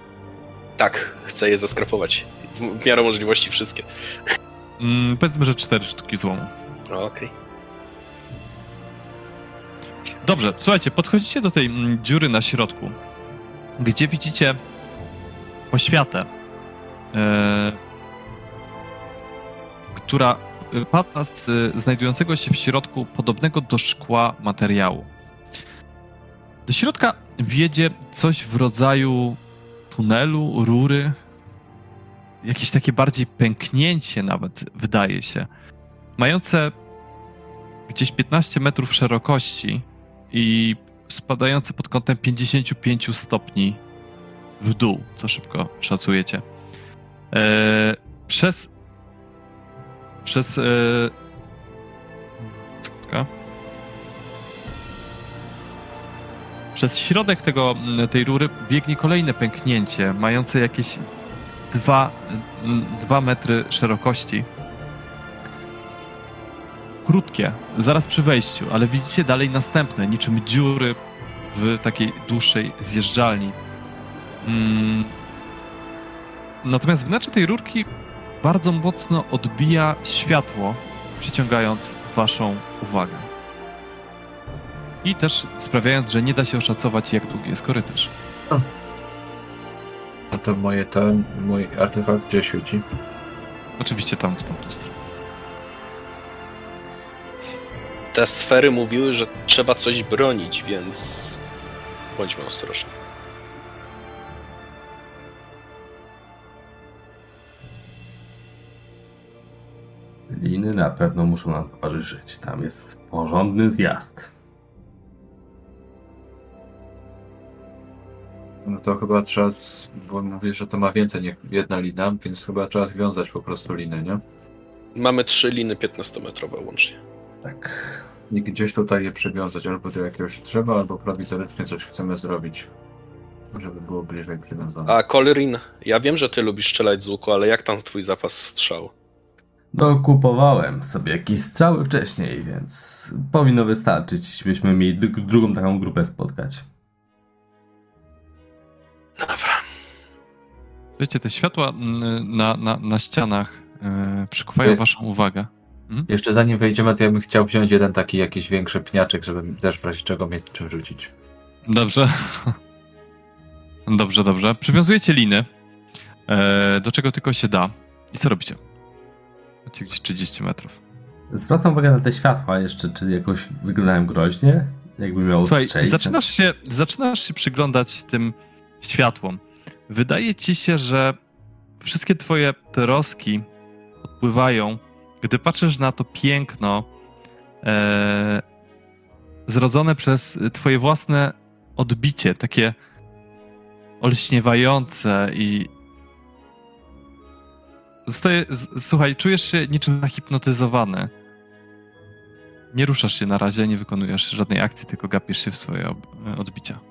Tak, chcę je zeskrapować. W, miarę możliwości wszystkie. Mm, powiedzmy, że cztery sztuki złomu. Okej. Dobrze, słuchajcie, podchodzicie do tej mm, dziury na środku, gdzie widzicie oświatę, e, która e, pada z e, znajdującego się w środku podobnego do szkła materiału. Do środka wiedzie coś w rodzaju tunelu, rury, jakieś takie bardziej pęknięcie nawet, wydaje się, mające gdzieś 15 metrów szerokości i spadające pod kątem 55 stopni w dół, co szybko szacujecie. E, przez przez e, przez środek tego, tej rury biegnie kolejne pęknięcie, mające jakieś 2 dwa metry szerokości krótkie, zaraz przy wejściu, ale widzicie dalej następne, niczym dziury w takiej dłuższej zjeżdżalni. Mm. Natomiast wnętrze tej rurki bardzo mocno odbija światło, przyciągając waszą uwagę. I też sprawiając, że nie da się oszacować, jak długi jest korytarz. A to moje ten, mój artefakt gdzie świeci? Oczywiście tam w tamtą stronę. Te sfery mówiły, że trzeba coś bronić, więc bądźmy ostrożni. Liny na pewno muszą nam towarzyszyć. Tam jest porządny zjazd. No to chyba trzeba, z, bo mówisz, że to ma więcej niż jedna lina, więc chyba trzeba związać po prostu linę, nie? Mamy trzy liny 15-metrowe łącznie. Tak. I gdzieś tutaj je przywiązać, albo do jakiegoś drzewa, albo prowizorycznie coś chcemy zrobić, żeby było bliżej przywiązane. A Kolrin, ja wiem, że ty lubisz strzelać z łuku, ale jak tam twój zapas strzał? No, kupowałem sobie jakieś strzały wcześniej, więc powinno wystarczyć, jeśli byśmy mieli dru- drugą taką grupę spotkać. Dobra. Wiecie, te światła mm, na, na, na ścianach yy, przykuwają Ej. waszą uwagę. Jeszcze zanim wejdziemy, to ja bym chciał wziąć jeden taki jakiś większy pniaczek, żeby też w razie czego mieć czym rzucić. Dobrze. [LAUGHS] Dobrze, dobrze. Przywiązujecie liny, e, do czego tylko się da. I co robicie? Macie gdzieś 30 metrów. Zwracam uwagę na te światła jeszcze, czy jakoś wyglądają groźnie? Jakby miało Słuchaj, strzelić? zaczynasz się, zaczynasz się przyglądać tym światłom. Wydaje ci się, że wszystkie twoje troski odpływają, gdy patrzysz na to piękno e, zrodzone przez twoje własne odbicie, takie olśniewające i Zostaje, z, słuchaj, czujesz się niczym nahipnotyzowany. Nie ruszasz się na razie, nie wykonujesz żadnej akcji, tylko gapisz się w swoje odbicia.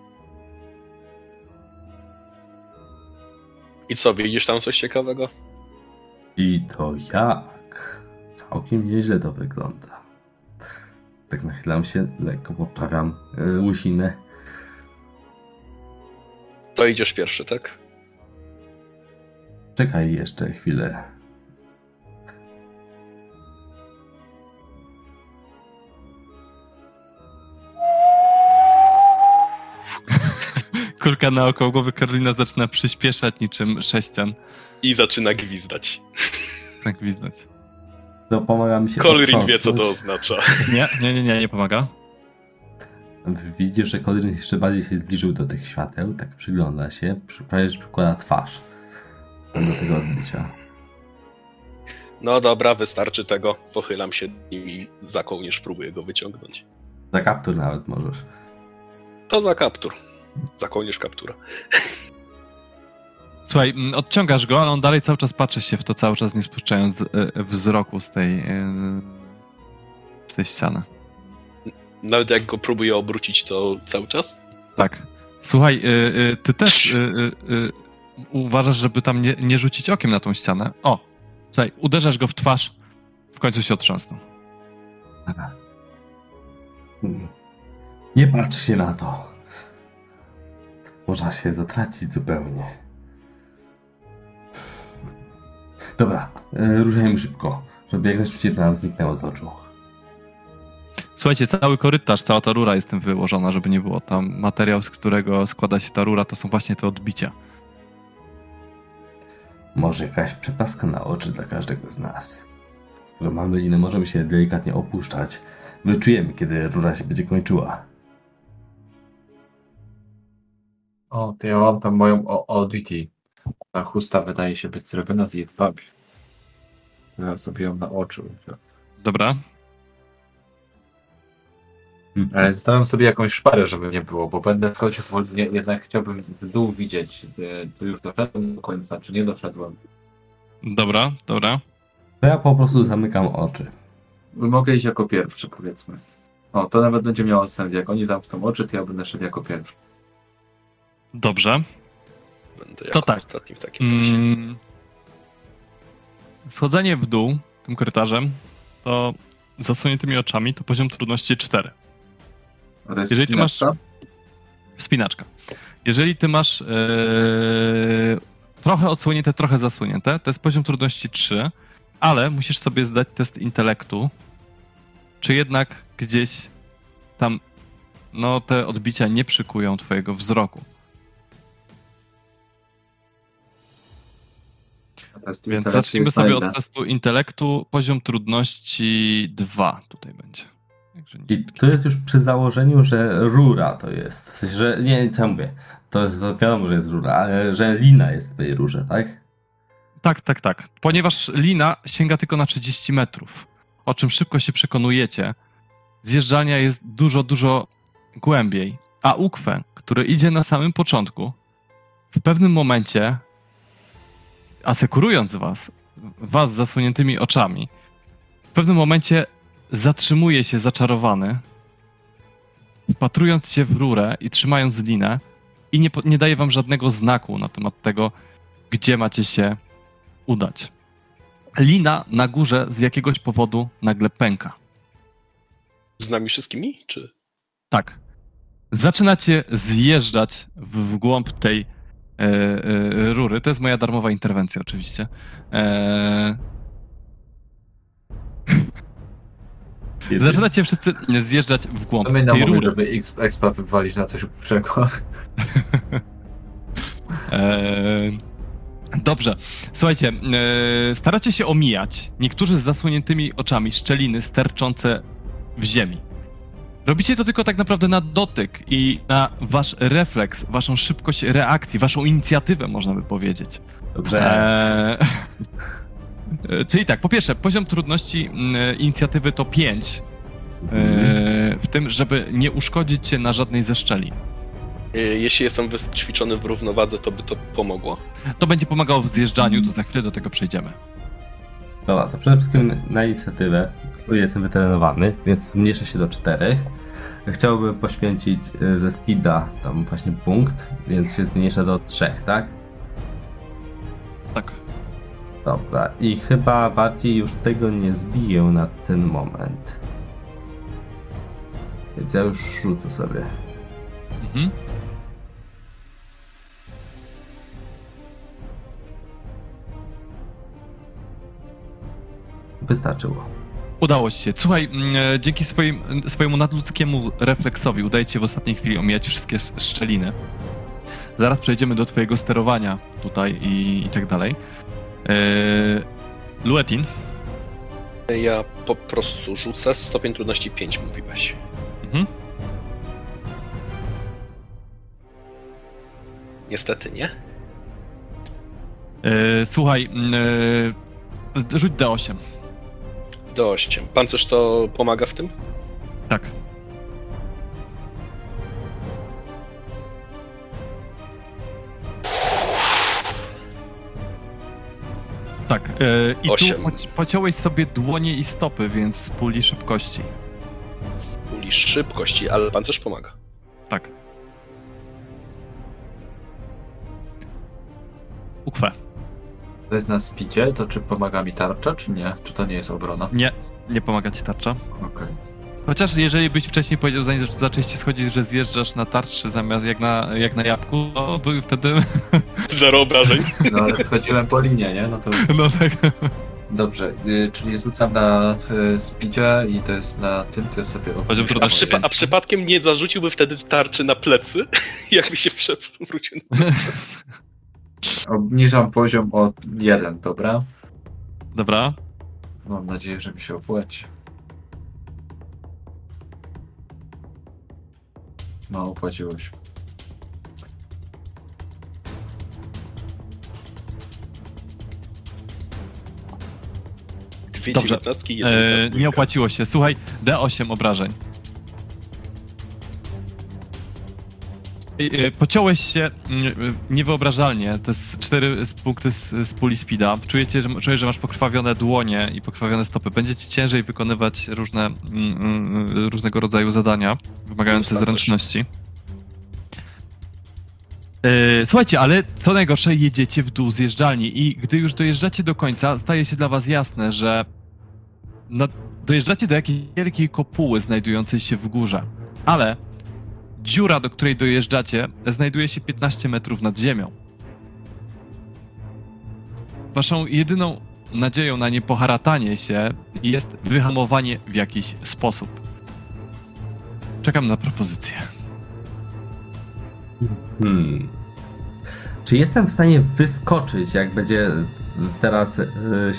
I co, widzisz tam coś ciekawego? I to jak? Całkiem nieźle to wygląda. Tak nachylam się, lekko poprawiam yy, łysinę. To idziesz pierwszy, tak? Czekaj jeszcze chwilę. Kulka naokoło głowy Karolina zaczyna przyspieszać niczym sześcian. I zaczyna gwizdać. Tak gwizdać. To pomaga mi się Colrin wie, co to oznacza. Nie, nie, nie, nie, nie pomaga. Widzisz, że Colrin jeszcze bardziej się zbliżył do tych świateł, tak przygląda się, prawie że przykłada twarz do tego odbicia. No dobra, wystarczy tego. Pochylam się i za kołnierz próbuję go wyciągnąć. Za kaptur nawet możesz. To za kaptur. Za kołnierz kaptura. Słuchaj, odciągasz go, ale on dalej cały czas patrzy się w to, cały czas nie spuszczając e, wzroku z tej, e, z tej ściany. Nawet jak go próbuję obrócić, to cały czas? Tak. Słuchaj, ty też uważasz, żeby tam nie, nie rzucić okiem na tą ścianę. O, słuchaj, uderzasz go w twarz, w końcu się otrząsnął. Nie patrz się na to. Można się zatracić zupełnie. Dobra, e, ruszajmy szybko, żeby jak najszybciej to nam zniknęło z oczu. Słuchajcie, cały korytarz, cała ta rura jest tym wyłożona, żeby nie było tam materiał, z którego składa się ta rura, to są właśnie te odbicia. Może jakaś przepaska na oczy dla każdego z nas. Skoro mamy linę, możemy się delikatnie opuszczać. Wyczujemy, kiedy rura się będzie kończyła. O, to ja mam tam moją o- Oddity. Ta chusta wydaje się być zrobiona z jedwabiu. Ja sobie ją naoczył. Dobra? Ale zostawiam sobie jakąś szparę, żeby nie było, bo będę schodził wolnie, jednak chciałbym w dół widzieć. e, Tu już doszedłem do końca, czy nie doszedłem. Dobra, dobra. To ja po prostu zamykam oczy. Mogę iść jako pierwszy, powiedzmy. O, to nawet będzie miało sens. Jak oni zamkną oczy, to ja będę szedł jako pierwszy. Dobrze. Będę jako tak. ostatni w takim razie. Mm. Schodzenie w dół tym korytarzem to zasłoniętymi oczami to poziom trudności 4. A to jest Jeżeli ty masz- spinaczka? Wspinaczka. Jeżeli ty masz e, trochę odsłonięte, trochę zasłonięte, to jest poziom trudności 3, ale musisz sobie zdać test intelektu, czy jednak gdzieś tam no, te odbicia nie przykują twojego wzroku. Więc zacznijmy sobie od testu intelektu. Poziom trudności 2 tutaj będzie. I to jest już przy założeniu, że rura to jest. W sensie, że nie, co ja mówię. To, jest, to wiadomo, że jest rura, ale że lina jest w tej rurze, tak? Tak, tak, tak. Ponieważ lina sięga tylko na 30 metrów, o czym szybko się przekonujecie, zjeżdżalnia jest dużo, dużo głębiej. A ukwe, który idzie na samym początku, w pewnym momencie, asekurując was, was z zasłoniętymi oczami, w pewnym momencie zatrzymuje się zaczarowany, wpatrując się w rurę i trzymając linę i nie, nie daje wam żadnego znaku na temat tego, gdzie macie się udać. Lina na górze z jakiegoś powodu nagle pęka. Z nami wszystkimi, czy? Tak. Zaczynacie zjeżdżać w, w głąb tej rury. To jest moja darmowa interwencja, oczywiście. E, [LAUGHS] Jest, zaczynacie wszyscy zjeżdżać w głąb mnie tej rury. żeby expa wywalić na coś głupszego. Eee, [LAUGHS] Dobrze. Słuchajcie, e, staracie się omijać niektórzy z zasłoniętymi oczami szczeliny sterczące w ziemi. Robicie to tylko tak naprawdę na dotyk i na wasz refleks, waszą szybkość reakcji, waszą inicjatywę, można by powiedzieć. Dobrze. Eee, e, czyli tak, po pierwsze, poziom trudności inicjatywy to 5, w tym, żeby nie uszkodzić się na żadnej ze szczelin. Y, Jeśli jestem wyćwiczony w równowadze, to by to pomogło. To będzie pomagało w zjeżdżaniu, to za chwilę do tego przejdziemy. Dobra, to przede wszystkim na inicjatywę, jestem wytrenowany, więc zmniejszę się do czterech. Chciałbym poświęcić e, ze speeda tam właśnie punkt, więc się zmniejsza do trzech, tak? Tak. Dobra, i chyba bardziej już tego nie zbiję na ten moment. Więc ja już rzucę sobie. Mhm. Wystarczyło. Udało się. Słuchaj, mm, e, dzięki swoim, swojemu nadludzkiemu refleksowi udaje ci się w ostatniej chwili omijać wszystkie szczeliny. Zaraz przejdziemy do twojego sterowania tutaj i, i tak dalej. Eee, Luetin. Ja po prostu rzucę stopień trudności 5, mówiłeś. Mhm. Niestety nie. Słuchaj, mm, rzuć D8. Do 8. Pancerz to pomaga w tym? Tak. Tak. eee, I tu pociąłeś sobie dłonie i stopy, więc z puli szybkości. Z puli szybkości, ale pancerz pomaga. Tak. Ukwę. To jest na spidzie, to czy pomaga mi tarcza, czy nie? Czy to nie jest obrona? Nie, nie pomaga ci tarcza. Okej. Chociaż jeżeli byś wcześniej powiedział, zanim zac- zaczęliście schodzić, że zjeżdżasz na tarczy zamiast jak na, jak na jabłku, to by wtedy... [LAUGHS] Zero obrażeń. No ale schodziłem po linie, nie? No to [LAUGHS] No tak. dobrze. Y, czyli rzucam na y, i to jest na tym, to jest sobie... Poziom A, trudności. przypa- a przypadkiem nie zarzuciłby wtedy tarczy na plecy, [LAUGHS] jakby się przewrócił. Obniżam poziom o jeden, dobra? Dobra. Mam nadzieję, że mi się opłaci. No, opłaciło się. Dwie Dobrze. dziewiętnastki, jeden E, dwójka. nie opłaciło się. Słuchaj, D8 obrażeń. Pociąłeś się mm, e, niewyobrażalnie. To jest cztery punkty z, z puli speeda. Czujecie, że, czujesz, że masz pokrwawione dłonie i pokrwawione stopy. Będzie ci ciężej wykonywać różne, mm, mm, różnego rodzaju zadania wymagające na zręczności. Słuchajcie, ale co najgorsze, jedziecie w dół zjeżdżalni i gdy już dojeżdżacie do końca, staje się dla was jasne, że no, dojeżdżacie do jakiejś wielkiej kopuły znajdującej się w górze, ale dziura, do której dojeżdżacie, znajduje się 15 metrów nad ziemią. Waszą jedyną nadzieją na niepoharatanie się jest wyhamowanie w jakiś sposób. Czekam na propozycję. Hmm. Czy jestem w stanie wyskoczyć, jak będzie teraz y,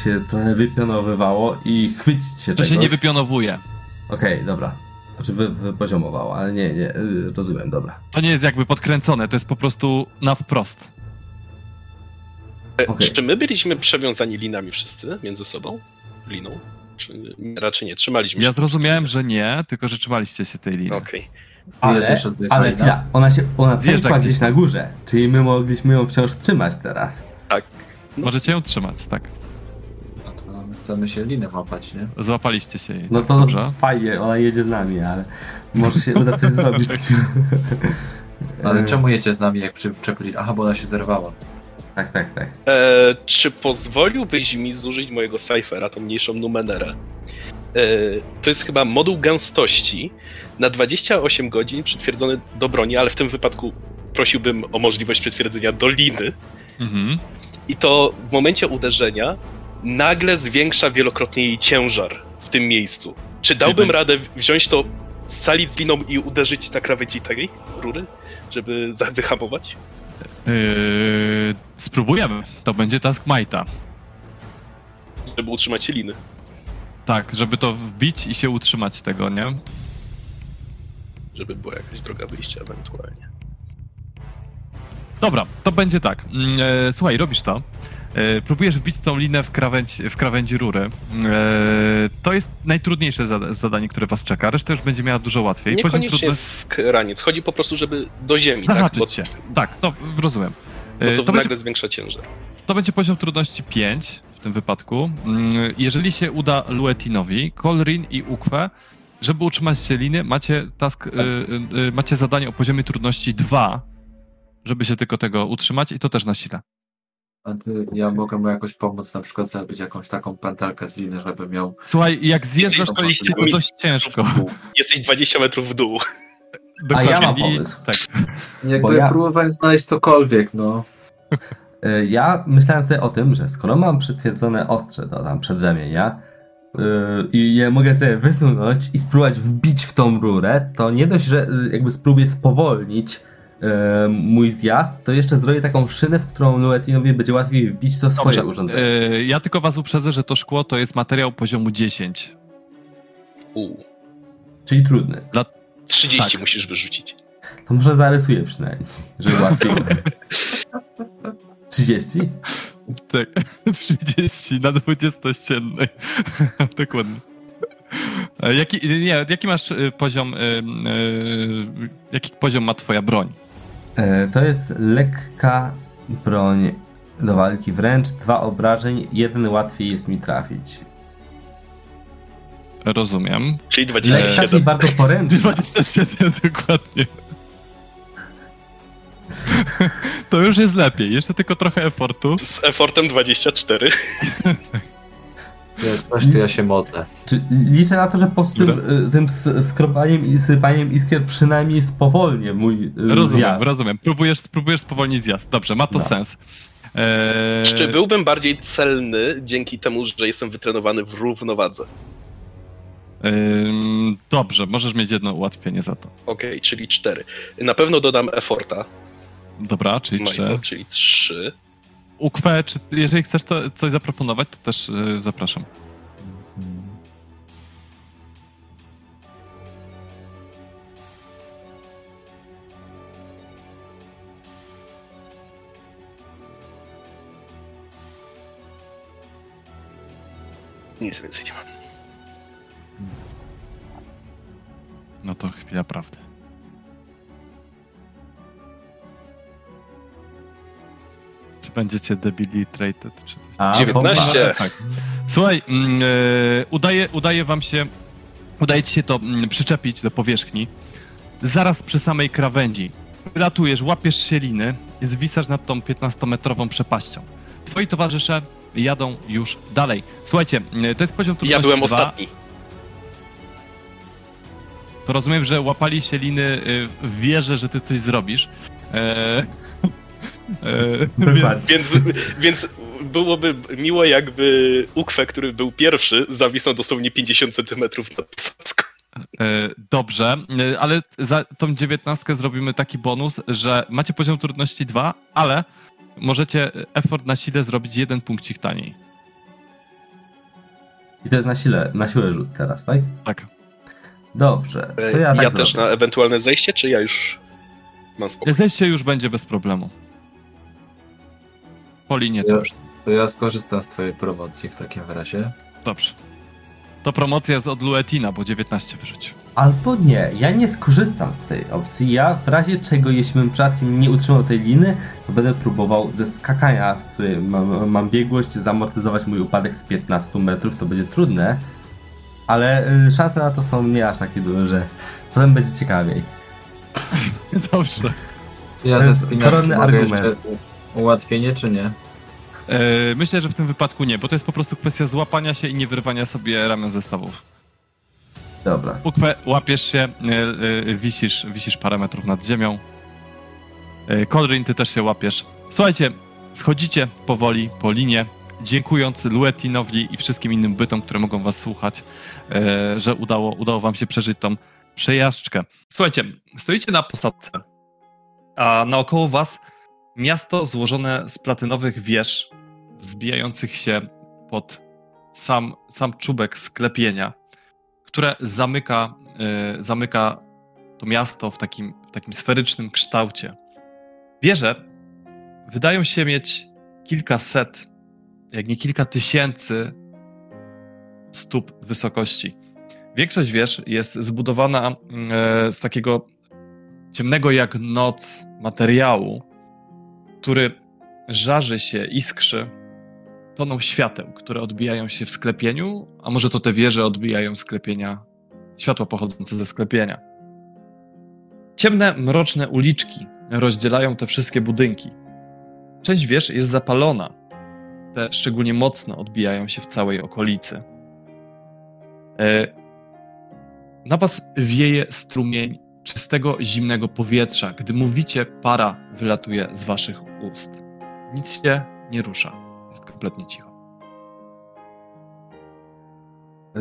się trochę wypionowywało i chwycić się To czegoś? się nie wypionowuje. Okej, dobra. Znaczy wy, wypoziomowało, ale nie, nie, y, rozumiem, dobra. To nie jest jakby podkręcone, to jest po prostu na wprost. E, Okej. Czy my byliśmy przewiązani linami wszyscy między sobą? Liną? Czy raczej nie, trzymaliśmy Ja się. zrozumiałem, że nie, tylko że trzymaliście się tej linii. Okej. Ale, jest ale chwila, ona się, ona pękła gdzieś gdzieś na górze, czyli my mogliśmy ją wciąż trzymać teraz. Tak. No, Możecie ją trzymać, tak. Chcemy się linę łapać, nie? Złapaliście się jej. No tak, to Dobrze. fajnie, ona jedzie z nami, ale może się uda coś [LAUGHS] zrobić. [LAUGHS] Ale E, czemu jedzie z nami, jak przyczepili? Aha, bo ona się zerwała. Tak, tak, tak. E, czy pozwoliłbyś mi zużyć mojego cyphera, tą mniejszą numenerę? E, to jest chyba moduł gęstości na 28 godzin przytwierdzony do broni, ale w tym wypadku prosiłbym o możliwość przytwierdzenia do liny. Mhm. I to w momencie uderzenia nagle zwiększa wielokrotnie jej ciężar w tym miejscu. Czy dałbym radę wziąć to, scalić z liną i uderzyć na krawędzi tej rury, żeby wyhamować? Yy, spróbujemy. To będzie task Majta. Żeby utrzymać się liny. Tak, żeby to wbić i się utrzymać tego, nie? Żeby była jakaś droga wyjścia ewentualnie. Dobra, to będzie tak. Mm, E, słuchaj, robisz to. E, próbujesz wbić tą linę w krawędź, w krawędzi rury. E, to jest najtrudniejsze zada- zadanie, które was czeka. Reszta już będzie miała dużo łatwiej. Niekoniecznie trudności- w kraniec. Chodzi po prostu, żeby do ziemi, tak? Zahaczyć Bo, się. Tak, no rozumiem. bo E, to, to, nagle będzie, zwiększa ciężar. to będzie poziom trudności 5 w tym wypadku. Mm, Jeżeli się uda Luetinowi, Kolrin i Ukwe, żeby utrzymać się liny, macie task, y, y, y, macie zadanie o poziomie trudności 2, żeby się tylko tego utrzymać i to też na sile. A ty, ja mogę mu jakoś pomóc, na przykład zrobić jakąś taką pętelkę z liny, żeby miał... Słuchaj, jak zjeżdżasz, to Jesteś iście to dość ciężko. Jesteś 20 metrów w dół. A ja mam pomysł. Tak. Jakby ja- próbowałem znaleźć cokolwiek, no. Y, Ja myślałem sobie o tym, że skoro mam przytwierdzone ostrze do tam przedramienia yy, i je mogę sobie wysunąć i spróbować wbić w tą rurę, to nie dość, że yy, jakby spróbuję spowolnić yy, mój zjazd, to jeszcze zrobię taką szynę, w którą Luetinowi będzie łatwiej wbić to swoje Dobrze, urządzenie. e, ja tylko was uprzedzę, że to szkło to jest materiał poziomu 10. U, Czyli trudny. 30 Tak. musisz wyrzucić. To może zarysuję przynajmniej, żeby łatwiej. [LAUGHS] 30? Tak, [LAUGHS] 30 na 20 ściennej. [LAUGHS] Dokładnie. E, Jaki, nie, jaki masz e, poziom, e, e, jaki poziom ma twoja broń? E, To jest lekka broń do walki wręcz, dwa obrażeń, jeden łatwiej jest mi trafić. Rozumiem. Czyli Lekka, czyli 27. bardzo poręczna. [LAUGHS] 27 dokładnie. [LAUGHS] To już jest lepiej, jeszcze tylko trochę efortu. Z effortem 24. [LAUGHS] Coś, to ja się modlę. Czy liczę na to, że po tym, y, tym skrobaniem i sypaniem iskier przynajmniej spowolnię mój y, Rozumiem, zjazd. rozumiem. Próbujesz, próbujesz spowolnić zjazd. Dobrze, ma to No. sens. Eee, Czy byłbym bardziej celny dzięki temu, że jestem wytrenowany w równowadze? Ym, dobrze, możesz mieć jedno ułatwienie za to. Okej, czyli 4. Na pewno dodam efforta Dobra, czyli trzy. czyli 3. Ukwe, czy jeżeli chcesz to coś zaproponować, to też y, zapraszam. Nic więcej nie mam. No to chwila prawdy. Czy będziecie debilitated, czy coś A, 19. bomba. Tak. Słuchaj, e, udaje, udaje wam się, udaje ci się to mm, przyczepić do powierzchni. Zaraz przy samej krawędzi. Latujesz, łapiesz się liny i zwisasz nad tą 15-metrową przepaścią. Twoi towarzysze jadą już dalej. Słuchajcie, mm, to jest poziom trudności Ja byłem dwa. ostatni. To rozumiem, że łapali się liny y, w wierze, że ty coś zrobisz. Eee, eee, Dokładnie. Więc, więc byłoby miło, jakby Ukwe, który był pierwszy, zawisnął dosłownie 50 cm nad posadzką. E, Dobrze, e, ale za tą dziewiętnastkę zrobimy taki bonus, że macie poziom trudności 2, ale możecie effort na sile zrobić jeden punkcik taniej. I to jest na sile, na siłę rzut teraz, tak? Tak. Dobrze, to ja Ja, tak też zrobię. na ewentualne zejście, czy ja już mam spokój? Zejście już będzie bez problemu. Po linie to Ja- już. To ja skorzystam z twojej promocji w takim razie. Dobrze. To promocja jest od Luetina, bo 19 wyrzucił. Albo nie, ja nie skorzystam z tej opcji. Ja w razie czego, jeśli bym przypadkiem nie utrzymał tej liny, to będę próbował ze skakania, w którym mam, mam biegłość, zamortyzować mój upadek z 15 metrów. To będzie trudne, ale y, szanse na to są nie aż takie duże, że potem będzie ciekawiej. [LAUGHS] Dobrze. Ja To ze jest koronny argument. jeszcze ułatwienie, czy nie? E, myślę, że w tym wypadku nie, bo to jest po prostu kwestia złapania się i nie wyrwania sobie ramion zestawów. Dobra. Ukwe, łapiesz się, e, e, wisisz, wisisz parę metrów nad ziemią. Kodrin, ty też się łapiesz. Słuchajcie, schodzicie powoli po linie, dziękując Luetinowi i wszystkim innym bytom, które mogą was słuchać, że udało, udało wam się przeżyć tą przejażdżkę. Słuchajcie, stoicie na posadzce, a naokoło was miasto złożone z platynowych wież, wzbijających się pod sam, sam czubek sklepienia które zamyka, y, zamyka to miasto w takim, w takim sferycznym kształcie. Wieże wydają się mieć kilkaset, jak nie kilka tysięcy stóp wysokości. Większość wież jest zbudowana y, z takiego ciemnego jak noc materiału, który żarzy się, iskrzy toną świateł, które odbijają się w sklepieniu, a może to te wieże odbijają sklepienia, światła pochodzące ze sklepienia. Ciemne, mroczne uliczki rozdzielają te wszystkie budynki. Część wież jest zapalona. Te szczególnie mocno odbijają się w całej okolicy. E, Na was wieje strumień czystego, zimnego powietrza. Gdy mówicie, para wylatuje z waszych ust. Nic się nie rusza. Jest kompletnie cicho.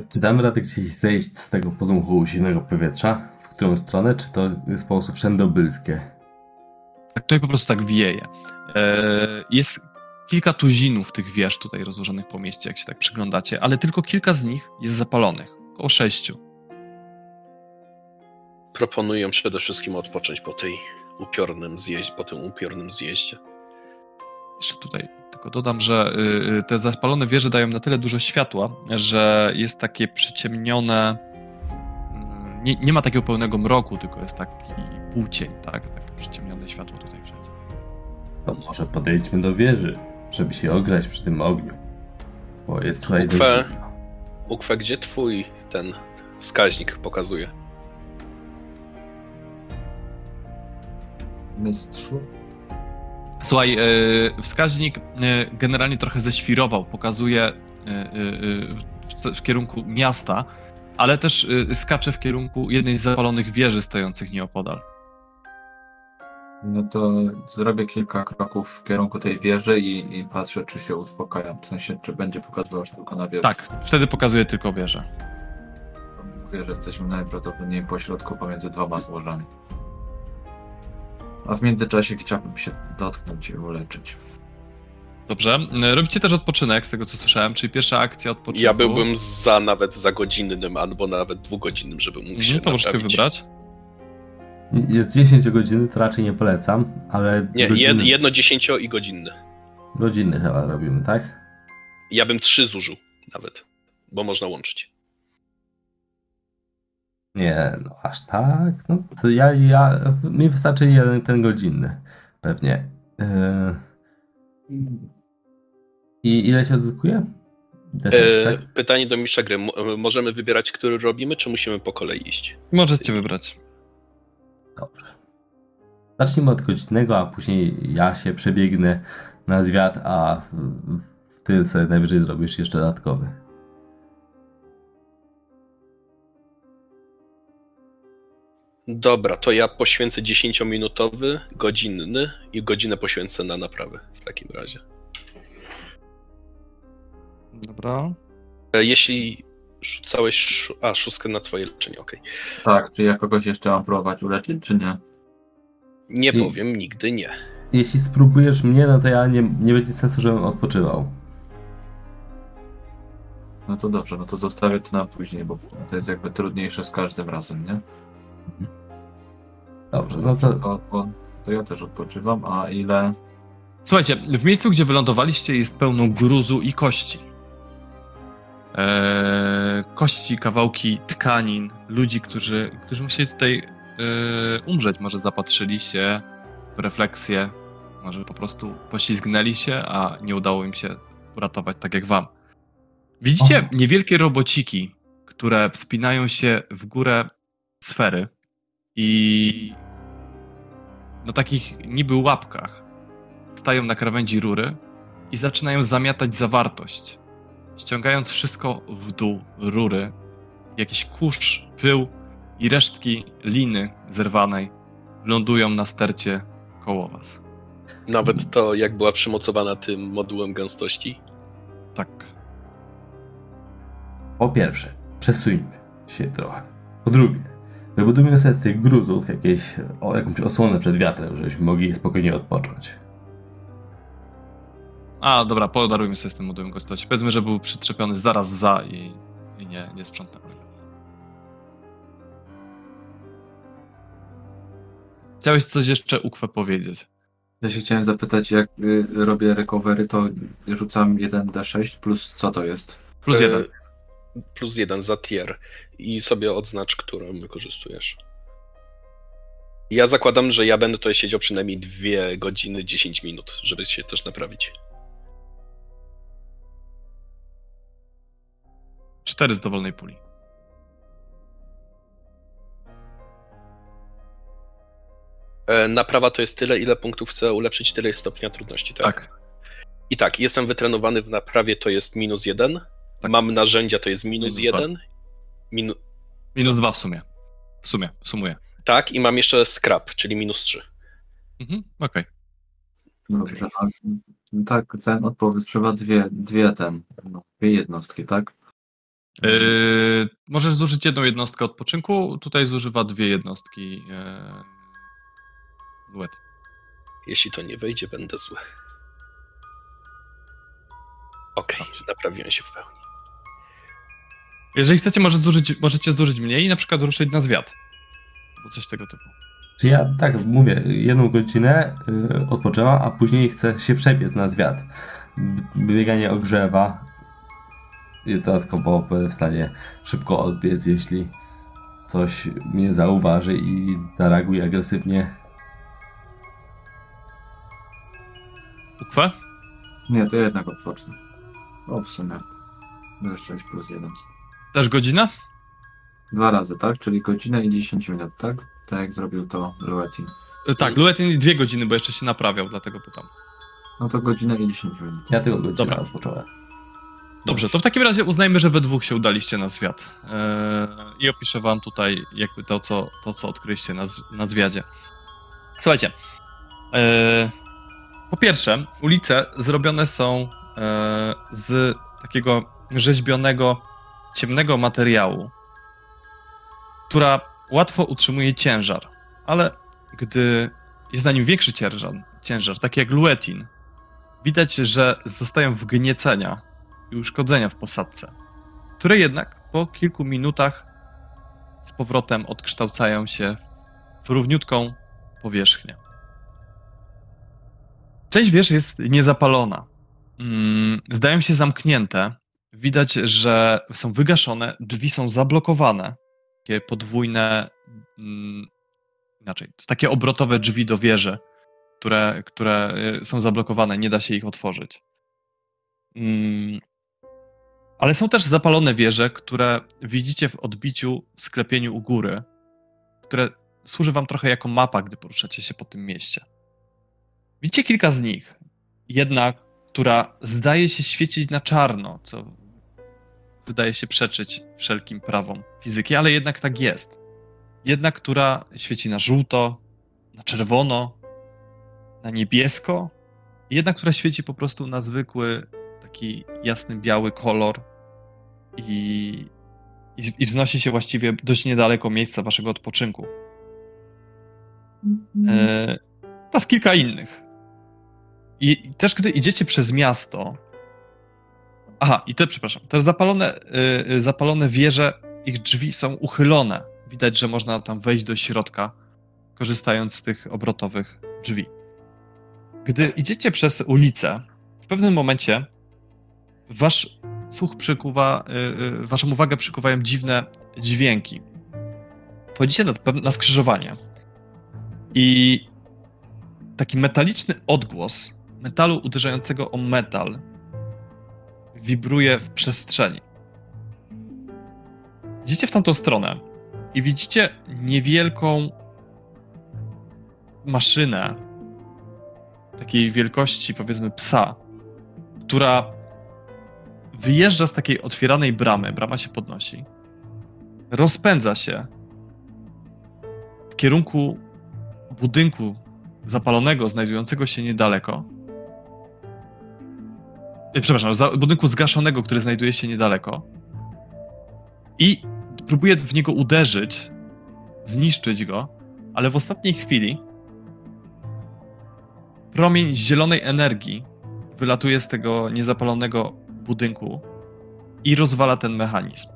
Czy damy radę gdzieś zejść z tego podmuchu zimnego powietrza? W którą stronę? Czy to jest po prostu wszędobylskie? Tak, tutaj po prostu tak wieje. E, jest kilka tuzinów tych wież tutaj rozłożonych po mieście, jak się tak przyglądacie, ale tylko kilka z nich jest zapalonych. Około sześciu. Proponuję przede wszystkim odpocząć po tej upiornym zjeździe, po tym upiornym zjeździe. Jeszcze tutaj tylko dodam, że y, y, te zapalone wieże dają na tyle dużo światła, że jest takie przyciemnione. mm, Nie, nie ma takiego pełnego mroku, tylko jest taki półcień, tak? Takie przyciemnione światło tutaj wszędzie. To może podejdźmy do wieży, żeby się ogrzać przy tym ogniu. Bo jest tutaj. Ukwe, gdzie twój ten wskaźnik pokazuje? Mistrzu? Słuchaj, y, wskaźnik y, generalnie trochę ześwirował, pokazuje y, w, kierunku miasta, ale też skacze w kierunku jednej z zapalonych wieży stojących nieopodal. No to zrobię kilka kroków w kierunku tej wieży i, i patrzę, czy się uspokaja. W sensie, czy będzie pokazywał tylko na wieży. Tak, wtedy pokazuje tylko wieżę. Mówię, że jesteśmy najprawdopodobniej po środku pomiędzy dwoma złożami. A w międzyczasie chciałbym się dotknąć i uleczyć. Dobrze. Y, Robicie też odpoczynek, z tego co słyszałem, czyli pierwsza akcja odpoczynku. Ja byłbym za nawet za godzinnym, albo nawet dwugodzinnym, żeby mógł się Mhm, to możecie wybrać. Jest 10 godziny, to raczej nie polecam, ale Nie, jedno dziesięcio i godzinny. godziny chyba robimy, tak? Ja bym trzy zużył nawet, bo można łączyć. Nie, no aż tak. No to ja, ja mi wystarczy jeden ten godzinny. Pewnie. Yy, I ile się odzyskuje? D6, E, tak? pytanie do mistrza gry. E, Możemy wybierać, który robimy, czy musimy po kolei iść? Możecie wybrać. Dobrze. Zacznijmy od godzinnego, a później ja się przebiegnę na zwiat, a ty sobie najwyżej zrobisz jeszcze dodatkowy. Dobra, to ja poświęcę 10-minutowy, godzinny i godzinę poświęcę na naprawę w takim razie. Dobra. E, Jeśli rzucałeś sz- a, szóstkę na twoje leczenie, okej. Tak, czy ja kogoś jeszcze mam próbować uleczyć, czy nie? Nie I- powiem nigdy nie. Jeśli spróbujesz mnie, no to ja nie, nie będzie sensu, żebym odpoczywał. No to dobrze, no to zostawię to na później, bo to jest jakby trudniejsze z każdym razem, nie? Dobrze, no to To, ja też odpoczywam, a ile... Słuchajcie, w miejscu, gdzie wylądowaliście, jest pełno gruzu i kości. Eee, kości, kawałki tkanin, ludzi, którzy, którzy musieli tutaj eee, umrzeć. Może zapatrzyli się w refleksję, może po prostu poślizgnęli się, a nie udało im się uratować tak jak wam. Widzicie niewielkie robociki, które wspinają się w górę sfery i na takich niby łapkach stają na krawędzi rury i zaczynają zamiatać zawartość, ściągając wszystko w dół rury. Jakiś kurz, pył i resztki liny zerwanej lądują na stercie koło was. Nawet to, jak była przymocowana tym modułem gęstości. Tak. po pierwsze, przesuńmy się trochę. Po drugie, wybudujmy sobie z tych gruzów jakieś, o, jakąś osłonę przed wiatrem, żebyśmy mogli spokojnie odpocząć. A, dobra, podarujmy sobie z tym modułem gostości. Powiedzmy, że był przyczepiony zaraz za i, i nie, nie sprzątnęły. go. Chciałeś coś jeszcze Ukwę powiedzieć? Ja się chciałem zapytać, jak y, robię recovery, to rzucam 1d6 plus co to jest? Plus E, jeden. Plus jeden za tier. I sobie odznacz, którą wykorzystujesz. Ja zakładam, że ja będę tutaj siedział przynajmniej 2 godziny 10 minut, żeby się też naprawić. Cztery z dowolnej puli. E, Naprawa to jest tyle, ile punktów chcę ulepszyć, tyle jest stopnia trudności, tak? Tak. I tak, jestem wytrenowany w naprawie, to jest minus jeden. Tak. Mam narzędzia, to jest minus, Minus dwa. jeden. Minu... Minus dwa w sumie. W sumie, sumuję. Tak, i mam jeszcze scrap, czyli minus trzy. Mhm, okej. Dobrze, a, tak, ten odpowiedź trzeba dwie, dwie ten, no, dwie jednostki, tak? Yy, możesz zużyć jedną jednostkę odpoczynku, tutaj zużywa dwie jednostki yy, duet. Jeśli to nie wejdzie, będę zły. Okej, Dobrze. naprawiłem się w pełni. Jeżeli chcecie, może zużyć, możecie zużyć mniej i na przykład ruszyć na zwiat. Albo coś tego typu. Czy ja tak mówię, jedną godzinę y, odpoczęła, a później chcę się przebiec na zwiat. Bieganie ogrzewa. I dodatkowo będę w stanie szybko odbiec, jeśli coś mnie zauważy i zareaguje agresywnie. Ukwe? Nie, to jednak odpocznę. O, w sumie. No jeszcze 6 plus 1. Też godzina? Dwa razy, tak? Czyli godzinę i 10 minut, tak? Tak jak zrobił to Luetin. Yy, tak, Luetin dwie godziny, bo jeszcze się naprawiał, dlatego pytam. No to godzinę i 10 minut. Ja tylko godzinę Dobra. odpocząłem. Dobrze, to w takim razie uznajmy, że we dwóch się udaliście na zwiat. Yy, I opiszę wam tutaj jakby to, co, to, co odkryliście na, na zwiadzie. Słuchajcie. Yy, po pierwsze, ulice zrobione są yy, z takiego rzeźbionego, ciemnego materiału, która łatwo utrzymuje ciężar, ale gdy jest na nim większy ciężar, ciężar taki jak luetin, widać, że zostają wgniecenia i uszkodzenia w posadce, które jednak po kilku minutach z powrotem odkształcają się w równiutką powierzchnię. Część wież jest niezapalona. Mm, Zdają się zamknięte. Widać, że są wygaszone, drzwi są zablokowane. Takie podwójne, mm, inaczej, takie obrotowe drzwi do wieży, które, które y, są zablokowane, nie da się ich otworzyć. Mm, ale są też zapalone wieże, które widzicie w odbiciu w sklepieniu u góry, które służy wam trochę jako mapa, gdy poruszacie się po tym mieście. Widzicie kilka z nich. Jedna, która zdaje się świecić na czarno, co wydaje się przeczyć wszelkim prawom fizyki, ale jednak tak jest. Jedna, która świeci na żółto, na czerwono, na niebiesko. Jedna, która świeci po prostu na zwykły, taki jasny, biały kolor i, i, i wznosi się właściwie dość niedaleko miejsca waszego odpoczynku. E, oraz kilka innych. I, I też gdy idziecie przez miasto. Aha, i te, przepraszam, te zapalone, y, y, zapalone wieże, ich drzwi są uchylone. Widać, że można tam wejść do środka, korzystając z tych obrotowych drzwi. Gdy idziecie przez ulicę, w pewnym momencie wasz słuch przykuwa, y, y, waszą uwagę przykuwają dziwne dźwięki. Wchodzicie na, na skrzyżowanie i taki metaliczny odgłos metalu uderzającego o metal wibruje w przestrzeni. Idziecie w tamtą stronę i widzicie niewielką maszynę takiej wielkości, powiedzmy, psa, która wyjeżdża z takiej otwieranej bramy, brama się podnosi, rozpędza się w kierunku budynku zapalonego, znajdującego się niedaleko. E, Przepraszam, za, budynku zgaszonego, który znajduje się niedaleko. I próbuje w niego uderzyć, zniszczyć go, ale w ostatniej chwili promień zielonej energii wylatuje z tego niezapalonego budynku i rozwala ten mechanizm.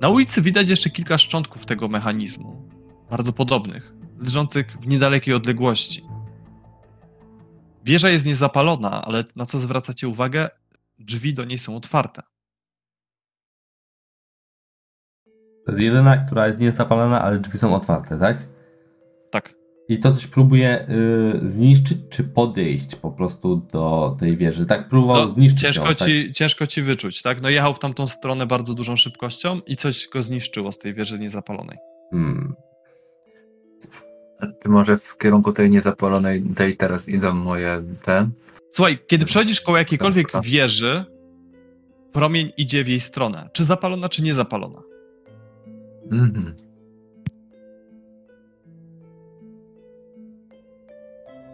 Na ulicy widać jeszcze kilka szczątków tego mechanizmu, bardzo podobnych, leżących w niedalekiej odległości. Wieża jest niezapalona, ale na co zwracacie uwagę? Drzwi do niej są otwarte. To jest jedyna, która jest niezapalona, ale drzwi są otwarte, tak? Tak. I to coś próbuje y, zniszczyć, czy podejść po prostu do tej wieży? Tak próbował No, zniszczyć ciężko, ją, tak? ci, ciężko ci wyczuć, tak? No jechał w tamtą stronę bardzo dużą szybkością i coś go zniszczyło z tej wieży niezapalonej. Hmm. Ty może w kierunku tej niezapalonej, tej teraz idą moje te. Słuchaj, kiedy przechodzisz koło jakiejkolwiek Dobra. wieży, promień idzie w jej stronę. Czy zapalona, czy niezapalona. Mhm.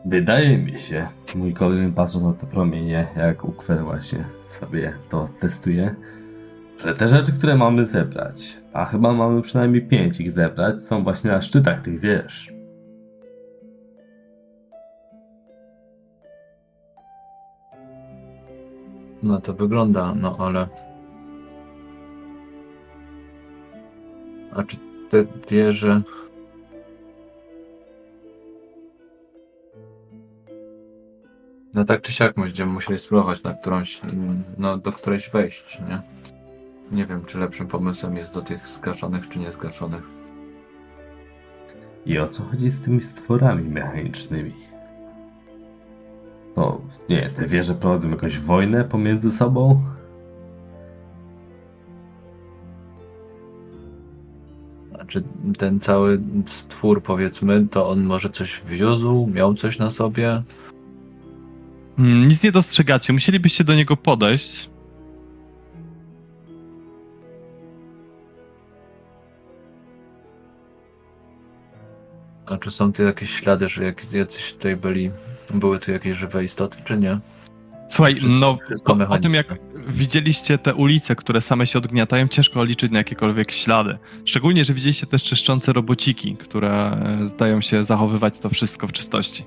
Wydaje mi się, mój kolejny patrząc na te promienie, jak Ukwer właśnie sobie to testuje, że te rzeczy, które mamy zebrać, a chyba mamy przynajmniej pięć ich zebrać, są właśnie na szczytach tych wież. No to wygląda, no ale. A czy te wieże. No tak czy siak będziemy musieli spróbować na którąś, no do którejś wejść, nie? Nie wiem, czy lepszym pomysłem jest do tych zgaszonych, czy niezgaszonych. I o co chodzi z tymi stworami mechanicznymi? To, nie, te wieże prowadzą jakąś wojnę pomiędzy sobą? Znaczy ten cały stwór, powiedzmy, to on może coś wiózł, miał coś na sobie? Mm, Nic nie dostrzegacie. Musielibyście do niego podejść. A czy są tu jakieś ślady, że jak jacyś tutaj byli, były tu jakieś żywe istoty, czy nie? Słuchaj, Wszystko- no wszystko o, o tym jak widzieliście te ulice, które same się odgniatają, ciężko liczyć na jakiekolwiek ślady. Szczególnie, że widzieliście też czyszczące robociki, które e, zdają się zachowywać to wszystko w czystości.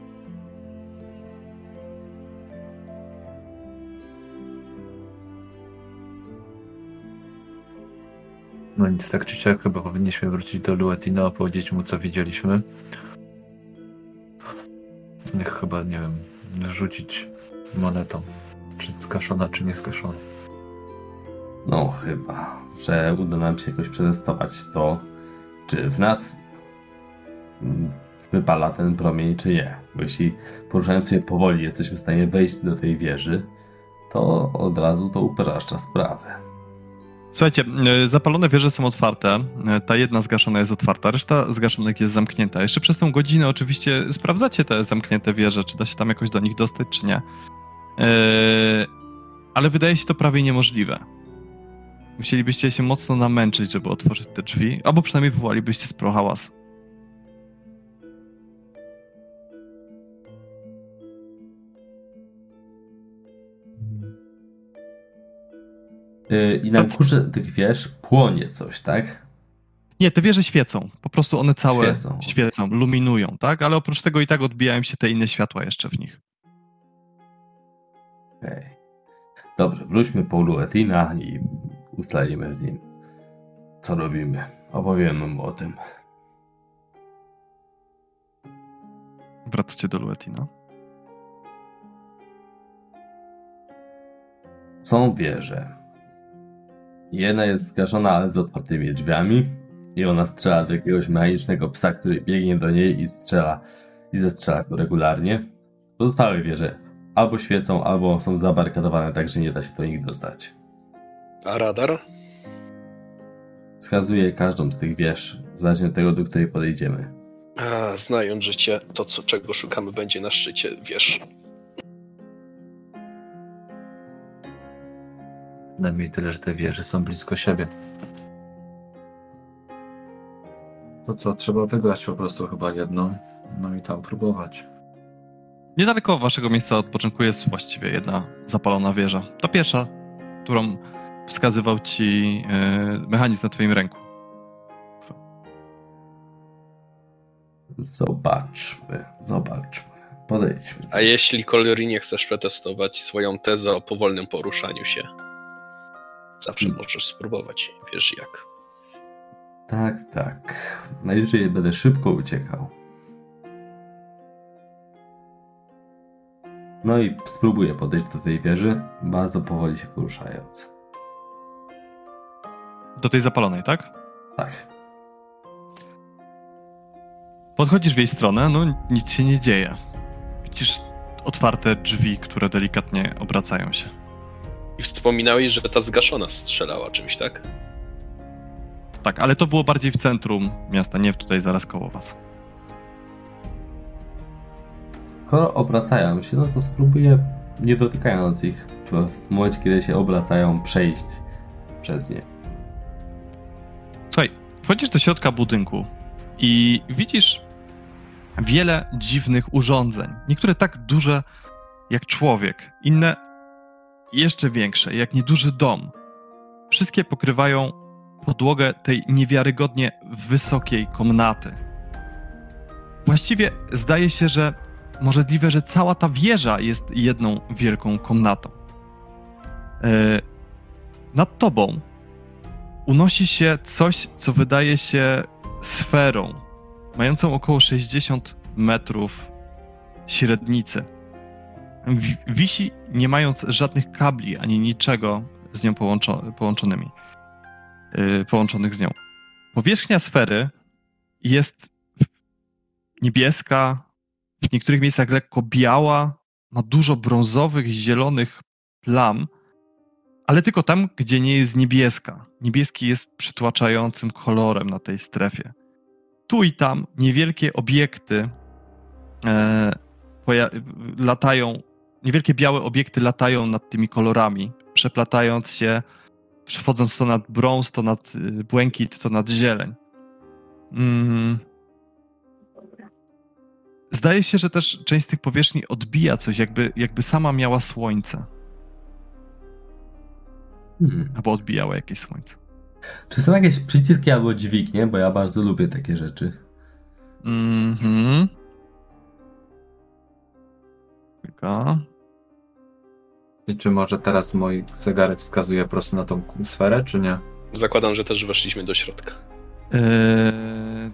No nic, tak czy siak chyba powinniśmy wrócić do Luetino, opowiedzieć mu co widzieliśmy. Niech chyba, nie wiem, rzucić monetą. Czy skaszona, czy nie skaszona. No chyba, że uda nam się jakoś przetestować to, czy w nas wypala ten promień, czy nie. Bo jeśli poruszając się powoli jesteśmy w stanie wejść do tej wieży, to od razu to upraszcza sprawę. Słuchajcie, e, zapalone wieże są otwarte. E, Ta jedna zgaszona jest otwarta, reszta zgaszonych jest zamknięta. Jeszcze przez tą godzinę oczywiście sprawdzacie te zamknięte wieże, czy da się tam jakoś do nich dostać, czy nie. E, Ale wydaje się to prawie niemożliwe. Musielibyście się mocno namęczyć, żeby otworzyć te drzwi, albo przynajmniej wywołalibyście sporo hałasu. I na górze tych wież płonie coś, tak? Nie, te wieże świecą. Po prostu one całe Świecą. świecą, luminują, tak? Ale oprócz tego i tak odbijają się te inne światła jeszcze w nich. Okej. Dobrze, wróćmy po Luetina i ustalimy z nim, co robimy. Opowiemy mu o tym. Wracacie do Luetina. Są wieże. Jedna jest zgaszona, ale z otwartymi drzwiami. I ona strzela do jakiegoś mechanicznego psa, który biegnie do niej i strzela. I zestrzela go regularnie. Pozostałe wieże albo świecą, albo są zabarkadowane tak, że nie da się do nich dostać. A radar? Wskazuje każdą z tych wież, zależnie od tego, do której podejdziemy. A, znając życie, to co, czego szukamy będzie na szczycie, wiesz. Przynajmniej tyle, że te wieże są blisko siebie. To co, trzeba wygrać po prostu chyba jedną, no i tam próbować. Niedaleko waszego miejsca odpoczynku jest właściwie jedna zapalona wieża. Ta pierwsza, którą wskazywał ci e, mechanizm na twoim ręku. Zobaczmy, zobaczmy. Podejdźmy. A jeśli Kolorinie chcesz przetestować swoją tezę o powolnym poruszaniu się, zawsze Hmm. możesz spróbować, wiesz jak. Tak, tak. Najwyżej będę szybko uciekał. No i spróbuję podejść do tej wieży, bardzo powoli się poruszając. Do tej zapalonej, tak? Tak. Podchodzisz w jej stronę, no nic się nie dzieje. Widzisz otwarte drzwi, które delikatnie obracają się. I wspominałeś, że ta zgaszona strzelała czymś, tak? Tak, ale to było bardziej w centrum miasta, nie tutaj zaraz koło was. Skoro obracają się, no to spróbuję, nie dotykając ich, w momencie, kiedy się obracają, przejść przez nie. Słuchaj, wchodzisz do środka budynku i widzisz wiele dziwnych urządzeń. Niektóre tak duże jak człowiek, inne jeszcze większe, jak nieduży dom. Wszystkie pokrywają podłogę tej niewiarygodnie wysokiej komnaty. Właściwie zdaje się, że możliwe, że cała ta wieża jest jedną wielką komnatą. E, nad tobą unosi się coś, co wydaje się sferą, mającą około 60 metrów średnicy. Wisi nie mając żadnych kabli ani niczego z nią połączo połączonymi, yy, połączonych z nią. Powierzchnia sfery jest niebieska, w niektórych miejscach lekko biała, ma dużo brązowych, zielonych plam, ale tylko tam, gdzie nie jest niebieska. Niebieski jest przytłaczającym kolorem na tej strefie. Tu i tam niewielkie obiekty e, latają, niewielkie białe obiekty latają nad tymi kolorami, przeplatając się, przechodząc to nad brąz, to nad y, błękit, to nad zieleń. Mm. Zdaje się, że też część z tych powierzchni odbija coś, jakby, jakby sama miała słońce. Hmm. Albo odbijała jakieś słońce. Czy są jakieś przyciski albo dźwignie? Bo ja bardzo lubię takie rzeczy. Mhm. Kilka. I czy może teraz mój zegarek wskazuje prosto na tą sferę, czy nie? Zakładam, że też weszliśmy do środka. Eee...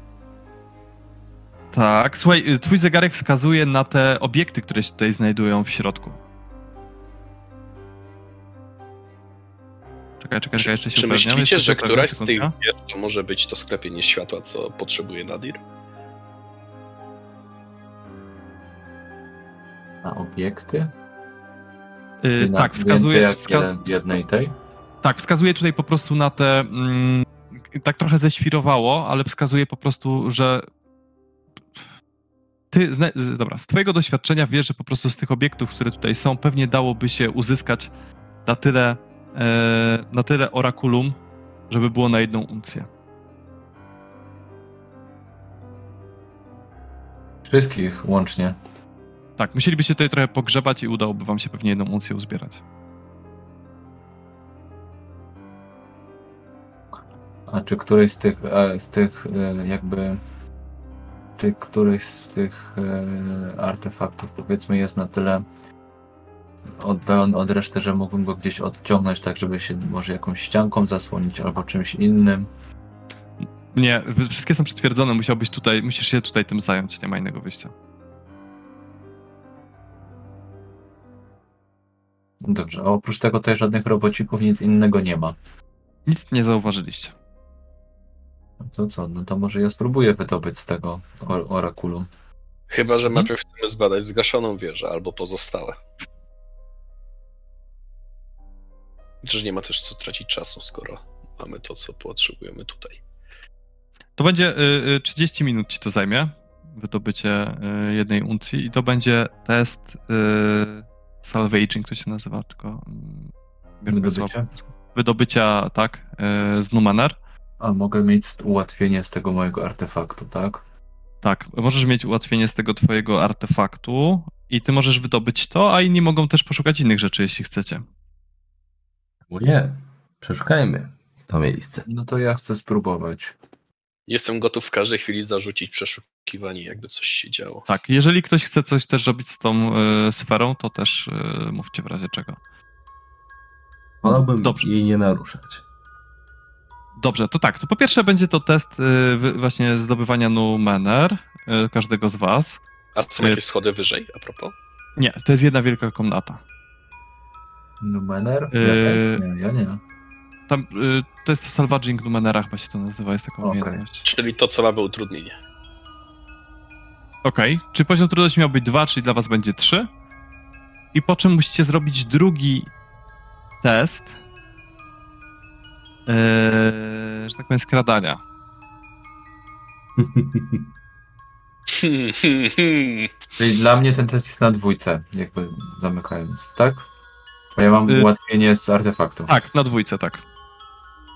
Tak, słuchaj, twój zegarek wskazuje na te obiekty, które się tutaj znajdują w środku. Czekaj, czekaj, czekaj, jeszcze się Czy myślicie, że któraś z tych wiesz, to może być to sklepienie światła, co potrzebuje Nadir? Na obiekty? Yy, tak, wskazuje. Wskaz... jednej tej? Tak, wskazuje tutaj po prostu na te. Mm, tak trochę ześwirowało, ale wskazuje po prostu, że. Ty, dobra, z Twojego doświadczenia wiesz, że po prostu z tych obiektów, które tutaj są, pewnie dałoby się uzyskać na tyle E, na tyle orakulum, żeby było na jedną uncję. Wszystkich łącznie. Tak, musielibyście tutaj trochę pogrzebać i udałoby wam się pewnie jedną uncję uzbierać. A czy któryś z tych, e, z tych e, jakby czy któryś z tych artefaktów powiedzmy jest na tyle oddalony od reszty, że mógłbym go gdzieś odciągnąć, tak żeby się może jakąś ścianką zasłonić albo czymś innym. Nie, wszystkie są przytwierdzone, musiałbyś tutaj, musisz się tutaj tym zająć, nie ma innego wyjścia. Dobrze, a oprócz tego tutaj żadnych robocików, nic innego nie ma. Nic nie zauważyliście. No to co, no to może ja spróbuję wydobyć z tego or orakulum. Chyba, że hmm? najpierw chcemy zbadać zgaszoną wieżę albo pozostałe. Że nie ma też co tracić czasu, skoro mamy to, co potrzebujemy tutaj. To będzie y, y, 30 minut ci to zajmie, wydobycie y, jednej uncji i to będzie test y, salvaging, to się nazywa, tylko y, wydobycia? wydobycia, tak, y, z Numener. A mogę mieć ułatwienie z tego mojego artefaktu, tak? Tak, możesz mieć ułatwienie z tego twojego artefaktu i ty możesz wydobyć to, a inni mogą też poszukać innych rzeczy, jeśli chcecie. Nie, przeszukajmy to miejsce. No to ja chcę spróbować. Jestem gotów w każdej chwili zarzucić jakby coś się działo. Tak, jeżeli ktoś chce coś też robić z tą y, sferą, to też y, mówcie w razie czego. Wolałbym Dobrze. jej nie naruszać. Dobrze, to tak, to po pierwsze będzie to test y, właśnie zdobywania Numener y, każdego z was. A są jakieś schody wyżej, a propos? Nie, to jest jedna wielka komnata. Numener? Yy, nie, ja nie. Tam, yy, to jest salvaging Numenera chyba się to nazywa, jest taką okay. umiejętność. Czyli to, co mamy utrudnienie. Okej, okay. czyli poziom trudności miał być 2, czyli dla was będzie 3. I po czym musicie zrobić drugi test, yy, że tak powiem, skradania. [LAUGHS] Czyli dla mnie ten test jest na dwójce, jakby zamykając, tak? Bo ja mam y ułatwienie z artefaktu. Tak, na dwójce, tak.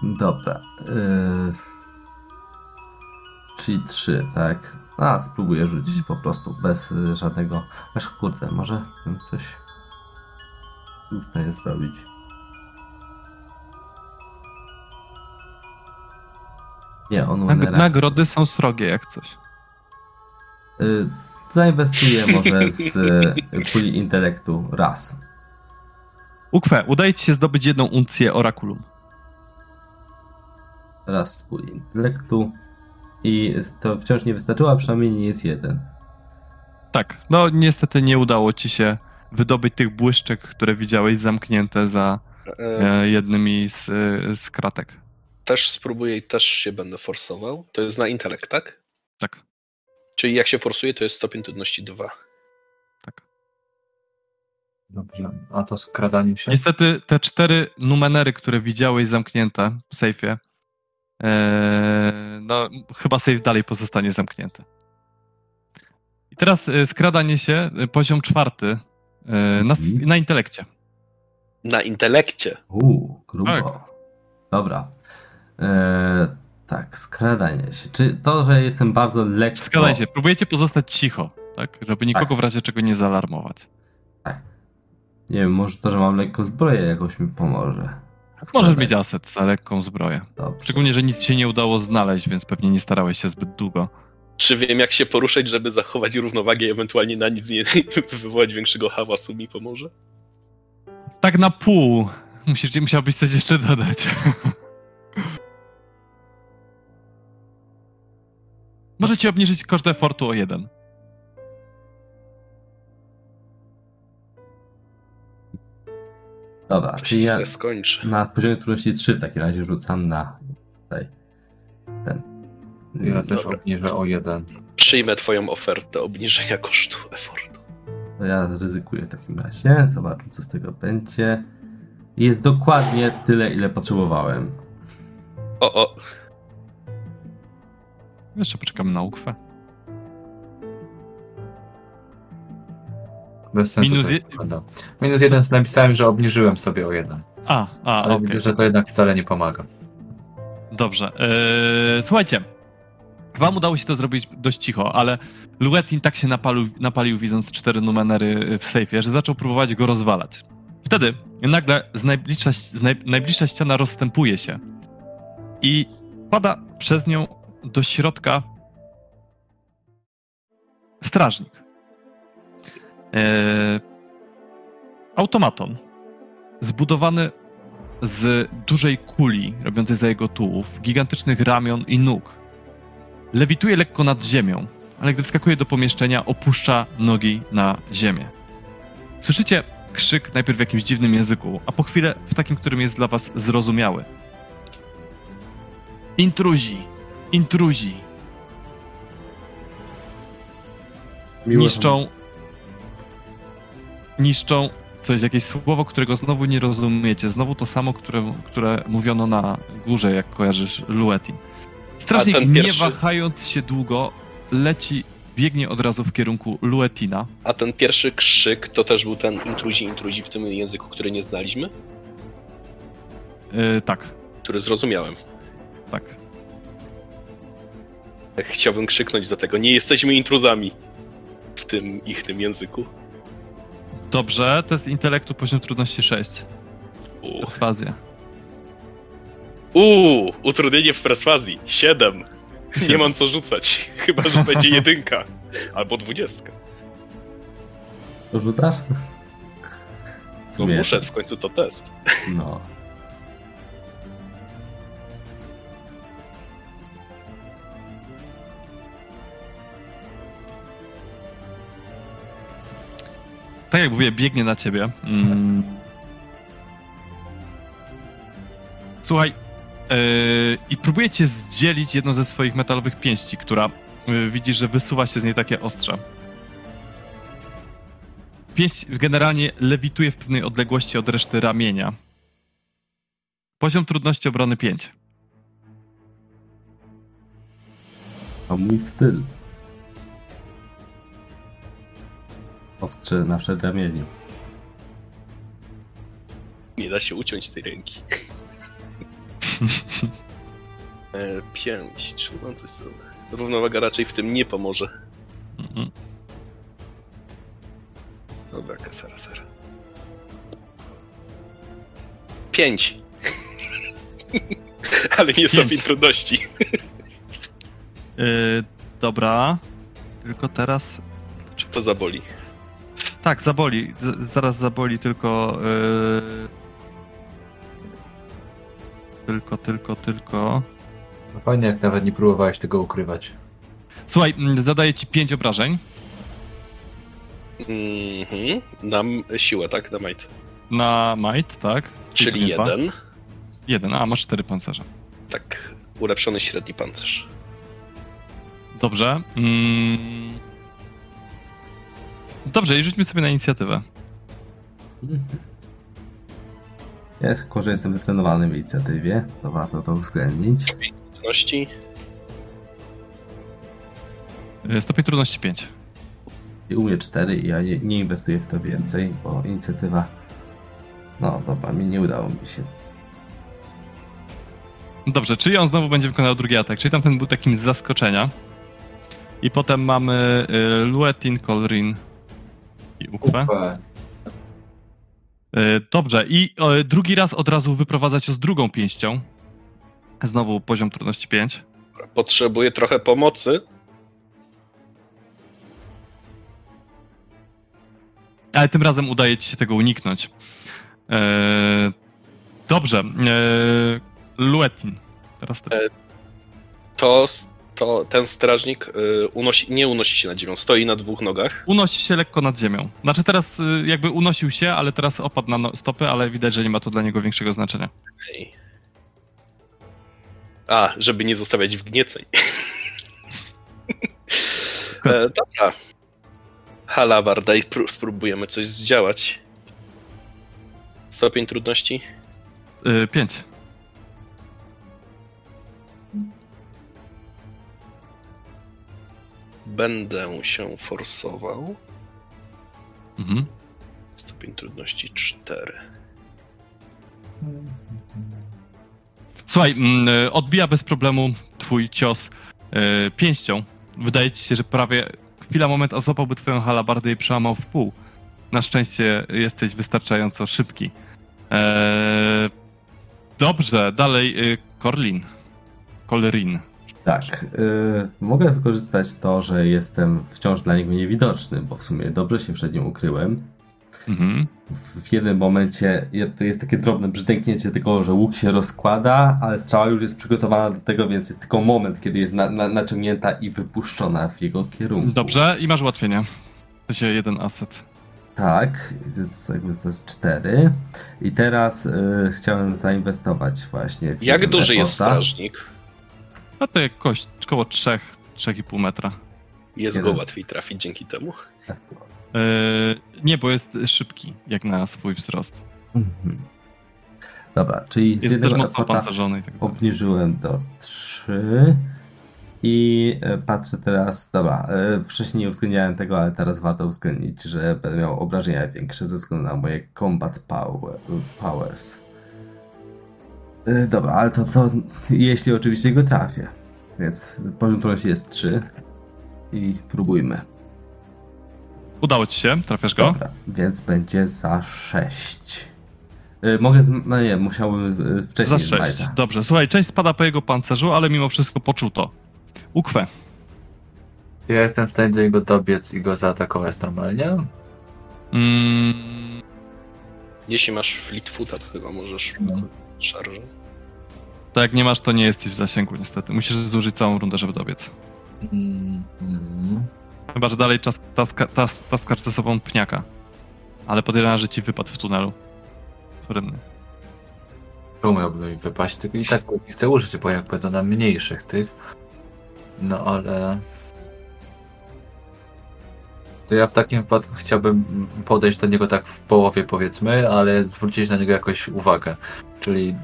Dobra. Y czyli 3, tak. A, spróbuję rzucić po prostu, bez y, żadnego... Aż kurde, może bym coś... w stanie zrobić. Nie, on Nag- nagrody są srogie jak coś. Y, Zainwestuję może z y, [LAUGHS] puli intelektu raz. Ukwe, udaje ci się zdobyć jedną uncję orakulum. Raz z puli intelektu. I to wciąż nie wystarczyło, a przynajmniej nie jest jeden. Tak, no niestety nie udało ci się wydobyć tych błyszczek, które widziałeś zamknięte za E, e, jednymi z, e, z kratek. też spróbuję i też się będę forsował. To jest na intelekt, tak? Tak, Czyli jak się forsuje, to jest stopień trudności 2. tak. Dobrze. A to skradanie się? Niestety te cztery numenery, które widziałeś zamknięte w sejfie, no chyba sejf dalej pozostanie zamknięty. I teraz e, skradanie się, e, poziom czwarty, e, na, Mhm. na intelekcie. Na intelekcie. Uuu, grubo. Tak. Dobra. Eee, tak, skradanie się. Czy to, że jestem bardzo lekko... Skradajcie, próbujecie pozostać cicho, tak? Żeby nikogo w razie czego nie zaalarmować. Nie wiem, może to, że mam lekko zbroję jakoś mi pomoże. Możesz mieć aset za lekką zbroję. Dobrze. Szczególnie, że nic się nie udało znaleźć, więc pewnie nie starałeś się zbyt długo. Czy wiem, jak się poruszać, żeby zachować równowagę i ewentualnie na nic nie [LAUGHS] wywołać większego hałasu mi pomoże? Tak na pół. Musisz, musiałbyś coś jeszcze dodać. [LAUGHS] Możecie obniżyć koszt efortu o jeden. Dobra, czyli ja źle skończy. na poziomie trudności 3 w takim razie rzucam na tutaj ten. Ja też Dobra. obniżę o jeden. Przyjmę twoją ofertę obniżenia kosztu efortu. To ja ryzykuję w takim razie. Zobaczmy, co z tego będzie. Jest dokładnie tyle, ile potrzebowałem. O, o, Jeszcze poczekamy na ukwę. Bez sensu Minus je-. Minus jeden napisałem, że obniżyłem sobie o jeden. A, a, Ale okej. widzę, że to jednak wcale nie pomaga. Dobrze. Eee, słuchajcie. Wam udało się to zrobić dość cicho, ale Luetin tak się napalił, napalił widząc cztery numery w sejfie, że zaczął próbować go rozwalać. Wtedy nagle z najbliższa, z naj, najbliższa ściana rozstępuje się i pada przez nią do środka strażnik. Eee, automaton zbudowany z dużej kuli, robiącej za jego tułów, gigantycznych ramion i nóg. Lewituje lekko nad ziemią, ale gdy wskakuje do pomieszczenia, opuszcza nogi na ziemię. Słyszycie krzyk najpierw w jakimś dziwnym języku, a po chwilę w takim, którym jest dla was zrozumiały. Intruzi! Intruzi! Miło, niszczą. Niszczą coś, jakieś słowo, którego znowu nie rozumiecie. Znowu to samo, które, które mówiono na górze, jak kojarzysz Luetin. Strażnik, nie pierwszy- wahając się długo, leci, biegnie od razu w kierunku Luetina. a ten pierwszy krzyk to też był ten intruzi, intruzi w tym języku, który nie znaliśmy? Yy, tak, Który zrozumiałem. tak. Chciałbym krzyknąć do tego, nie jesteśmy intruzami w tym ich tym języku. Dobrze, test intelektu poziom trudności 6. Uuu, Perswazja. Uuu utrudnienie w perswazji. 7. Nie mam co rzucać. [LAUGHS] Chyba, że będzie jedynka. Albo dwudziestka. To rzucasz? No Sumie- muszę, w końcu to test. No. Tak jak mówię, biegnie na ciebie. Mm. Słuchaj, yy, i próbuje cię zdzielić jedną ze swoich metalowych pięści, która yy, widzisz, że wysuwa się z niej takie ostrze. Pięść generalnie lewituje w pewnej odległości od reszty ramienia. Poziom trudności obrony 5. To mój styl. Ostrze na przedramieniu. Nie da się uciąć tej ręki. [LAUGHS] E, Pięć. Czy mam coś co... równowaga raczej w tym nie pomoże. Mhm. Dobra, kasera, sera. Pięć. [LAUGHS] Ale nie stopień trudności. Yy, dobra. Tylko teraz. To zaboli. Tak, zaboli. Z zaraz zaboli, tylko. Yy... Tylko, tylko, tylko. No fajnie, jak nawet nie próbowałeś tego ukrywać. Słuchaj, mm, zadaję ci 5 obrażeń Mhm. Dam siłę, tak? Na might. na might, tak? Czyli nie dwa? jeden. Jeden, a masz 4 pancerze. Tak. Ulepszony średni pancerz. Dobrze. Mm... Dobrze, i rzućmy sobie na inicjatywę. Ja jako, że jestem wytrenowany w inicjatywie, to warto to uwzględnić. Trudności. Yy, Stopień trudności 5. I u mnie 4 i ja nie, nie inwestuję w to więcej, bo inicjatywa... No dobra, mi nie udało mi się. Dobrze, czyli on znowu będzie wykonał drugi atak, czyli tamten był takim z zaskoczenia. I potem mamy y, Luetin, Colrin i Ukwę. Ufę. Y, dobrze, i y, drugi raz od razu wyprowadza cię z drugą pięścią. Znowu poziom trudności 5. Potrzebuję trochę pomocy. Ale tym razem udaje ci się tego uniknąć. E, dobrze, e, Luetin. Teraz ty. E, To, to ten strażnik y, unosi, nie unosi się nad ziemią, stoi na dwóch nogach. Unosi się lekko nad ziemią. Znaczy teraz y, jakby unosił się, ale teraz opadł na no- stopy, ale widać, że nie ma to dla niego większego znaczenia. Ej. A, żeby nie zostawiać wgnieceń. [LAUGHS] e, dobra. Halawar, daj pró- spróbujemy coś zdziałać. Stopień trudności? Y, pięć. Będę się forsował. Mhm. Stopień trudności 4. Słuchaj, mm, y, odbija bez problemu twój cios y, pięścią. Wydaje ci się, że prawie chwila, moment osłapałby twoją halabardę i przełamał w pół. Na szczęście jesteś wystarczająco szybki. Eee, dobrze, dalej y, Corlin. Colrin. Tak, y, mogę wykorzystać to, że jestem wciąż dla niego niewidoczny, bo w sumie dobrze się przed nim ukryłem. Mhm. W, w jednym momencie to jest takie drobne brzdęknięcie tego, że łuk się rozkłada, ale strzała już jest przygotowana do tego, więc jest tylko moment, kiedy jest na, na, naciągnięta i wypuszczona w jego kierunku. Dobrze, i masz ułatwienie. To się jeden aset. Tak, więc jakby to jest cztery. I teraz y, chciałem zainwestować właśnie w Jak duży jest strażnik? No to jak kość, około 3, 3,5 metra. Jest go Jeden. łatwiej trafić dzięki temu. Eee, nie, bo jest szybki, jak na swój wzrost. Mhm. Dobra, czyli z Jest też jednego i tak dalej. obniżyłem do 3 i e, patrzę teraz, dobra, e, wcześniej nie uwzględniałem tego, ale teraz warto uwzględnić, że będę miał obrażenia większe ze względu na moje combat power, powers. E, Dobra, ale to, to jeśli oczywiście go trafię. Więc poziom trudności jest 3 i próbujmy. Udało ci się, trafiasz go. Dobra, więc będzie za 6. Mogę, z... no nie, musiałbym e, wcześniej Za z 6. Majta. Dobrze, słuchaj, część spada po jego pancerzu, ale mimo wszystko poczuto. Ukwę. Ja jestem w stanie do niego dobiec i go zaatakować normalnie. Mm, Jeśli masz Fleetfoota, to chyba możesz No. Szarżę. to jak nie masz, to nie jesteś w zasięgu niestety. Musisz zużyć całą rundę, żeby dobiec. Mm, mm. Chyba, że dalej czas, taska, tas, taskasz ze sobą pniaka. Ale podejrzewam, że ci wypadł w tunelu. Rynny. Czemu miałby mi wypaść? Tylko i tak nie chcę użyć, bo jak będę na mniejszych tych. No ale. To ja w takim wypadku chciałbym podejść do niego tak w połowie powiedzmy, ale zwrócić na niego jakoś uwagę. Czyli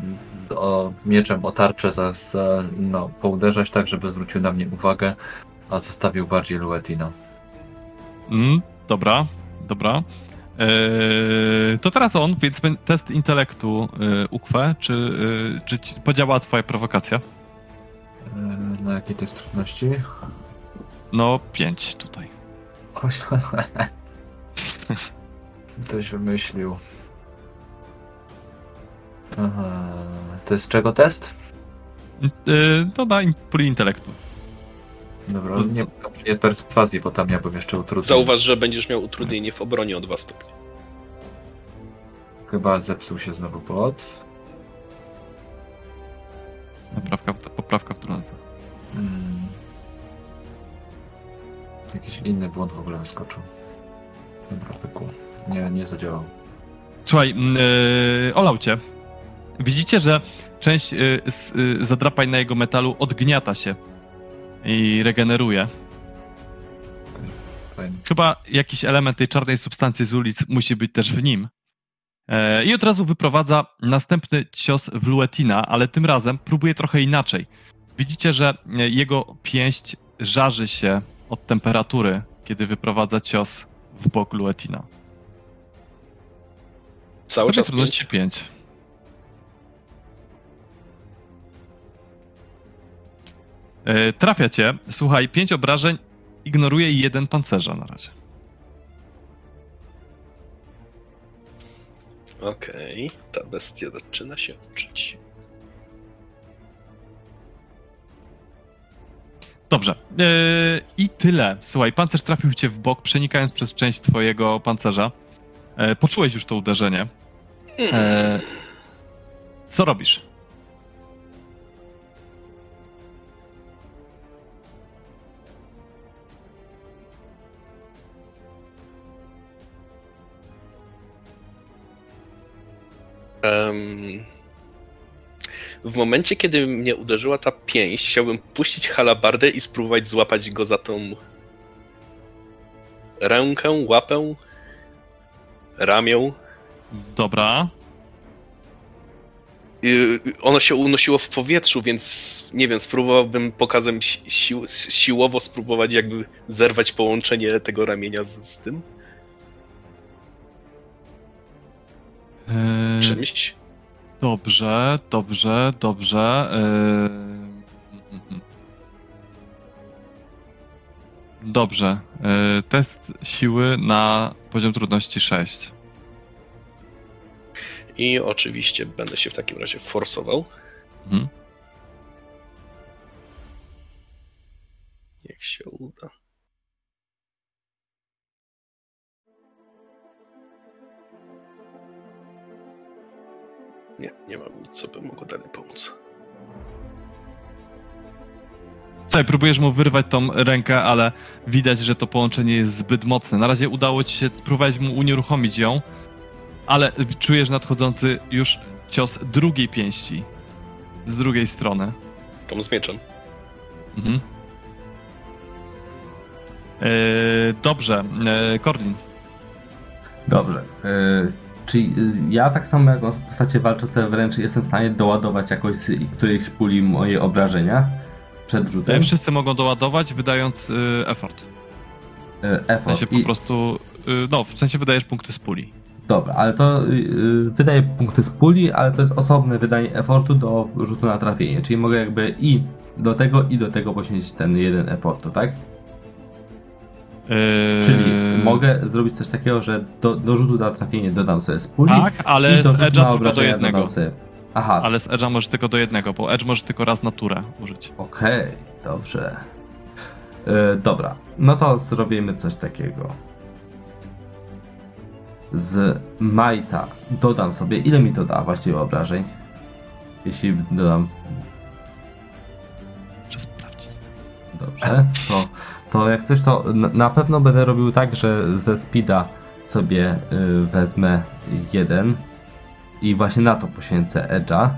o, mieczem o tarczę za, za, no, pouderzać tak, żeby zwrócił na mnie uwagę, a zostawił bardziej Luetina. Mm, dobra, dobra. Eee, to teraz on, więc test intelektu yy, Ukwę. Czy, yy, czy podziała twoja prowokacja? Yy, Na jakiej to jest trudności? No, pięć tutaj. [LAUGHS] Ktoś wymyślił. Aha. To jest czego test? Yy, to da im puli intelektu. Dobra, nie, nie perswazji, bo tam miałbym jeszcze utrudnienie. Zauważ, że będziesz miał utrudnienie w obronie o dwa stopnie. Chyba zepsuł się znowu plot. Poprawka, poprawka w drodze. Hmm. Jakiś inny błąd w ogóle wyskoczył. Dobra, pyku. Nie, nie zadziałał. Słuchaj, yy, olał cię. Widzicie, że część yy, yy, zadrapań na jego metalu odgniata się i regeneruje. Fajnie. Chyba jakiś element tej czarnej substancji z ulic musi być też w nim. E, I od razu wyprowadza następny cios w Luetina, ale tym razem próbuje trochę inaczej. Widzicie, że jego pięść żarzy się od temperatury, kiedy wyprowadza cios w bok Luetina. Cały czas trudności pięć. 5. E, Trafia cię. Słuchaj, 5 obrażeń, ignoruje jeden pancerza na razie. Okej, ta bestia zaczyna się uczyć. Dobrze. E, I tyle. Słuchaj, pancerz trafił cię w bok, przenikając przez część twojego pancerza. E, Poczułeś już to uderzenie. E, Co robisz? Em, w momencie, kiedy mnie uderzyła ta pięść, chciałbym puścić halabardę i spróbować złapać go za tą rękę, łapę, ramię. Dobra. I ono się unosiło w powietrzu, więc nie wiem, spróbowałbym pokazem si- sił, siłowo spróbować jakby zerwać połączenie tego ramienia z, z tym E, czymś. Dobrze, dobrze, dobrze. Yy... Dobrze. Yy, Test siły na poziom trudności 6. I oczywiście będę się w takim razie forsował. Mhm. Niech się uda. Nie, nie mam nic, co by mogło dalej pomóc. Tutaj próbujesz mu wyrwać tą rękę, ale widać, że to połączenie jest zbyt mocne. Na razie udało ci się, próbowałeś mu unieruchomić ją, ale czujesz nadchodzący już cios drugiej pięści. Z drugiej strony. Tom z mieczem. Mhm. Yy, dobrze, yy, Kordin. Dobrze. E, czyli y, ja tak samo jak postacie walczące wręcz jestem w stanie doładować jakoś z którejś puli moje obrażenia przed rzutem? Wszyscy mogą doładować, wydając yy, effort. W effort. sensie I- po prostu, yy, no, w sensie wydajesz punkty z puli. Dobra, ale to y, y, wydaje punkty z puli, ale to jest osobne wydanie effortu do rzutu na trafienie, czyli mogę jakby i do tego, i do tego poświęcić ten jeden effortu, tak? Yy, Czyli mogę zrobić coś takiego, że do, do rzutu na trafienie dodam sobie z puli Tak, ale z edge'a tylko do jednego. Aha, Ale z edge'a możesz tylko do jednego, bo edge może tylko raz naturę użyć. okej, dobrze. E, dobra, no to zrobimy coś takiego. Z Majta dodam sobie, ile mi to da właściwie obrażeń? Jeśli dodam Muszę sprawdzić. Dobrze, to, to jak coś, to na, pewno będę robił tak, że ze speeda sobie y, wezmę jeden i właśnie na to poświęcę edge'a.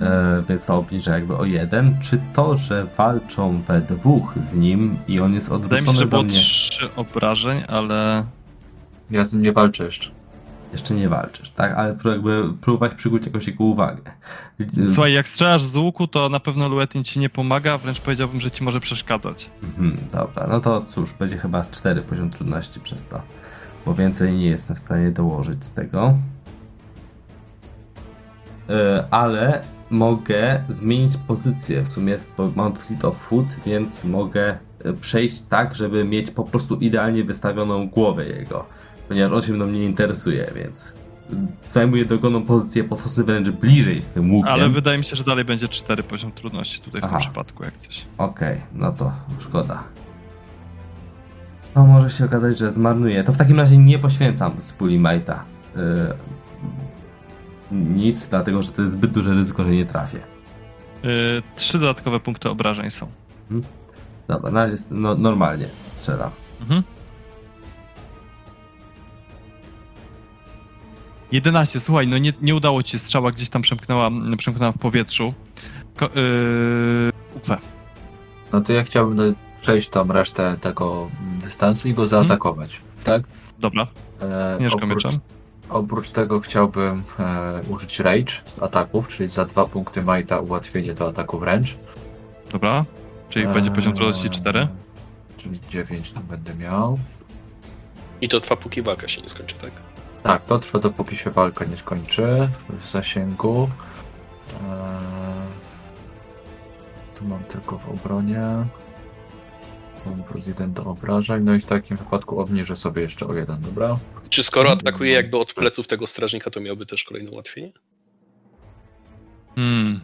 E, więc to obniżę jakby o jeden. Czy to, że walczą we dwóch z nim i on jest Wydaje mi się, odwrócony że do było mnie... trzy obrażeń, ale Ja z nim nie walczę jeszcze. Jeszcze nie walczysz, tak? Ale jakby próbować przykuć jakąś jego uwagę. Słuchaj, jak strzelasz z łuku, to na pewno Luetin ci nie pomaga, wręcz powiedziałbym, że ci może przeszkadzać. Mhm, dobra, no to cóż, będzie chyba 4 poziom trudności przez to, bo więcej nie jestem w stanie dołożyć z tego. E, ale mogę zmienić pozycję. W sumie mam Fleet of Foot, więc mogę e, przejść tak, żeby mieć po prostu idealnie wystawioną głowę jego. Ponieważ on się mną nie interesuje, więc zajmuje dogoną pozycję podchodzę wręcz bliżej z tym łukiem. Ale wydaje mi się, że dalej będzie 4 poziom trudności tutaj w Aha. tym przypadku, jak coś. Okej, no to szkoda. No może się okazać, że zmarnuję. To w takim razie nie poświęcam z puli Majta. Yy, nic, dlatego że to jest zbyt duże ryzyko, że nie trafię. Yy, trzy dodatkowe punkty obrażeń są. Dobra, na razie no, normalnie strzelam. Mhm. 11, słuchaj, no nie, nie udało ci się, strzała gdzieś tam przemknęła, przemknęła w powietrzu. Ko- yy, Ukwe. No to ja chciałbym do- przejść tam resztę tego dystansu i go zaatakować. Tak? Dobra, E, Agnieszka oprócz, mieczem. oprócz tego chciałbym e, użyć rage ataków, czyli za dwa punkty Majta ułatwienie do ataku wręcz. Dobra. Czyli będzie poziom trudności 4. Czyli 9 tu będę miał. I to trwa póki walka się nie skończy, tak? Tak, to trwa dopóki się walka nie skończy w zasięgu. Eee, tu mam tylko w obronie. Mam plus jeden do obrażeń, no i w takim wypadku obniżę sobie jeszcze o jeden, dobra? Czy skoro atakuje jakby od pleców tego strażnika, to miałby też kolejne ułatwienie? Hmm.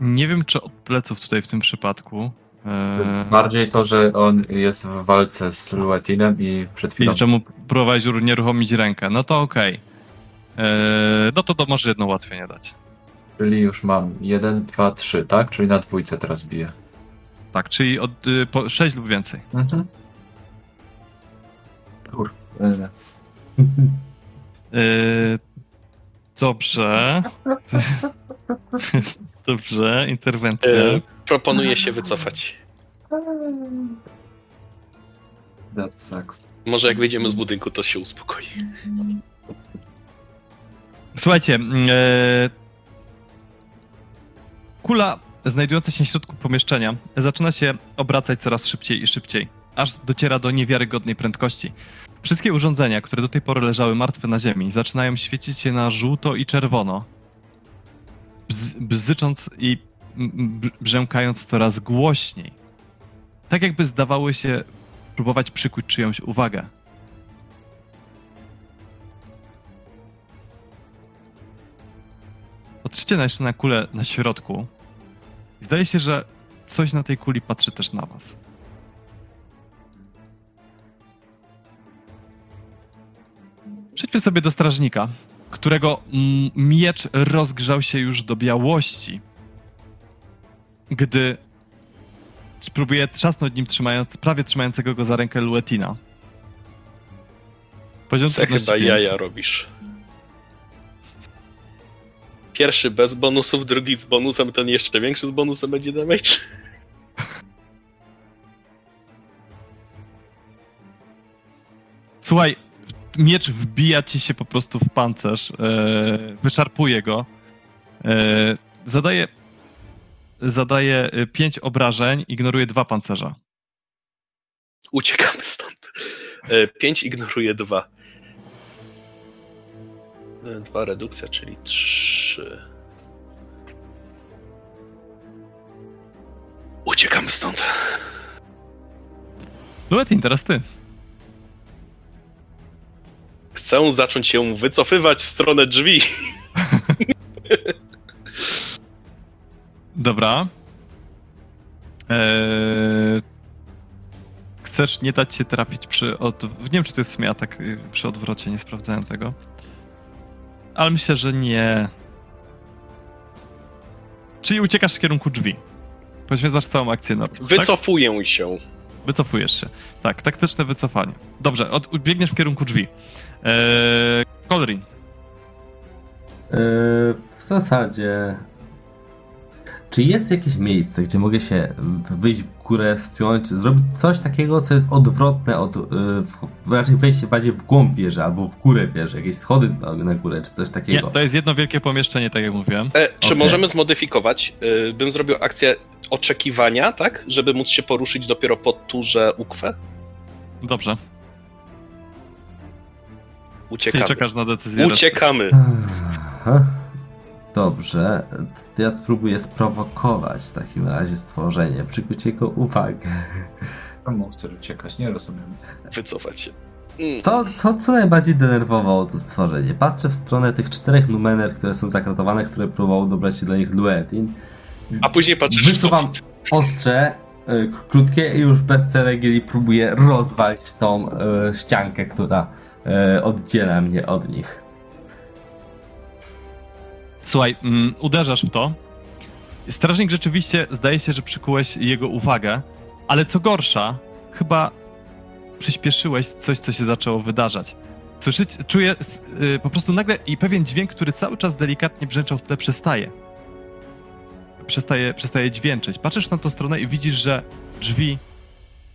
Nie wiem, czy od pleców tutaj w tym przypadku. Eee, Bardziej to, że on jest w walce z Luetinem i przed chwilą... I czemu próbowałeś unieruchomić rękę? No to okej. Eee, no to to może jedno ułatwienie dać. Czyli już mam 1, 2, 3, tak? Czyli na dwójce teraz biję. Tak, czyli od y, po 6 lub więcej. Mhm. Kur... e, [LAUGHS] Eee, dobrze. [LAUGHS] dobrze, interwencja. Proponuję się wycofać. That sucks. Może jak wyjdziemy z budynku, to się uspokoi. Słuchajcie, mm, e, kula znajdująca się w środku pomieszczenia zaczyna się obracać coraz szybciej i szybciej, aż dociera do niewiarygodnej prędkości. Wszystkie urządzenia, które do tej pory leżały martwe na ziemi, zaczynają świecić się na żółto i czerwono, bz, bzycząc i brzękając coraz głośniej. Tak jakby zdawały się próbować przykuć czyjąś uwagę. Patrzycie jeszcze na kulę na środku. Zdaje się, że coś na tej kuli patrzy też na was. Przejdźmy sobie do strażnika, którego miecz rozgrzał się już do białości, gdy próbuje trzasnąć nim trzymając, prawie trzymającego go za rękę Luetina. Poziom trudności chyba jaja robisz. Pierwszy bez bonusów, drugi z bonusem, ten jeszcze większy z bonusem będzie damage. Słuchaj, miecz wbija ci się po prostu w pancerz, e, wyszarpuje go, e, zadaje, zadaje e, pięć obrażeń, ignoruje dwa pancerza. Uciekamy stąd. E, 5 ignoruje 2. 2 redukcja, czyli 3. Uciekamy stąd. Luetin, teraz ty. Chcę zacząć się wycofywać w stronę drzwi. [LAUGHS] Dobra. Eee, chcesz nie dać się trafić przy... Od... Nie wiem, czy to jest w sumie atak y, przy odwrocie, nie sprawdzałem tego. Ale myślę, że nie. Czyli uciekasz w kierunku drzwi. Poświęcasz całą akcję na... Tak? Wycofuję się. Wycofujesz się. Tak, taktyczne wycofanie. Dobrze, od, biegniesz w kierunku drzwi. Eee, Colrin. Yy, w zasadzie. Czy jest jakieś miejsce, gdzie mogę się wyjść w górę, spiąć, zrobić coś takiego, co jest odwrotne od. Yy, w, raczej wejść się bardziej w głąb wieży albo w górę wieży, jakieś schody na, na górę, czy coś Nie, takiego. to jest jedno wielkie pomieszczenie, tak jak mówiłem. E, czy Okej. możemy zmodyfikować? E, bym zrobił akcję oczekiwania, tak? Żeby móc się poruszyć dopiero po turze Ukwe? Dobrze. Czyli Uciekamy. czekasz na decyzję. Uciekamy. Dobrze, to ja spróbuję sprowokować w takim razie stworzenie, przykuć jego uwagę. Czemu chcesz uciekać? Nie rozumiem. Wycofać się. Mm. Co, co, co najbardziej denerwowało to stworzenie? Patrzę w stronę tych czterech numener, które są zakratowane, które próbował dobrać się do nich Luetin. A później patrzysz w Wysuwam ostrze, y, krótkie i już bez ceregieli próbuję rozwalić tą y, ściankę, która y, oddziela mnie od nich. Słuchaj, mm, uderzasz w to. Strażnik rzeczywiście zdaje się, że przykułeś jego uwagę, ale co gorsza, chyba przyspieszyłeś coś, co się zaczęło wydarzać. Słyszycie, czuję s- y, po prostu nagle i pewien dźwięk, który cały czas delikatnie brzęczał w tle, przestaje. Przestaje, przestaje dźwięczyć. Patrzysz na tą stronę i widzisz, że drzwi,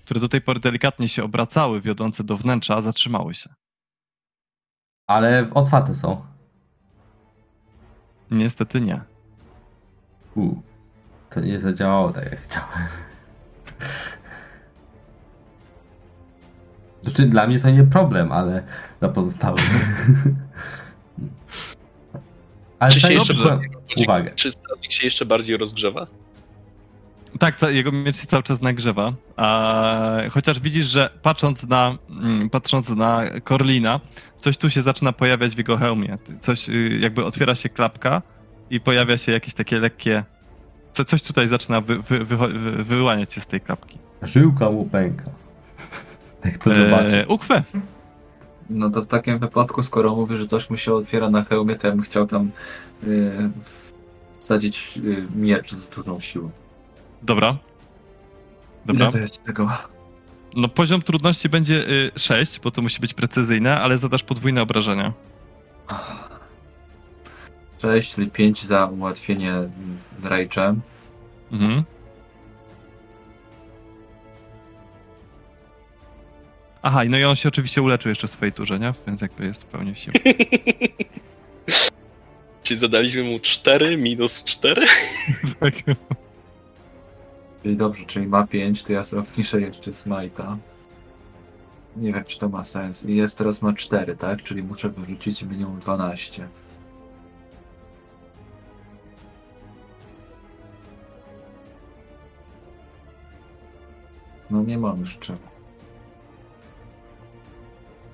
które do tej pory delikatnie się obracały, wiodące do wnętrza, zatrzymały się. Ale otwarte są. Niestety nie. U, to nie zadziałało tak jak chciałem. Znaczy dla mnie to nie problem, ale dla pozostałych. [LAUGHS] ale Czy się tak jeszcze zwróciłem uwagę. Czy strażnik się jeszcze bardziej rozgrzewa? Tak, jego miecz się cały czas nagrzewa. A, chociaż widzisz, że patrząc na, mm, patrząc na Korlina, coś tu się zaczyna pojawiać w jego hełmie. Coś, y, jakby otwiera się klapka i pojawia się jakieś takie lekkie. Co, coś tutaj zaczyna wy, wy, wycho- wy, wyłaniać się z tej klapki. Żyłka mu pęka. [LAUGHS] Jak to zobaczę. E, Ukwę. No to w takim wypadku, skoro mówi, że coś mu się otwiera na hełmie, to ja bym chciał tam y, wsadzić y, miecz z dużą siłą. Dobra. Dobra. Ile to jest tego? No poziom trudności będzie 6, bo to musi być precyzyjne, ale zadasz podwójne obrażenia. 6, czyli 5 za ułatwienie rage'em. Mhm. Aha, i no i on się oczywiście uleczył jeszcze w swojej turze, nie? Więc jakby jest w pełni w siłę. [LAUGHS] Czyli zadaliśmy mu 4 minus 4? [LAUGHS] [LAUGHS] Czyli dobrze, czyli ma 5, to ja sobie obniżę jeszcze smajta. Nie wiem, czy to ma sens. I jest teraz ma 4, tak? Czyli muszę wyrzucić minimum 12. No nie mam już czego.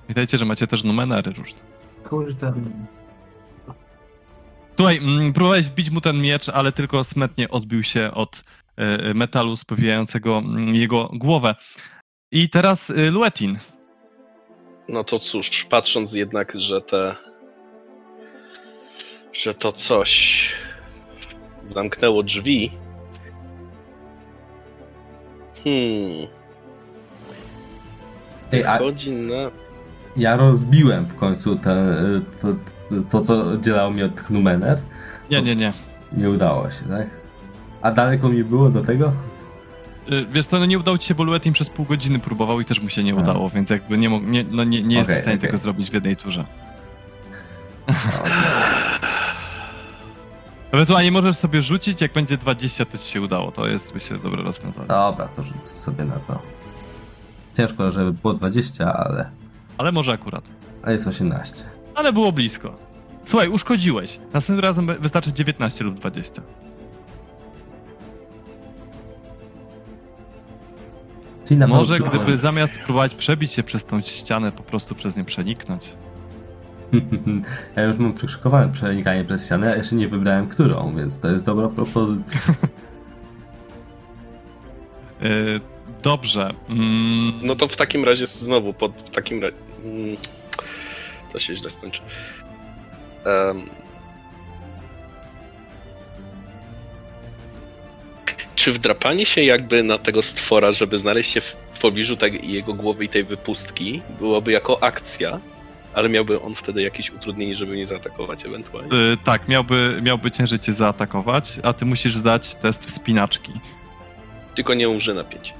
Pamiętajcie, że macie też numery różne. Kurde. Słuchaj, mm, próbowałeś wbić mu ten miecz, ale tylko smetnie odbił się od metalu spowijającego mm, jego głowę. I teraz e, Luetin. No to cóż, patrząc jednak, że te. że to coś zamknęło drzwi. Hmm. Ej, a Chodzi na. ja rozbiłem w końcu te, to, to, co oddzielało mnie od tych numener. Nie, nie, nie. Nie udało się, tak? A daleko mi było do tego? Y, Wiesz co, no nie udało ci się, bo Luetin przez pół godziny próbował i też mu się nie A. udało, więc jakby nie, nie, no nie, nie jesteś Okej, w stanie okej. tego zrobić w jednej turze. [LAUGHS] Ewentualnie możesz sobie rzucić, jak będzie 20, to ci się udało. To jest, myślę, dobre rozwiązanie. Dobra, to rzucę sobie na to. Ciężko, żeby było 20, ale Ale może akurat. a jest 18. Ale było blisko. Słuchaj, uszkodziłeś. Następnym razem wystarczy 19 lub 20. Czyli na Może gdyby zamiast próbować przebić się przez tą ścianę, po prostu przez nią przeniknąć. [LAUGHS] Ja już mam przykrzykowane przenikanie przez ścianę, a jeszcze nie wybrałem którą, więc to jest dobra propozycja. Yy, [LAUGHS] dobrze. Mm, No to w takim razie znowu, pod w takim razie. Mm, to się źle skończy. Em. Czy wdrapanie się jakby na tego stwora, żeby znaleźć się w, w pobliżu tak, jego głowy i tej wypustki, byłoby jako akcja, ale miałby on wtedy jakieś utrudnienie, żeby nie zaatakować ewentualnie? yy, tak, miałby, miałby ciężej cię zaatakować, a ty musisz zdać test wspinaczki. Tylko nie umrze na pięć.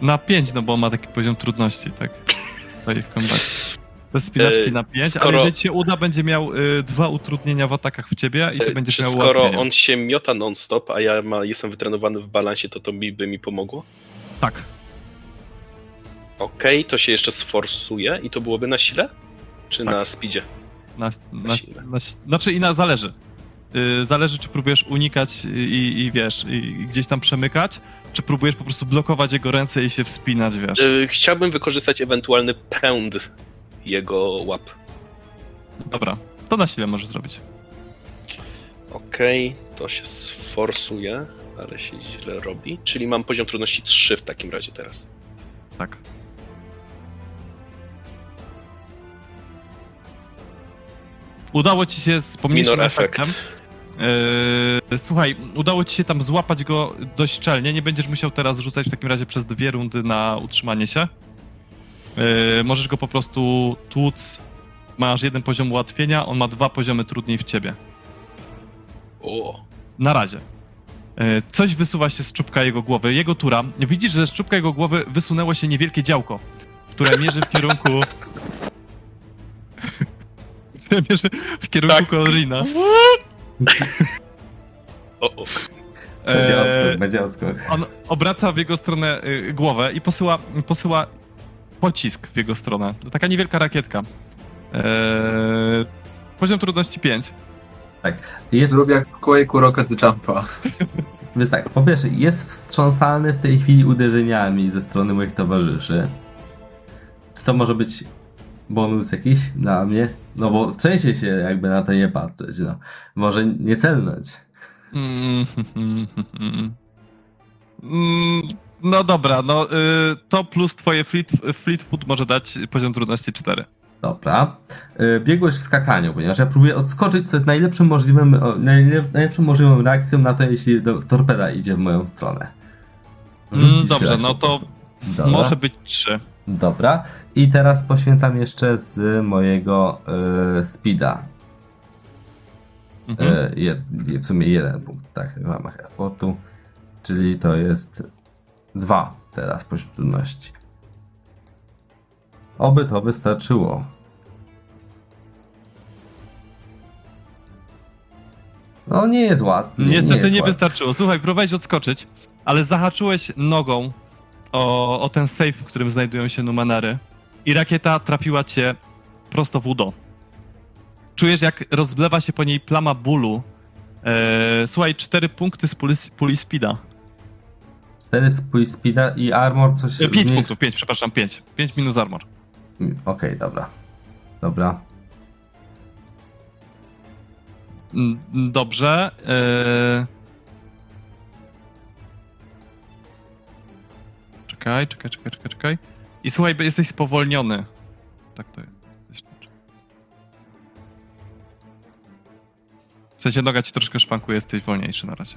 Na 5, no bo on ma taki poziom trudności, tak? [LAUGHS] Tutaj w kombacie. Test spinaczki Yy, na 5, ale skoro- jeżeli ci się uda, będzie miał y, dwa utrudnienia w atakach w ciebie i ty E, będziesz miał skoro on się miota non-stop, a ja ma, jestem wytrenowany w balansie, to to mi, by mi pomogło? Tak. Okej, to się jeszcze sforsuje i to byłoby na sile? Czy Tak. na speedzie? Na, na, Na siłę. na, znaczy i na zależy. Yy, zależy, czy próbujesz unikać i, i wiesz, i gdzieś tam przemykać, czy próbujesz po prostu blokować jego ręce i się wspinać, wiesz. Y, Chciałbym wykorzystać ewentualny pęd jego łap. Dobra, to na sile możesz zrobić. Okej, to się sforsuje, ale się źle robi. Czyli mam poziom trudności 3 w takim razie teraz. Tak. Udało ci się z pomniejszym Minor efekt. efektem. Yy, słuchaj, udało ci się tam złapać go dość szczelnie. Nie będziesz musiał teraz rzucać w takim razie przez dwie rundy na utrzymanie się. Yy, możesz go po prostu tłuc. Masz jeden poziom ułatwienia, on ma dwa poziomy trudniej w ciebie. O, Na razie. E, Coś wysuwa się z czubka jego głowy. Jego tura. Widzisz, że z czubka jego głowy wysunęło się niewielkie działko, które mierzy w kierunku. które [LAUGHS] [LAUGHS] mierzy w kierunku Tak. Kolorina. o, o. Będzie E, odskok, będzie odskok. On obraca w jego stronę y, głowę i posyła, posyła pocisk w jego stronę. Taka niewielka rakietka. E, poziom trudności 5. Jest, Zrób jak w Quake'u Rocket Jumpa. [LAUGHS] Więc tak, po pierwsze, jest wstrząsany w tej chwili uderzeniami ze strony moich towarzyszy. Czy to może być bonus jakiś dla mnie? No bo trzęsie się jakby na to nie patrzeć, no. Może nie celnąć. Mm, [LAUGHS] Mm, No dobra, no y, to plus twoje fleet, fleet foot może dać poziom trudności 4. Dobra. Yy, Biegłość w skakaniu, ponieważ ja próbuję odskoczyć, co jest najlepszym możliwym, najlep, najlepszą możliwą reakcją na to, jeśli do, torpeda idzie w moją stronę. Mm, dobrze, no to. Dobra. Może być 3. Dobra. I teraz poświęcam jeszcze z mojego yy, speeda. Mhm. Jed, w sumie jeden punkt, tak, w ramach effortu. Czyli to jest dwa teraz poziom trudności. Oby to wystarczyło. No nie jest łatwy. Niestety nie, jest łatwy. wystarczyło. Słuchaj, próbowałeś odskoczyć, ale zahaczyłeś nogą o, o ten safe, w którym znajdują się numenery i rakieta trafiła cię prosto w udo. Czujesz, jak rozlewa się po niej plama bólu. Eee, słuchaj, cztery punkty z puli, puli speeda. Cztery spój speeda i armor coś... E, pięć zmniej- punktów, pięć, przepraszam, pięć. Pięć minus armor. Okej, dobra. Dobra. Mm, Dobrze. Eee... Czekaj, czekaj, czekaj, czekaj, czekaj. I słuchaj, jesteś spowolniony. Tak to jest. W sensie noga ci troszkę szwankuje, jesteś wolniejszy na razie.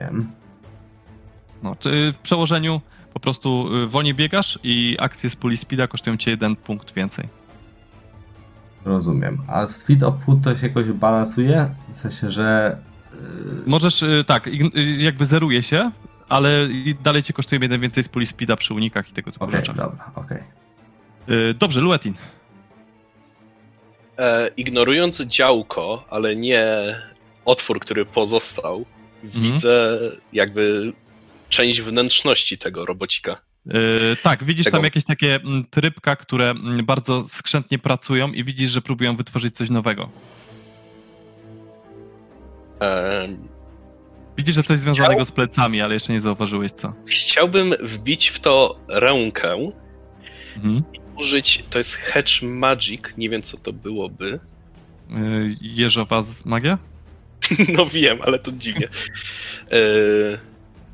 Wiem. No, ty w przełożeniu po prostu y, wolniej biegasz i akcje z puli speeda kosztują cię jeden punkt więcej. Rozumiem. A z Feet of Food to się jakoś balansuje? W sensie, że... Możesz, y, tak, y, jakby zeruje się, ale dalej cię kosztuje jeden więcej z puli speeda przy unikach i tego typu Okej, rzeczach. dobra, okej. Y, Dobrze, Luetin. E, ignorując działko, ale nie otwór, który pozostał, widzę jakby część wnętrzności tego robocika. Y, tak, widzisz Tego- tam jakieś takie mm, trybka, które mm, bardzo skrzętnie pracują i widzisz, że próbują wytworzyć coś nowego. E, Widzisz, że coś związanego z plecami, ale jeszcze nie zauważyłeś co. chciałbym wbić w to rękę, Mhm. użyć, to jest Hedge Magic, nie wiem co to byłoby. Y, Jeżowa z magia? [LAUGHS] No wiem, ale to dziwnie. E,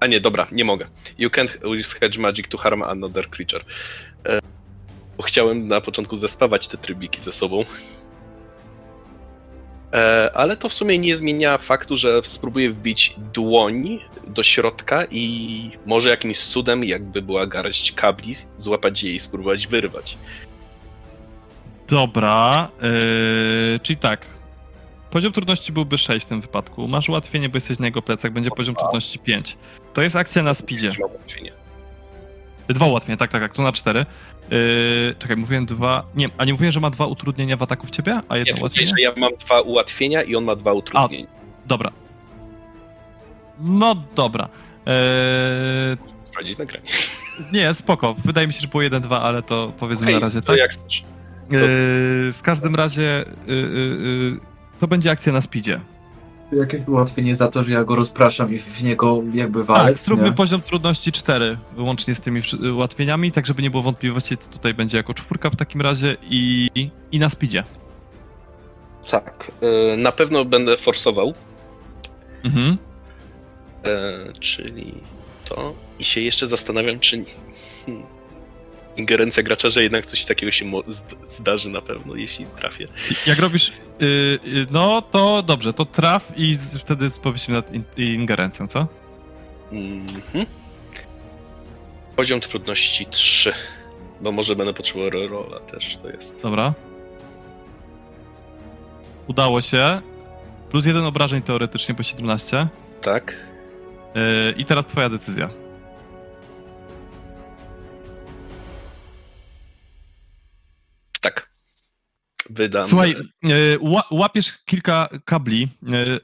a nie, dobra, nie mogę. You can't use Hedge Magic to harm another creature. E, chciałem na początku zespawać te trybiki ze sobą. E, ale to w sumie nie zmienia faktu, że spróbuję wbić dłoń do środka i może jakimś cudem, jakby była garść kabli, złapać je i spróbować wyrwać. Dobra, yy, czyli tak. Poziom trudności byłby 6 w tym wypadku. Masz ułatwienie, bo jesteś na jego plecach, będzie poziom trudności 5. To jest akcja na speedzie. Dwa ułatwienia, tak, tak, tak, to na cztery. Yy, czekaj, mówiłem dwa. Nie, a nie mówiłem, że ma dwa utrudnienia w ataku w ciebie? A Nie, jedno to ułatwienie? że ja mam dwa ułatwienia i on ma dwa utrudnienia. Dobra. No dobra. Yy, Sprawdzić nagranie. nie, spoko. Wydaje mi się, że było 1-2, ale to powiedzmy Okej, na razie to tak. jak chcesz. w każdym razie y, y, y, to będzie akcja na speedzie. Jakieś ułatwienie za to, że ja go rozpraszam i w niego jakby walę? Tak, zróbmy nie? poziom trudności 4, wyłącznie z tymi ułatwieniami, tak żeby nie było wątpliwości, to tutaj będzie jako czwórka w takim razie i, i na speedzie. Tak, e, na pewno będę forsował, Mhm. e, czyli to. I się jeszcze zastanawiam, czy hmm, ingerencja gracza, że jednak coś takiego się zdarzy na pewno, jeśli trafię. Jak robisz, y, y, no to dobrze, to traf i z, wtedy powiedzmy nad in, ingerencją, co? Mhm. Poziom trudności 3, bo może będę potrzebował rola też, to jest. Dobra. Udało się. Plus jeden obrażeń teoretycznie po 17. Tak. Yy, I teraz twoja decyzja. Wydam. Słuchaj, ła, łapiesz kilka kabli,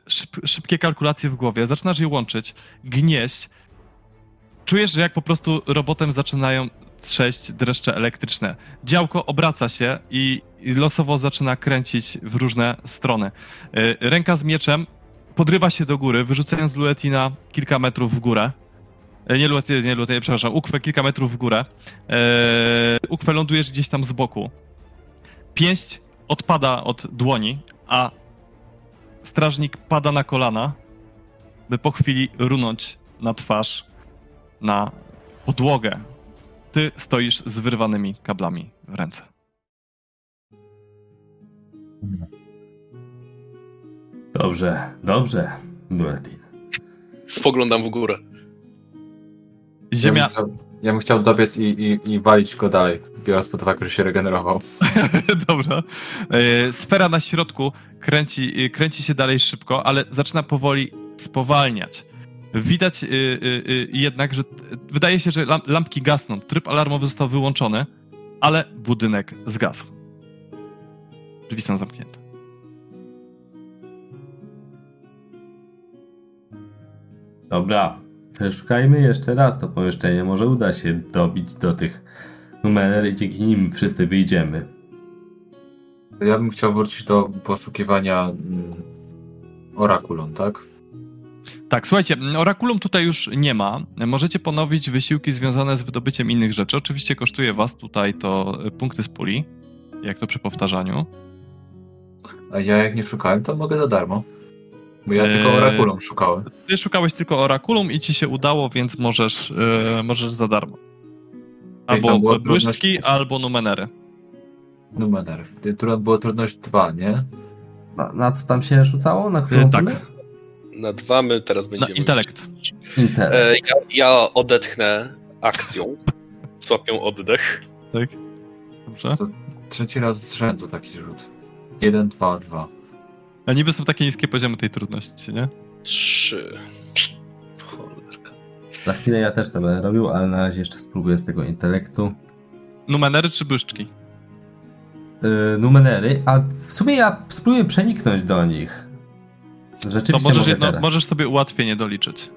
szyb, szybkie kalkulacje w głowie, zaczynasz je łączyć, gnieść. Czujesz, że jak po prostu robotem zaczynają trzeć dreszcze elektryczne. Działko obraca się i, losowo zaczyna kręcić w różne strony. Yy, ręka z mieczem podrywa się do góry, wyrzucając Luetina kilka metrów w górę. E, Nie Luetin, nie Luetin, przepraszam, Ukwę kilka metrów w górę. Ukwę lądujesz gdzieś tam z boku. Pięść odpada od dłoni, a strażnik pada na kolana, by po chwili runąć na twarz, na podłogę. Ty stoisz z wyrwanymi kablami w ręce. Dobrze, dobrze, Duetin. Spoglądam w górę. Ziemia, Ja bym chciał, dobiec i, i, i walić go dalej, biorąc pod uwagę, że się regenerował. [LAUGHS] Dobra. E, Sfera na środku kręci, e, kręci się dalej szybko, ale zaczyna powoli spowalniać. Widać e, e, e, jednak, że wydaje się, że lam- lampki gasną. Tryb alarmowy został wyłączony, ale budynek zgasł. Drzwi są zamknięte. Dobra, szukajmy jeszcze raz to pomieszczenie. Może uda się dobić do tych numer i dzięki nim wszyscy wyjdziemy. Ja bym chciał wrócić do poszukiwania mm, Orakulon, tak? Tak, słuchajcie, Orakulum tutaj już nie ma. Możecie ponowić wysiłki związane z wydobyciem innych rzeczy. Oczywiście kosztuje was tutaj to e, punkty z puli, jak to przy powtarzaniu. A ja jak nie szukałem, to mogę za darmo. Bo ja tylko Eee. Orakulon szukałem. Ty szukałeś tylko Orakulum i ci się udało, więc możesz, e, możesz za darmo. Albo była błyszczki, trudność- albo numenery. Numer. Trudno było trudność 2, nie? Na, na co tam się rzucało? Na E, którą tak, pulę? Na dwa my teraz na będziemy. intelekt. Intelekt. E, ja, ja odetchnę akcją. Złapię oddech. Tak? Dobrze. Trzeci raz z rzędu taki rzut. 1, 2, 2. A niby są takie niskie poziomy tej trudności, nie? Trzy. Cholerka. Za chwilę ja też to będę robił, ale na razie jeszcze spróbuję z tego intelektu. Numenery czy błyszczki? Yy, numenery, a w sumie ja spróbuję przeniknąć do nich. To Rzeczywiście możesz, mogę jedno, możesz sobie ułatwienie doliczyć.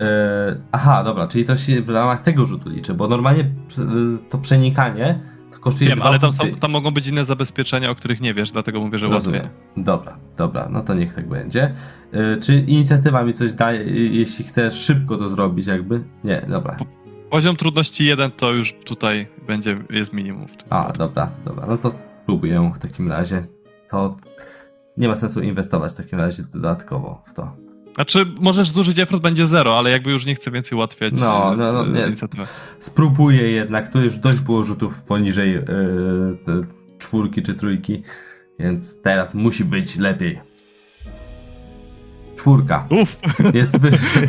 Yy, aha, dobra, czyli to się w ramach tego rzutu liczy, bo normalnie yy, to przenikanie to kosztuje Wiem, ale tam, są, tam mogą być inne zabezpieczenia, o których nie wiesz, dlatego mówię, że Rozumiem. łatwiej. Dobra, dobra, no to niech tak będzie. Yy, czy inicjatywa mi coś daje, yy, jeśli chcesz szybko to zrobić jakby? Nie, dobra. Poziom trudności 1 to już tutaj będzie, jest minimum. A, dobra, dobra, no to próbuję w takim razie. To nie ma sensu inwestować w takim razie dodatkowo w to. Znaczy, możesz zużyć effort, będzie 0, ale jakby już nie chcę więcej ułatwiać No, e, no, no, nie. Spróbuję jednak, tu już dość było rzutów poniżej yy, czwórki czy trójki, więc teraz musi być lepiej. Czwórka. Uff, Jest wyżej. [LAUGHS]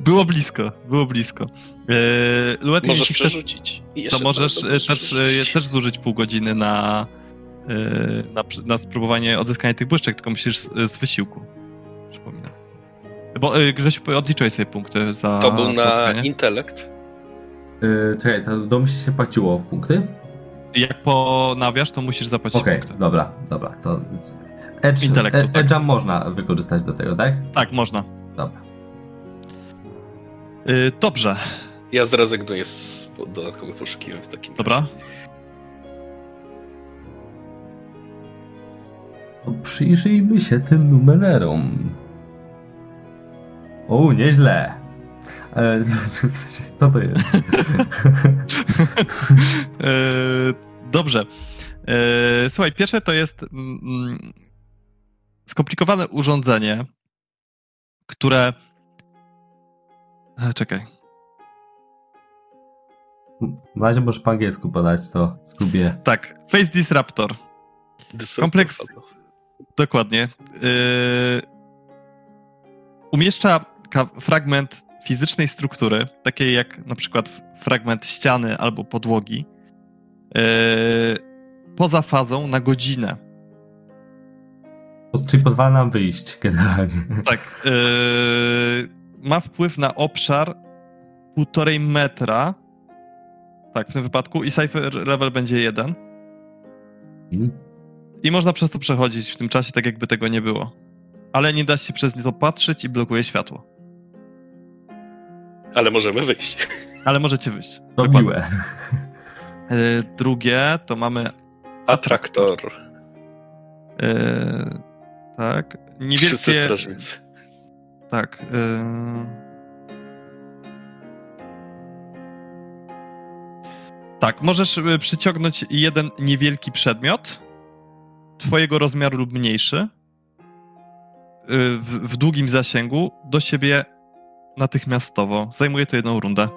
było blisko, było blisko. E, Luetin, Możesz przerzucić. To możesz e, też, przerzucić. też zużyć pół godziny na, na, przy- na spróbowanie odzyskania tych błyszczek, tylko musisz z, z wysiłku. Przypominam. Bo e, Grzesiu, odliczyłeś sobie punkty za To był na spotkanie. intelekt. Yy, czekaj, to domyśl się płaciło w punkty? Jak ponawiasz, to musisz zapłacić Okej, punkty. dobra, dobra, to... Edge, Intelektu, e, tak. Można wykorzystać do tego, tak? Tak, można. Dobra. Y, Dobrze. Ja zrezygnuję z dodatkowych poszukiwań w takim Dobra. razie. To przyjrzyjmy się tym numerom. O, nieźle. E, w [LAUGHS] sensie, co to jest? [LAUGHS] E, Dobrze. E, Słuchaj, pierwsze to jest mm, mm, skomplikowane urządzenie, które. E, Czekaj. W razie możesz po angielsku podać, to spróbuję. Tak, Face Disruptor. Kompleks-. Dokładnie. E, Umieszcza fragment fizycznej struktury, takiej jak na przykład fragment ściany albo podłogi, e, poza fazą na godzinę. Czyli pozwala nam wyjść generalnie. Tak. Yy, ma wpływ na obszar półtorej metra. Tak, w tym wypadku. I cipher level będzie jeden. I można przez to przechodzić w tym czasie, tak jakby tego nie było. Ale nie da się przez nie to patrzeć i blokuje światło. Ale możemy wyjść. [LAUGHS] Ale możecie wyjść. To Dokładnie. miłe. Yy, drugie to mamy. Atraktor. Yy, tak. Wszyscy Niewielkie. strażnicy. Tak. Yy... Tak, możesz y, przyciągnąć jeden niewielki przedmiot twojego rozmiaru lub mniejszy y, w, w długim zasięgu do siebie natychmiastowo. Zajmuje to jedną rundę.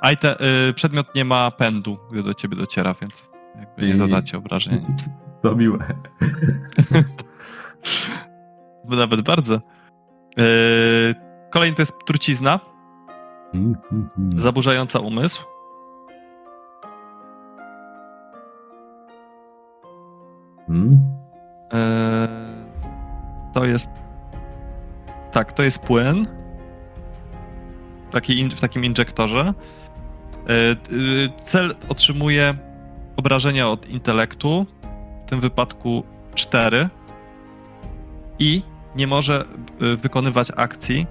A i te, y, przedmiot nie ma pędu, gdy do ciebie dociera, więc jakby nie zadacie obrażenia. [LAUGHS] nic. To miłe. [LAUGHS] Nawet bardzo. Yy, kolejny to jest trucizna. Mm. zaburzająca umysł. Mm. Eee, To jest. Tak, to jest płyn. Taki in, w takim injektorze. T- y, Cel otrzymuje obrażenia od intelektu, w tym wypadku 4. I nie może y, wykonywać akcji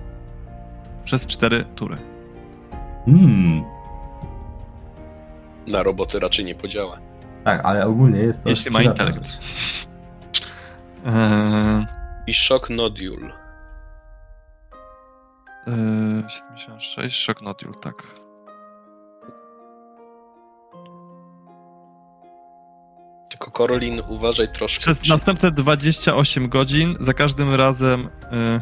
przez 4 tury. Mm. Na roboty raczej nie podziała. Tak, ale ogólnie jest to. Jeśli ma intelekt. rzecz. Eee, I shock nodule. Yy, 76, Shock Nodule, tak. Tylko Korolin, uważaj troszkę. Przez czy- następne 28 godzin, za każdym razem, yy,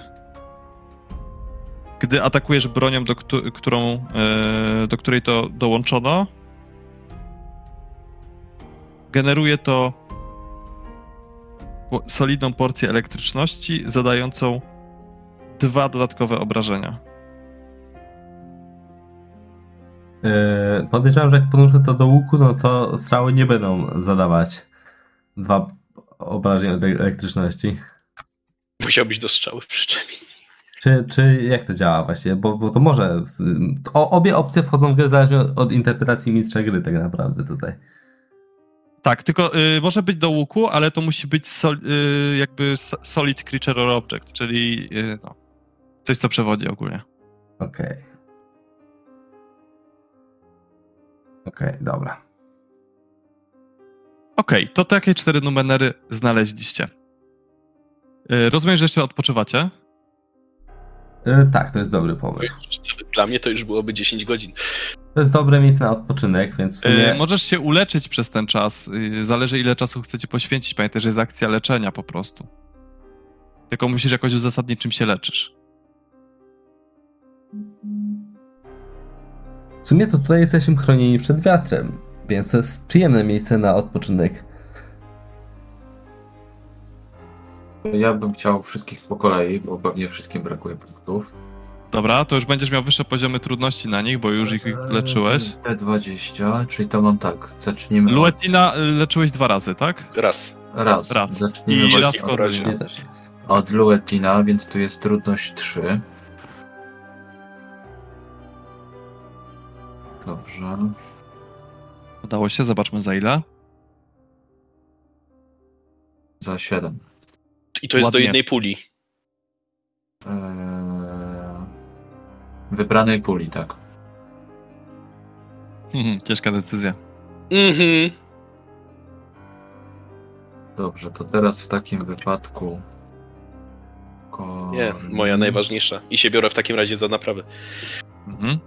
gdy atakujesz bronią, do, któ- którą, yy, do której to dołączono, generuje to solidną porcję elektryczności, zadającą dwa dodatkowe obrażenia. Yy, podejrzewam, że jak podłączę to do łuku, no to strzały nie będą zadawać dwa obrażeń od elektryczności. Musiałbyś do strzały przyczepić. Czy, czy jak to działa właściwie? Bo, bo to może. O, obie opcje wchodzą w grę zależnie od, od interpretacji mistrza gry, tak naprawdę tutaj. Tak, tylko y, może być do łuku, ale to musi być sol, y, jakby so- solid creature or object, czyli y, no, coś, co przewodzi ogólnie. Okej. Okej, dobra. Okej, to takie cztery numery znaleźliście. Y, rozumiem, że jeszcze odpoczywacie. Yy, tak, to jest dobry pomysł. Dla mnie to już byłoby 10 godzin. To jest dobre miejsce na odpoczynek, więc w sumie... Możesz się uleczyć przez ten czas. Y, zależy, ile czasu chcecie poświęcić. Pamiętaj, że jest akcja leczenia po prostu. Tylko musisz jakoś uzasadnić, czym się leczysz. W sumie to tutaj jesteśmy chronieni przed wiatrem, więc to jest przyjemne miejsce na odpoczynek. Ja bym chciał wszystkich po kolei, bo pewnie wszystkim brakuje punktów. Dobra, to już będziesz miał wyższe poziomy trudności na nich, bo już ich leczyłeś. T20, czyli to mam tak. Zacznijmy. Luetina y, leczyłeś dwa razy, tak? Raz. Raz. raz. Zacznijmy I właśnie raz od, Korolina. Nie też jest. od Luetina, więc tu jest trudność 3. Dobrze. Udało się, zobaczmy za ile. Za 7. I to jest Ładnie. do jednej puli. Eee... Wybranej puli, tak. Mhm, ciężka decyzja. Mhm. Dobrze, to teraz w takim wypadku. Nie, moja najważniejsza. I się biorę w takim razie za naprawę. Mhm.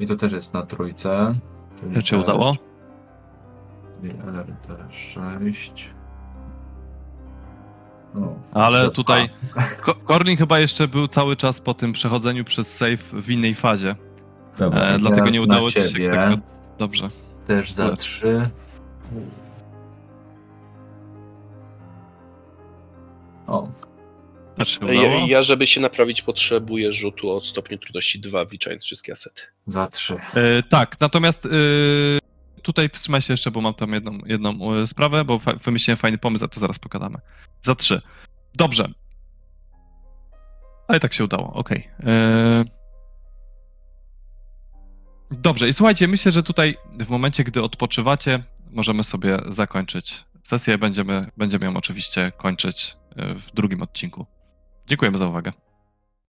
I to też jest na trójce. czyli Czy udało? czyli LRT6. No, Ale tutaj- Ko- Korlin chyba jeszcze był cały czas po tym przechodzeniu przez save w innej fazie. Dobra. E, dlatego nie udało ci się tego... Dobrze. Też za. 3. O, się Ja, ja, żeby się naprawić, potrzebuję rzutu od stopniu trudności 2, wliczając wszystkie asety. za 3. E, tak, natomiast e, tutaj wstrzymaj się jeszcze, bo mam tam jedną, jedną e, sprawę, bo fa- wymyśliłem fajny pomysł, a to zaraz pogadamy. Za trzy. Dobrze. Ale tak się udało, okej. E, Dobrze, i słuchajcie, myślę, że tutaj w momencie, gdy odpoczywacie, możemy sobie zakończyć sesję. Będziemy, będziemy ją oczywiście kończyć e, w drugim odcinku. Dziękujemy za uwagę.